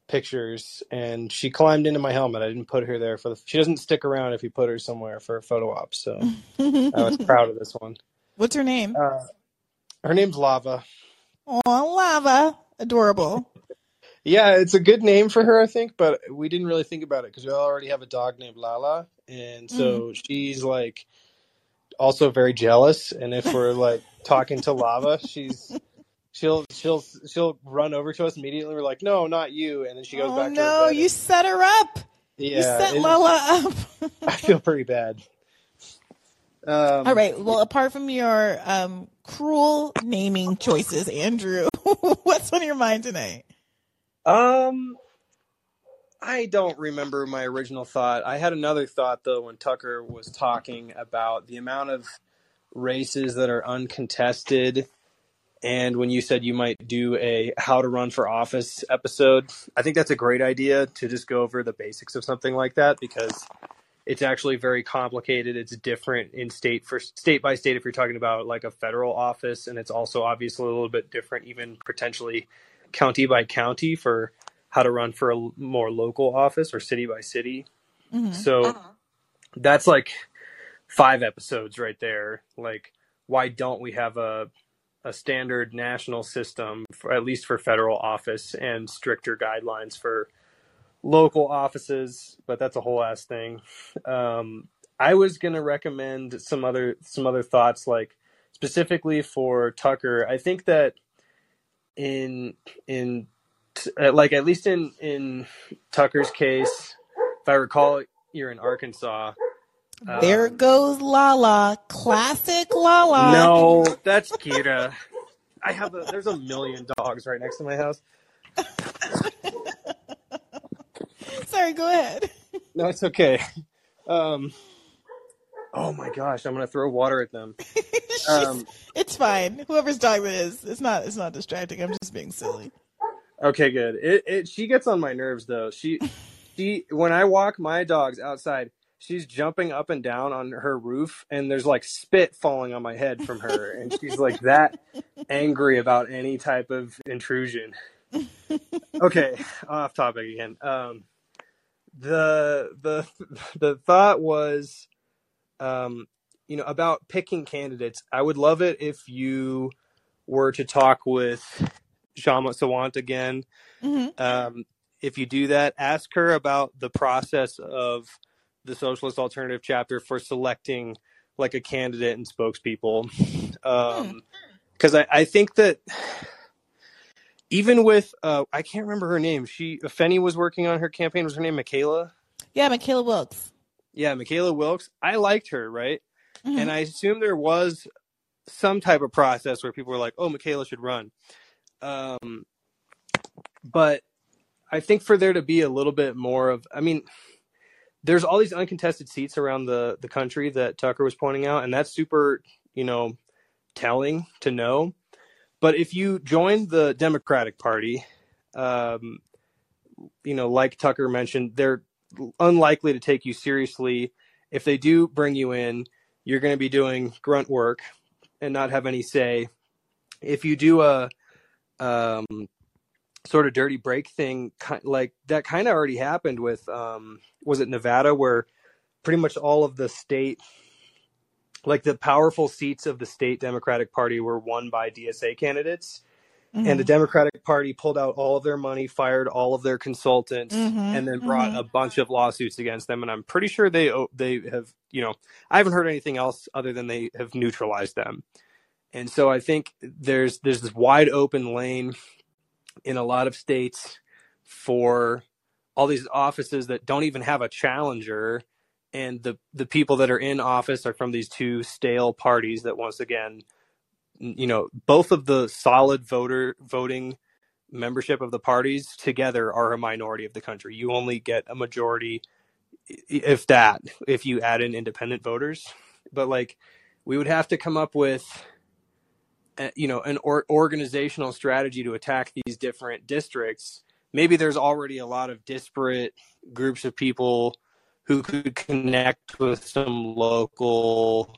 pictures, and she climbed into my helmet. I didn't put her there for the. She doesn't stick around if you put her somewhere for a photo op, so I was proud of this one. What's her name? Uh, her name's Lava. Oh, lava. Adorable. Yeah, it's a good name for her, I think, but we didn't really think about it because we already have a dog named Lala, and so mm-hmm. she's like also very jealous. And if we're like talking to Lava, she's she'll she'll she'll run over to us immediately. We're like, no, not you, and then she goes oh, back to her no. You set her up. yeah, you set Lala up. I feel pretty bad. Um, All right. Well, apart from your um, cruel naming choices, Andrew, what's on your mind tonight? Um, I don't remember my original thought. I had another thought though when Tucker was talking about the amount of races that are uncontested and when you said you might do a how to run for office episode. I think that's a great idea to just go over the basics of something like that because it's actually very complicated. It's different in state for state by state if you're talking about like a federal office and it's also obviously a little bit different even potentially county by county for how to run for a more local office or city by city. Mm-hmm. So uh-huh. that's like five episodes right there. Like, why don't we have a a standard national system for at least for federal office and stricter guidelines for local offices? But that's a whole ass thing. Um, I was gonna recommend some other some other thoughts, like specifically for Tucker. I think that in in uh, like at least in in Tucker's case, if I recall, you're in Arkansas. Uh, there goes Lala. Classic Lala. no, that's Kira. I have a there's a million dogs right next to my house. Sorry. Go ahead. No, it's okay. Um, oh my gosh, I'm gonna throw water at them. Um, it's fine. Whoever's dog that is, it's not. It's not distracting. I'm just being silly. okay, good. It, it she gets on my nerves though. She she when I walk my dogs outside, she's jumping up and down on her roof, and there's like spit falling on my head from her, and she's like that angry about any type of intrusion. Okay, off topic again. Um, the the the thought was um you know about picking candidates. I would love it if you were to talk with Kshama Sawant again. Mhm. um if you do that ask her about the process of the socialist alternative chapter for selecting like a candidate and spokespeople. Um because I, I think that even with uh i can't remember her name she fenny was working on her campaign was her name michaela Yeah, Michaela Wilkes. yeah, Michaela Wilkes. I liked her, right? Mhm. And I assume there was some type of process where people were like, "Oh, Michaela should run." Um, but I think for there to be a little bit more of, I mean, there's all these uncontested seats around the the country that Tucker was pointing out, and that's super, you know, telling to know. But if you join the Democratic Party, um, you know, like Tucker mentioned, they're unlikely to take you seriously. If they do bring you in, you're going to be doing grunt work and not have any say. If you do a um, sort of dirty break thing, like that kind of already happened with, um, was it Nevada, where pretty much all of the state, like the powerful seats of the state Democratic Party were won by DSA candidates and the Mhm. Democratic Party pulled out all of their money, fired all of their consultants, Mhm, and then brought mhm. a bunch of lawsuits against them. And I'm pretty sure they they have, you know, I haven't heard anything else other than they have neutralized them. And so I think there's there's this wide open lane in a lot of states for all these offices that don't even have a challenger and the the people that are in office are from these two stale parties that once again you know both of the solid voter voting membership of the parties together are a minority of the country. You only get a majority if that if you add in independent voters. But like we would have to come up with you know an or- organizational strategy to attack these different districts. Maybe there's already a lot of disparate groups of people who could connect with some local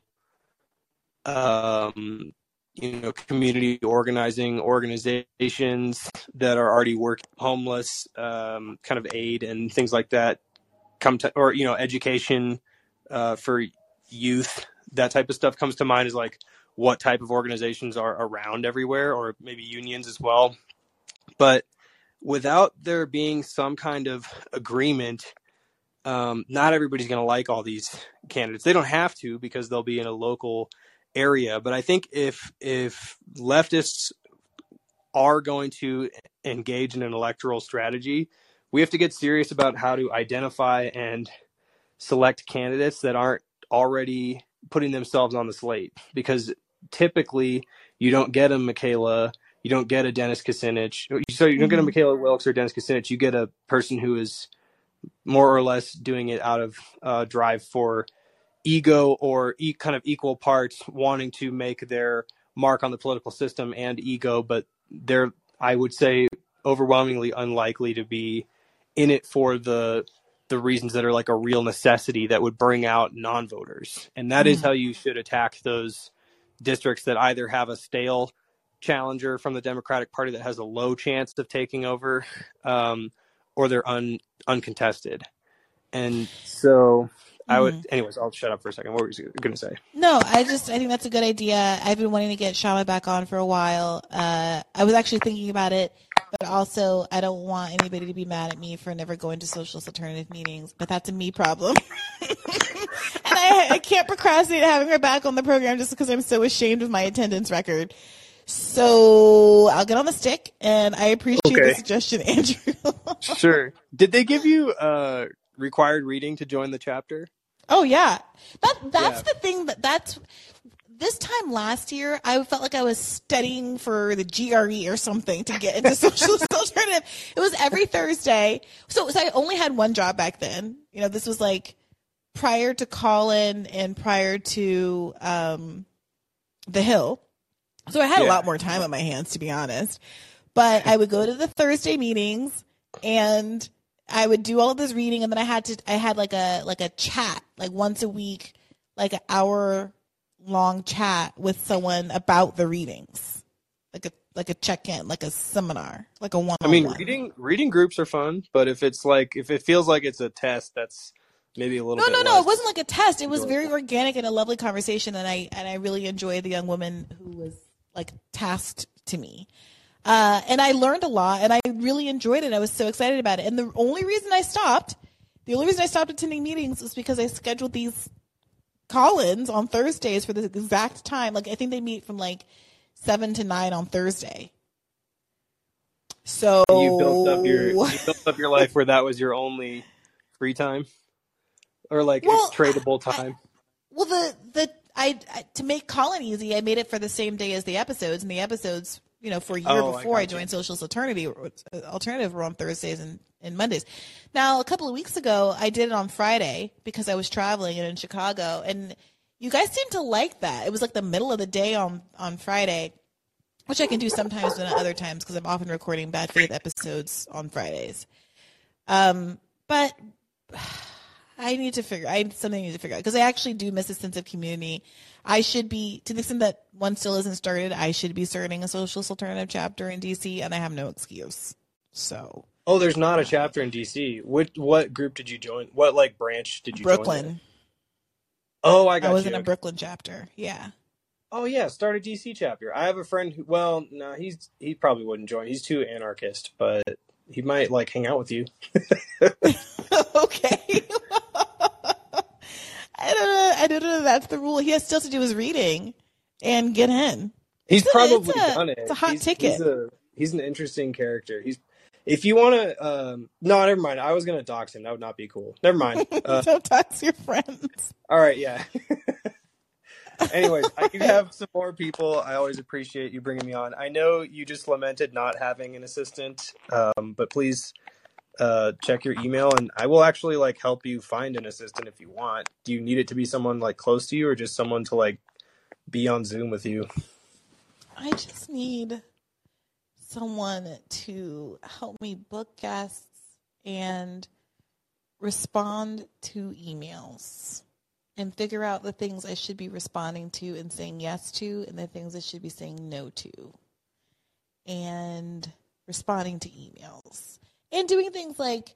um, you know community organizing organizations that are already working homeless um, kind of aid and things like that come to or you know education uh, for youth that type of stuff comes to mind is like what type of organizations are around everywhere or maybe unions as well. But without there being some kind of agreement um, not everybody's going to like all these candidates. They don't have to because they'll be in a local area but i think if if leftists are going to engage in an electoral strategy we have to get serious about how to identify and select candidates that aren't already putting themselves on the slate because typically you don't get a Michaela, you don't get a Dennis Kucinich, so you don't get a Mhm. Michaela Wilkes or Dennis Kucinich, you get a person who is more or less doing it out of uh, drive for ego or e- kind of equal parts wanting to make their mark on the political system and ego, but they're, I would say, overwhelmingly unlikely to be in it for the the reasons that are like a real necessity that would bring out non-voters and that is Mhm. how you should attack those districts that either have a stale challenger from the democratic party that has a low chance of taking over um, or they're un, uncontested and so i would Mhm. anyways i'll shut up for a second what were you going to say No, I just I think that's a good idea. I've been wanting to get Kshama back on for a while. Uh, I was actually thinking about it, but also I don't want anybody to be mad at me for never going to socialist alternative meetings. But that's a me problem, and I, I can't procrastinate having her back on the program just because I'm so ashamed of my attendance record. So I'll get on the stick, and I appreciate the suggestion, Andrew. sure did they give you uh required reading to join the chapter Oh yeah, that that's Yeah. the thing that that's this time last year, I felt like I was studying for the GRE or something to get into socialist alternative. It was every Thursday. So, so I only had one job back then. You know, this was like prior to Callin and prior to um, The Hill. So I had a lot more time on my hands, to be honest. But I would go to the Thursday meetings and I would do all of this reading, and then I had to I had like a like a chat like once a week, like an hour long chat with someone about the readings, like a like a check in, like a seminar, like a one. I mean, reading reading groups are fun, but if it's like if it feels like it's a test, that's maybe a little No, no, no. It wasn't like a test. It was very organic and a lovely conversation, and I and I really enjoyed the young woman who was like tasked to me. Uh, and I learned a lot, and I really enjoyed it. I was so excited about it. And the only reason I stopped, the only reason I stopped attending meetings was because I scheduled these call-ins on Thursdays for the exact time. Like I think they meet from like seven to nine on Thursday. So You built up your you built up your life where that was your only free time, or like Well, tradable time. Well, the the I, I to make Callin easy, I made it for the same day as the episodes, and the episodes, you know, for a year Oh, before I, gotcha. joined Socialist Alternative, Alternative were on Thursdays and, and Mondays. Now, a couple of weeks ago, I did it on Friday because I was traveling and in Chicago, and you guys seemed to like that. It was like the middle of the day on on Friday, which I can do sometimes and other times because I'm often recording Bad Faith episodes on Fridays. Um, but I need to figure. I something I need to figure out because I actually do miss a sense of community. I should be to the extent that one still isn't started. I should be starting a socialist alternative chapter in DC, and I have no excuse. So Oh, there's not a chapter in DC. What what group did you join? What like branch did you join? Brooklyn. Oh, I got I was you. in a Brooklyn chapter. Yeah. Oh yeah, start a DC chapter. I have a friend who well, no, he's he probably wouldn't join. He's too anarchist, but he might like hang out with you. okay. I don't know. I don't know. That's the rule. He has still to do his reading and get in. He's It's a- probably it's a- done it. It's a hot he's, ticket. He's, a, he's an interesting character. He's if you want to, um, no, never mind. I was gonna dox him. That would not be cool. Never mind. Uh, don't dox your friends. all right, yeah. Anyways, I do have some more people. I always appreciate you bringing me on. I know you just lamented not having an assistant, um, but please uh, check your email, and I will actually like help you find an assistant if you want. Do you need it to be someone like close to you, or just someone to like be on Zoom with you? I just need someone to help me book guests and respond to emails and figure out the things I should be responding to and saying yes to and the things I should be saying no to. And responding to emails and doing things like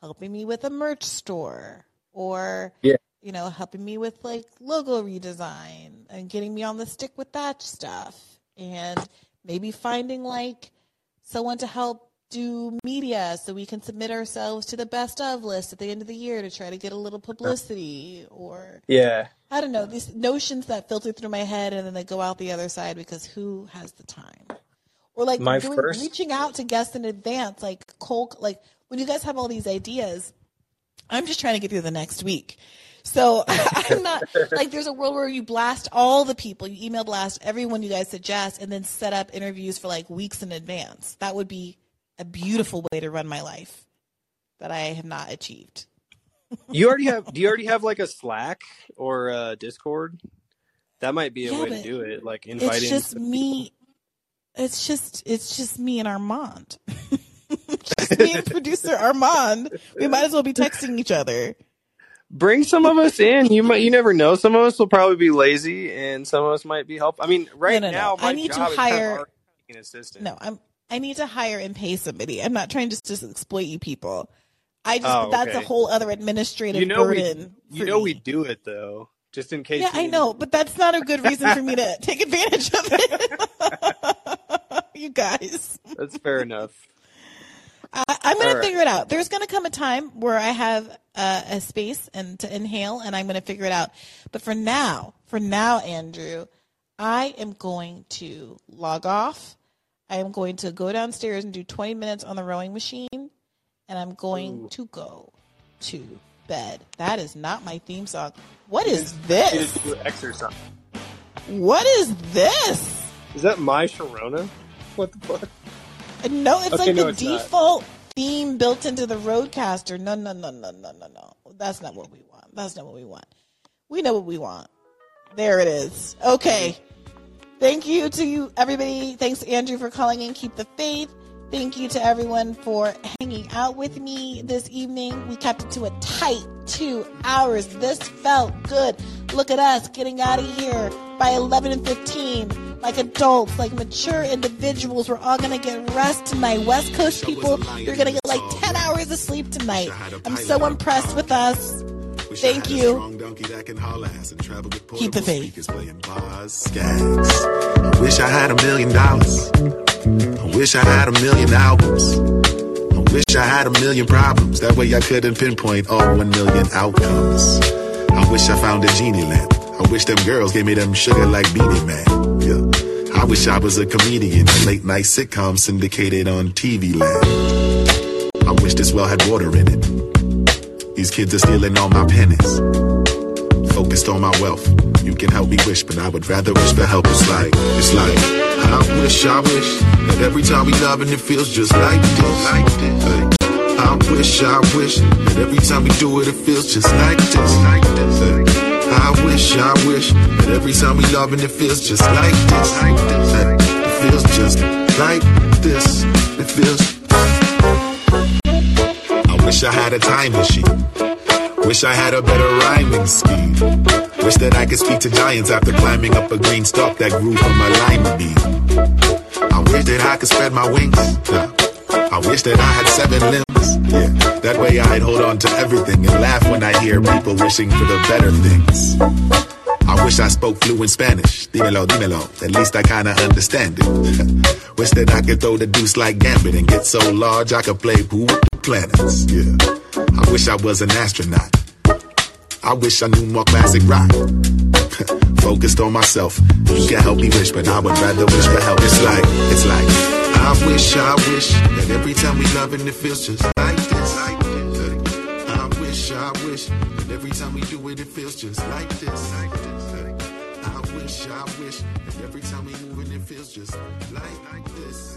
helping me with a merch store or Yeah. you know helping me with like logo redesign and getting me on the stick with that stuff and maybe finding like someone to help do media so we can submit ourselves to the best of list at the end of the year to try to get a little publicity or Yeah. I don't know these notions that filter through my head and then they go out the other side because who has the time? Or like My doing, first- reaching out to guests in advance, like Cole, like when you guys have all these ideas, I'm just trying to get through the next week. So I'm not like there's a world where you blast all the people, you email blast everyone you guys suggest, and then set up interviews for like weeks in advance. That would be a beautiful way to run my life that I have not achieved. You already have? Do you already have like a Slack or a Discord? That might be a Yeah, way to do it. Like inviting. It's just me. It's just it's just me and Armand. just me and producer Armand. We might as well be texting each other. Bring some of us in. You might. You never know. Some of us will probably be lazy, and some of us might be helpful. I mean, right no, no. now, my I need to job kind of hire- an assistant. No, I'm. I need to hire and pay somebody. I'm not trying to just exploit you people. I just Oh, that's a whole other administrative you know we. burden. You know me. we do it though, just in case. Yeah, I know, but that's not a good reason for me to take advantage of it. you guys. That's fair enough. I, I'm going to figure it out. There's going to come a time where I have uh, a space and to inhale, and I'm going to figure it out. But for now, for now, Andrew, I am going to log off. I am going to go downstairs and do 20 minutes on the rowing machine, and I'm going Ooh. to go to bed. That is not my theme song. What is this? exercise. What is this? Is that my Sharona? What the fuck? No, it's Okay, like no, the it's not. default theme built into the RODECaster. No, no, no, no, no, no, no. That's not what we want. That's not what we want. We know what we want. There it is. Okay. Thank you to you, everybody. Thanks, Andrew, for calling in. Keep the faith. Thank you to everyone for hanging out with me this evening. We kept it to a tight two hours. This felt good. Look at us getting out of here by 11 and 15. Like adults, like mature individuals. We're all to get rest tonight. West Coast people, you're to get like 10 hours of sleep tonight. I'm so impressed with us. Thank you. Keep the faith. Speakers playing bars, skags. I wish I had a million dollars. I wish I had a million albums. I wish I had a million problems. That way I couldn't pinpoint all one million outcomes. I wish I found a genie lamp. I wish them girls gave me them sugar like Beenie Man. Yeah. I wish I was a comedian, a late night sitcom syndicated on TV land. I wish this well had water in it. These kids are stealing all my pennies. Focused on my wealth. You can help me wish, but I would rather wish for help. It's like, it's like, I wish, I wish that every time we love and it feels just like this. Like this. I wish, I wish that every time we do it, it feels just like this. Like this. I wish, I wish that every time we love and it feels just like this. Like this. It feels just like this. It feels. I wish I had a time machine. Wish I had a better rhyming scheme. Wish that I could speak to giants after climbing up a green stalk that grew from a lima bean. I wish that I could spread my wings. Yeah. I wish that I had seven limbs. Yeah. That way I'd hold on to everything and laugh when I hear people wishing for the better things. I wish I spoke fluent Spanish. Dímelo, dímelo. At least I kinda understand it. wish that I could throw the deuce like Gambit and get so large I could play pool with the planets. Yeah. I wish I was an astronaut. I wish I knew more classic rock. Focused on myself. You can help me wish, but I would rather wish for help. It's like, it's like, I wish, I wish that every time we love and it feels just like this. Like this. I wish, I wish that every time we do it, it feels just like this. Like this. I wish, I wish that every time we move it, it feels just like, like this.